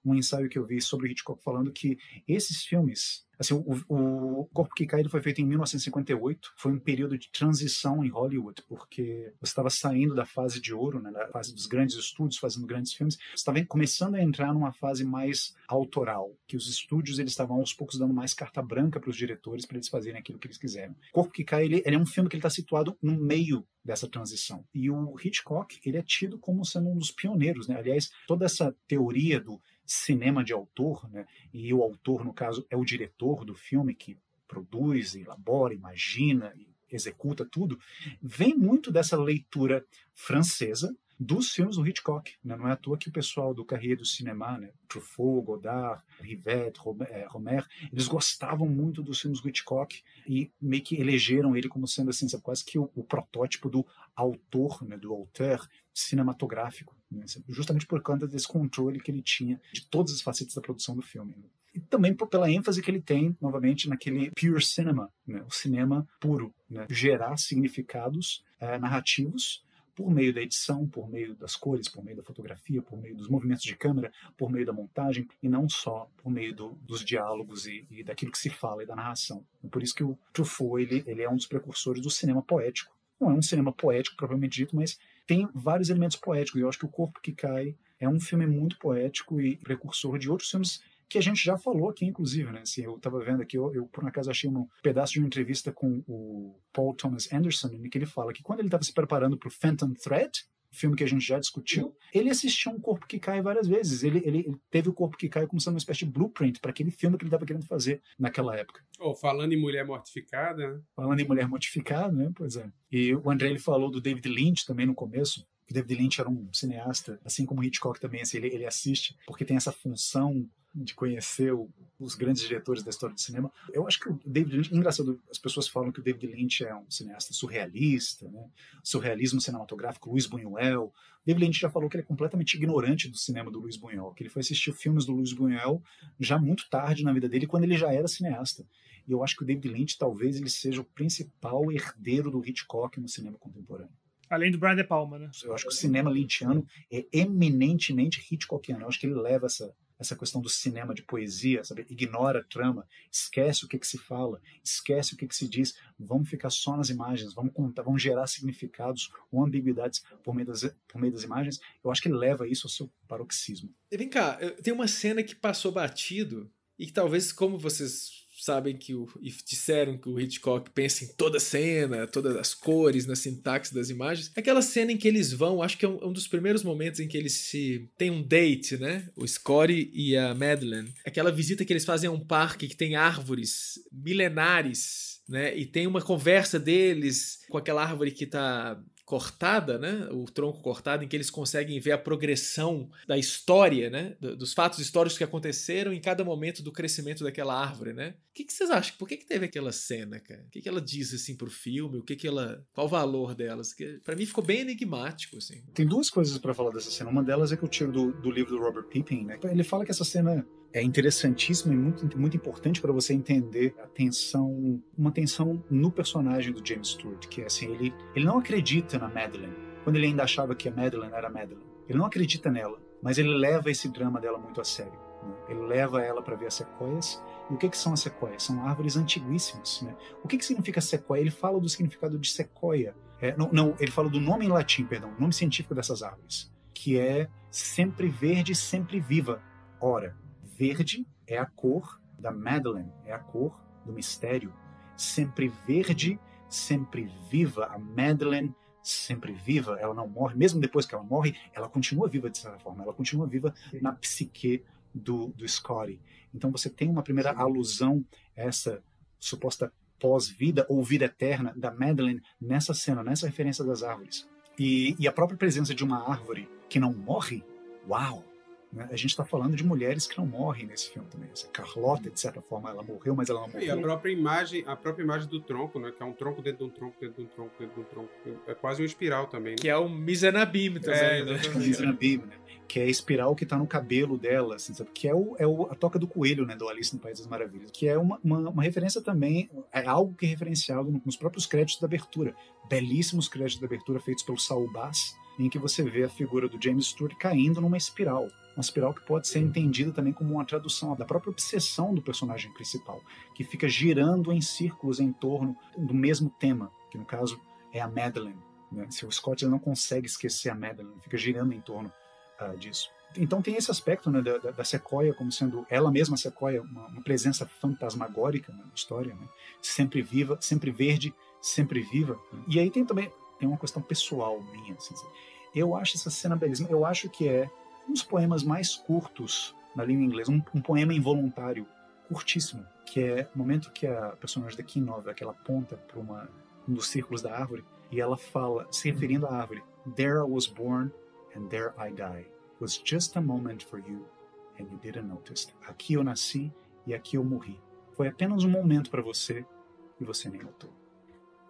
[SPEAKER 1] um ensaio que eu vi sobre Hitchcock falando que esses filmes Assim, o, o Corpo que Cai foi feito em 1958, foi um período de transição em Hollywood, porque você estava saindo da fase de ouro, né, da fase dos grandes estúdios, fazendo grandes filmes, você estava começando a entrar numa fase mais autoral, que os estúdios eles estavam aos poucos dando mais carta branca para os diretores para eles fazerem aquilo que eles quiserem. Corpo que Cai ele, ele é um filme que está situado no meio dessa transição. E o Hitchcock, ele é tido como sendo um dos pioneiros, né? Aliás, toda essa teoria do cinema de autor, né? e o autor, no caso, é o diretor do filme que produz, elabora, imagina executa tudo, vem muito dessa leitura francesa dos filmes do Hitchcock. Né? Não é à toa que o pessoal do Carrier do Cinema, né? Truffaut, Godard, Rivette, eh, Romer, eles gostavam muito dos filmes do Hitchcock e meio que elegeram ele como sendo assim, quase que o, o protótipo do autor, né? do auteur cinematográfico, né? justamente por conta desse controle que ele tinha de todas as facetas da produção do filme. Né? E também pela ênfase que ele tem, novamente, naquele pure cinema, né? o cinema puro, né? gerar significados é, narrativos por meio da edição, por meio das cores, por meio da fotografia, por meio dos movimentos de câmera, por meio da montagem, e não só por meio do, dos diálogos e, e, daquilo que se fala e da narração. Por isso que o Truffaut ele, ele é um dos precursores do cinema poético. Não é um cinema poético propriamente dito, mas tem vários elementos poéticos. E eu acho que O Corpo que Cai é um filme muito poético e precursor de outros filmes que a gente já falou aqui, inclusive, né? Assim, eu estava vendo aqui, eu, eu, por um acaso achei um pedaço de uma entrevista com o Paul Thomas Anderson, em que ele fala que quando ele estava se preparando para o Phantom Thread, filme que a gente já discutiu, ele assistiu um corpo que cai várias vezes. Ele, ele, ele teve o corpo que cai como sendo uma espécie de blueprint para aquele filme que ele estava querendo fazer naquela época.
[SPEAKER 3] Oh, falando em mulher mortificada, né?
[SPEAKER 1] Falando em mulher mortificada, né? Pois é. E o André ele falou do David Lynch também no começo. O David Lynch era um cineasta, assim como Hitchcock também, assim, ele, ele assiste porque tem essa função de conhecer o, os grandes diretores da história do cinema. Eu acho que o David Lynch, engraçado, as pessoas falam que o David Lynch é um cineasta surrealista, né? surrealismo cinematográfico, Luiz Buñuel. David Lynch já falou que ele é completamente ignorante do cinema do Luiz Buñuel, que ele foi assistir filmes do Luiz Buñuel já muito tarde na vida dele, quando ele já era cineasta. E eu acho que o David Lynch talvez ele seja o principal herdeiro do Hitchcock no cinema contemporâneo.
[SPEAKER 4] Além do Brian De Palma, né?
[SPEAKER 1] Eu acho que o cinema lynchiano é eminentemente Hitchcockiano. Eu acho que ele leva essa, essa questão do cinema de poesia, sabe? Ignora a trama, esquece o que, que se fala, esquece o que, que se diz. Vamos ficar só nas imagens, vamos contar, vamos gerar significados ou ambiguidades por meio das, por meio das imagens. Eu acho que leva isso ao seu paroxismo.
[SPEAKER 2] E vem cá, tem uma cena que passou batido e que talvez, como vocês sabem que o e disseram que o Hitchcock pensa em toda a cena, todas as cores, na sintaxe das imagens. Aquela cena em que eles vão, acho que é um, um dos primeiros momentos em que eles se tem um date, né? O Scotty e a Madeleine. Aquela visita que eles fazem a um parque que tem árvores milenares, né? E tem uma conversa deles com aquela árvore que está cortada, né? O tronco cortado, em que eles conseguem ver a progressão da história, né? Dos fatos históricos que aconteceram em cada momento do crescimento daquela árvore, né? O que, que vocês acham? Por que, que teve aquela cena, cara? O que, que ela diz assim pro filme? O que, que ela. Qual o valor delas? Para mim ficou bem enigmático, assim.
[SPEAKER 1] Tem duas coisas para falar dessa cena. Uma delas é que eu tiro do, do livro do Robert Pippin, né? Ele fala que essa cena é interessantíssima e muito, muito importante para você entender a tensão, uma tensão no personagem do James Stewart, que é assim, ele, ele não acredita na Madeleine, quando ele ainda achava que a Madeleine era a Madeleine. Ele não acredita nela, mas ele leva esse drama dela muito a sério. Né? Ele leva ela para ver as sequoias. E o que, que são as sequoias? São árvores antiguíssimas. Né? O que, que significa sequoia? Ele fala do significado de sequoia. É, não, não, ele fala do nome em latim, perdão, nome científico dessas árvores, que é sempre verde, sempre viva. Ora, Verde é a cor da Madeleine, é a cor do mistério. Sempre verde, sempre viva. A Madeleine sempre viva, ela não morre. Mesmo depois que ela morre, ela continua viva de certa forma. Ela continua viva na psique do, do Scotty. Então você tem uma primeira alusão a essa suposta pós-vida ou vida eterna da Madeleine nessa cena, nessa referência das árvores. E, e a própria presença de uma árvore que não morre, uau! Né? A gente está falando de mulheres que não morrem nesse filme também. Essa Carlota, de certa forma, ela morreu, mas ela não morreu.
[SPEAKER 3] E a própria imagem, a própria imagem do tronco, né? Que é um tronco dentro de um tronco, dentro de um tronco, dentro de um tronco. É quase uma espiral também. Né?
[SPEAKER 2] Que é um Misenabim também. É,
[SPEAKER 1] né? Misenabim, né? Que é a espiral que está no cabelo dela, assim, sabe? Que é, o, é o, a toca do coelho, né? Do Alice no País das Maravilhas. Que é uma, uma, uma referência também, é algo que é referenciado nos próprios créditos da abertura. Belíssimos créditos da abertura feitos pelo Saul Bass, em que você vê a figura do James Stewart caindo numa espiral uma espiral que pode ser entendida também como uma tradução da própria obsessão do personagem principal, que fica girando em círculos em torno do mesmo tema, que no caso é a Madeleine. Né? Se o Scott não consegue esquecer a Madeleine, fica girando em torno uh, disso. Então tem esse aspecto né, da, da, Sequoia como sendo ela mesma, a Sequoia, uma, uma presença fantasmagórica na história, né? sempre viva, sempre verde, sempre viva. E aí tem também tem uma questão pessoal minha. Assim, eu acho essa cena belíssima. Eu acho que é um dos poemas mais curtos na língua inglesa, um, um poema involuntário, curtíssimo, que é o momento que a personagem da Kim Nova, que ela aponta para um dos círculos da árvore e ela fala, se referindo à árvore, There I was born and there I die. It was just a moment for you and you didn't notice. Aqui eu nasci e aqui eu morri. Foi apenas um momento para você e você nem notou.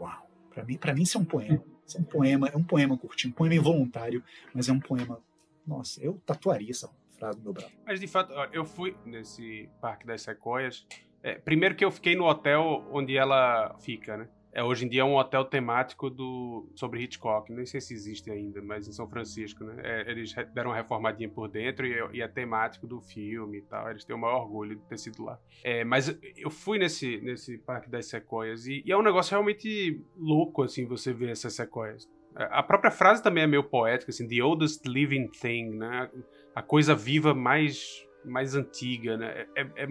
[SPEAKER 1] Uau! Para mim, para mim isso é um poema. É um poema, é um poema curtinho, um poema involuntário, mas é um poema nossa, eu tatuaria essa frase no meu braço.
[SPEAKER 3] Mas de fato, eu fui nesse Parque das Sequoias. É, primeiro que eu fiquei no hotel onde ela fica, né? É, hoje em dia é um hotel temático do, sobre Hitchcock. Nem sei se existe ainda, mas em São Francisco, né? É, eles deram uma reformadinha por dentro e, e, é temático do filme e tal. Eles têm o maior orgulho de ter sido lá. É, mas eu fui nesse, nesse Parque das Sequoias e, e, é um negócio realmente louco, assim, você ver essas sequoias. A própria frase também é meio poética, assim, the oldest living thing, né? A coisa viva mais mais antiga, né? É, é, é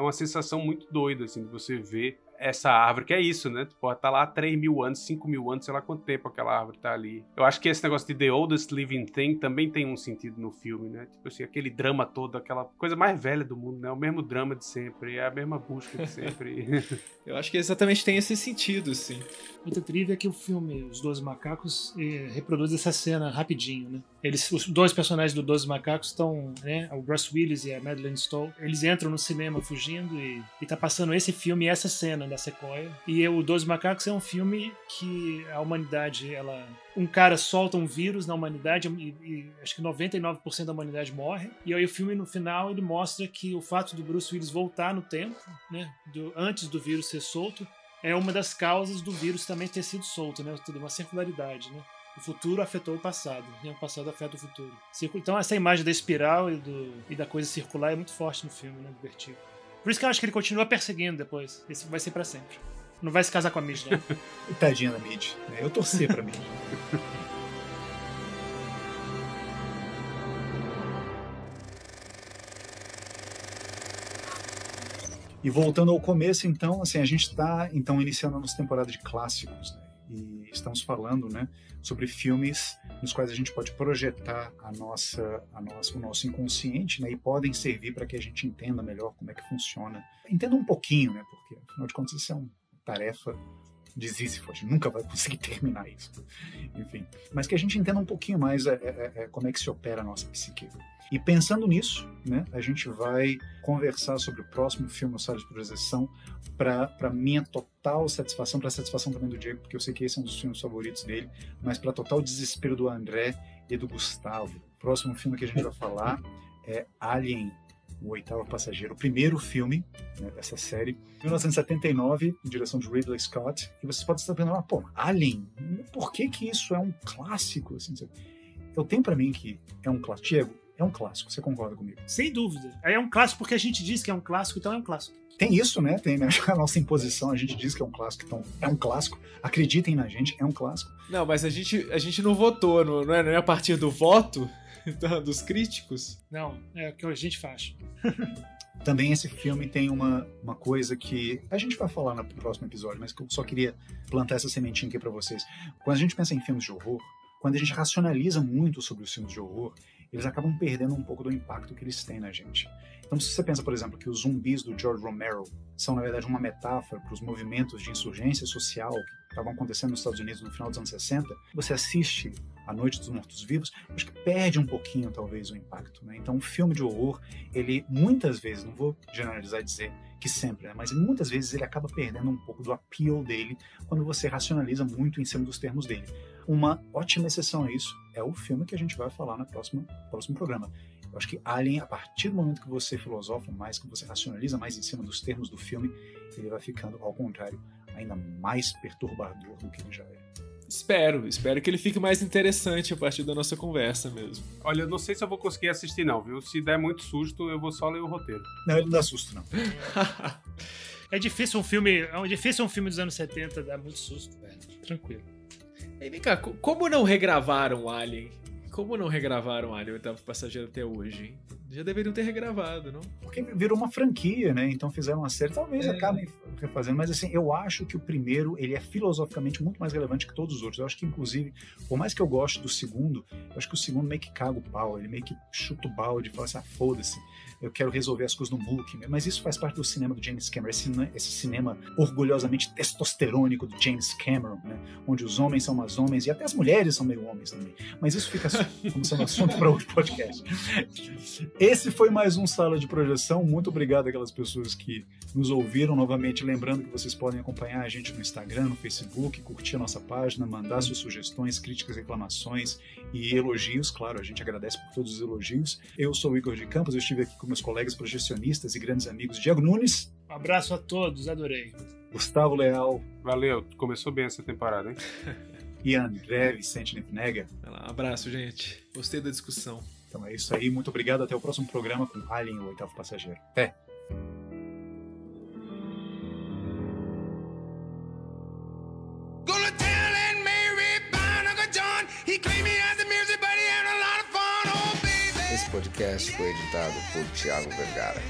[SPEAKER 3] uma sensação muito doida, assim, de você ver essa árvore, que é isso, né? Pode tá lá há 3 mil anos, 5 mil anos, sei lá quanto tempo aquela árvore tá ali. Eu acho que esse negócio de The Oldest Living Thing também tem um sentido no filme, né? Tipo assim, aquele drama todo, aquela coisa mais velha do mundo, né? O mesmo drama de sempre, é a mesma busca de sempre.
[SPEAKER 2] Eu acho que exatamente tem esse sentido, sim.
[SPEAKER 4] Muita trivia é que o filme Os Doze Macacos eh, reproduz essa cena rapidinho, né? Eles, os dois personagens do Doze Macacos estão, né? O Bruce Willis e a Madeleine Stowe, eles entram no cinema fugindo e, e tá passando esse filme e essa cena da sequoia. E o Doze Macacos é um filme que a humanidade, ela um cara solta um vírus na humanidade e, e acho que 99% da humanidade morre. E aí o filme no final ele mostra que o fato do Bruce Willis voltar no tempo, né, do, antes do vírus ser solto, é uma das causas do vírus também ter sido solto, né, uma circularidade, né. O futuro afetou o passado, né? o passado afeta o futuro. Então essa imagem da espiral e, do, e da coisa circular é muito forte no filme, né, do Vertigo. Por isso que eu acho que ele continua perseguindo depois. Esse vai ser para sempre. Não vai se casar com a Mid, né?
[SPEAKER 1] Tadinha da Mid. Né? Eu torci pra Mid. E voltando ao começo, então, assim, a gente está então iniciando a nossa temporada de clássicos, né? E estamos falando, né, sobre filmes nos quais a gente pode projetar a nossa, a nossa, o nosso inconsciente, né, e podem servir para que a gente entenda melhor como é que funciona. Entenda um pouquinho, né, porque afinal de contas isso é uma tarefa de Sísifo, a gente nunca vai conseguir terminar isso. Enfim, mas que a gente entenda um pouquinho mais é, é, é, como é que se opera a nossa psique. E pensando nisso, né, a gente vai conversar sobre o próximo filme, o Sala de Projeção, para minha total satisfação, para a satisfação também do Diego, porque eu sei que esse é um dos filmes favoritos dele, mas para total desespero do André e do Gustavo. O próximo filme que a gente vai falar é Alien, o Oitavo Passageiro, o primeiro filme né, dessa série, 1979, em direção de Ridley Scott. E vocês podem estar pensando, ah, pô, Alien, por que que isso é um clássico? Assim, eu tenho para mim que é um clássico. Diego, é um clássico, você concorda comigo?
[SPEAKER 4] Sem dúvida. É um clássico porque a gente diz que é um clássico, então é um clássico.
[SPEAKER 1] Tem isso, né? Tem né? a nossa imposição, a gente diz que é um clássico, então é um clássico. Acreditem na gente, é um clássico.
[SPEAKER 2] Não, mas a gente, a gente não votou, não, não, é, não é a partir do voto dos críticos?
[SPEAKER 4] Não, é o que a gente faz.
[SPEAKER 1] Também esse filme tem uma, uma coisa que a gente vai falar no próximo episódio, mas que eu só queria plantar essa sementinha aqui para vocês. Quando a gente pensa em filmes de horror, quando a gente racionaliza muito sobre os filmes de horror, eles acabam perdendo um pouco do impacto que eles têm na gente. Então, se você pensa, por exemplo, que os zumbis do George Romero são, na verdade, uma metáfora para os movimentos de insurgência social que estavam acontecendo nos Estados Unidos no final dos anos 60, você assiste A Noite dos Mortos-Vivos, acho que perde um pouquinho, talvez, o impacto. Né? Então, um filme de horror, ele muitas vezes, não vou generalizar e dizer que sempre, né? mas muitas vezes ele acaba perdendo um pouco do appeal dele quando você racionaliza muito em cima dos termos dele. Uma ótima exceção a isso é o filme que a gente vai falar no próximo, próximo programa. Eu acho que Alien, a partir do momento que você filosofa mais, que você racionaliza mais em cima dos termos do filme, ele vai ficando, ao contrário, ainda mais perturbador do que ele já é.
[SPEAKER 2] Espero, espero que ele fique mais interessante a partir da nossa conversa mesmo.
[SPEAKER 3] Olha, eu não sei se eu vou conseguir assistir, não, viu? Se der muito susto, eu vou só ler o roteiro.
[SPEAKER 1] Não, ele não dá susto, não.
[SPEAKER 4] é difícil um filme. É difícil um filme dos anos 70 dar muito susto, velho. Tranquilo.
[SPEAKER 2] E vem cá, como não regravaram Alien? Como não regravaram Alien, oitavo passageiro até hoje, hein? Já deveriam ter regravado, não?
[SPEAKER 1] Porque virou uma franquia, né? Então fizeram uma série, talvez é. acabem refazendo, mas assim, eu acho que o primeiro, ele é filosoficamente muito mais relevante que todos os outros. Eu acho que, inclusive, por mais que eu goste do segundo, eu acho que o segundo meio que caga o pau, ele meio que chuta o balde e fala assim, ah, foda-se eu quero resolver as coisas no book, mas isso faz parte do cinema do James Cameron, esse, esse cinema orgulhosamente testosterônico do James Cameron, né? onde os homens são mais homens e até as mulheres são meio homens também. Mas isso fica como sendo assunto para outro podcast. Esse foi mais um Sala de Projeção. Muito obrigado aquelas pessoas que nos ouviram novamente. Lembrando que vocês podem acompanhar a gente no Instagram, no Facebook, curtir a nossa página, mandar suas sugestões, críticas, reclamações e elogios. Claro, a gente agradece por todos os elogios. Eu sou o Igor de Campos, eu estive aqui com meus colegas projecionistas e grandes amigos Diego Nunes.
[SPEAKER 4] Um abraço a todos, adorei.
[SPEAKER 1] Gustavo Leal.
[SPEAKER 3] Valeu, começou bem essa temporada, hein?
[SPEAKER 1] e André Vicente Nefnega.
[SPEAKER 2] Um abraço, gente. Gostei da discussão.
[SPEAKER 1] Então é isso aí, muito obrigado. Até o próximo programa com Alien, o oitavo passageiro. Até!
[SPEAKER 5] podcast foi editado por Thiago Vergara.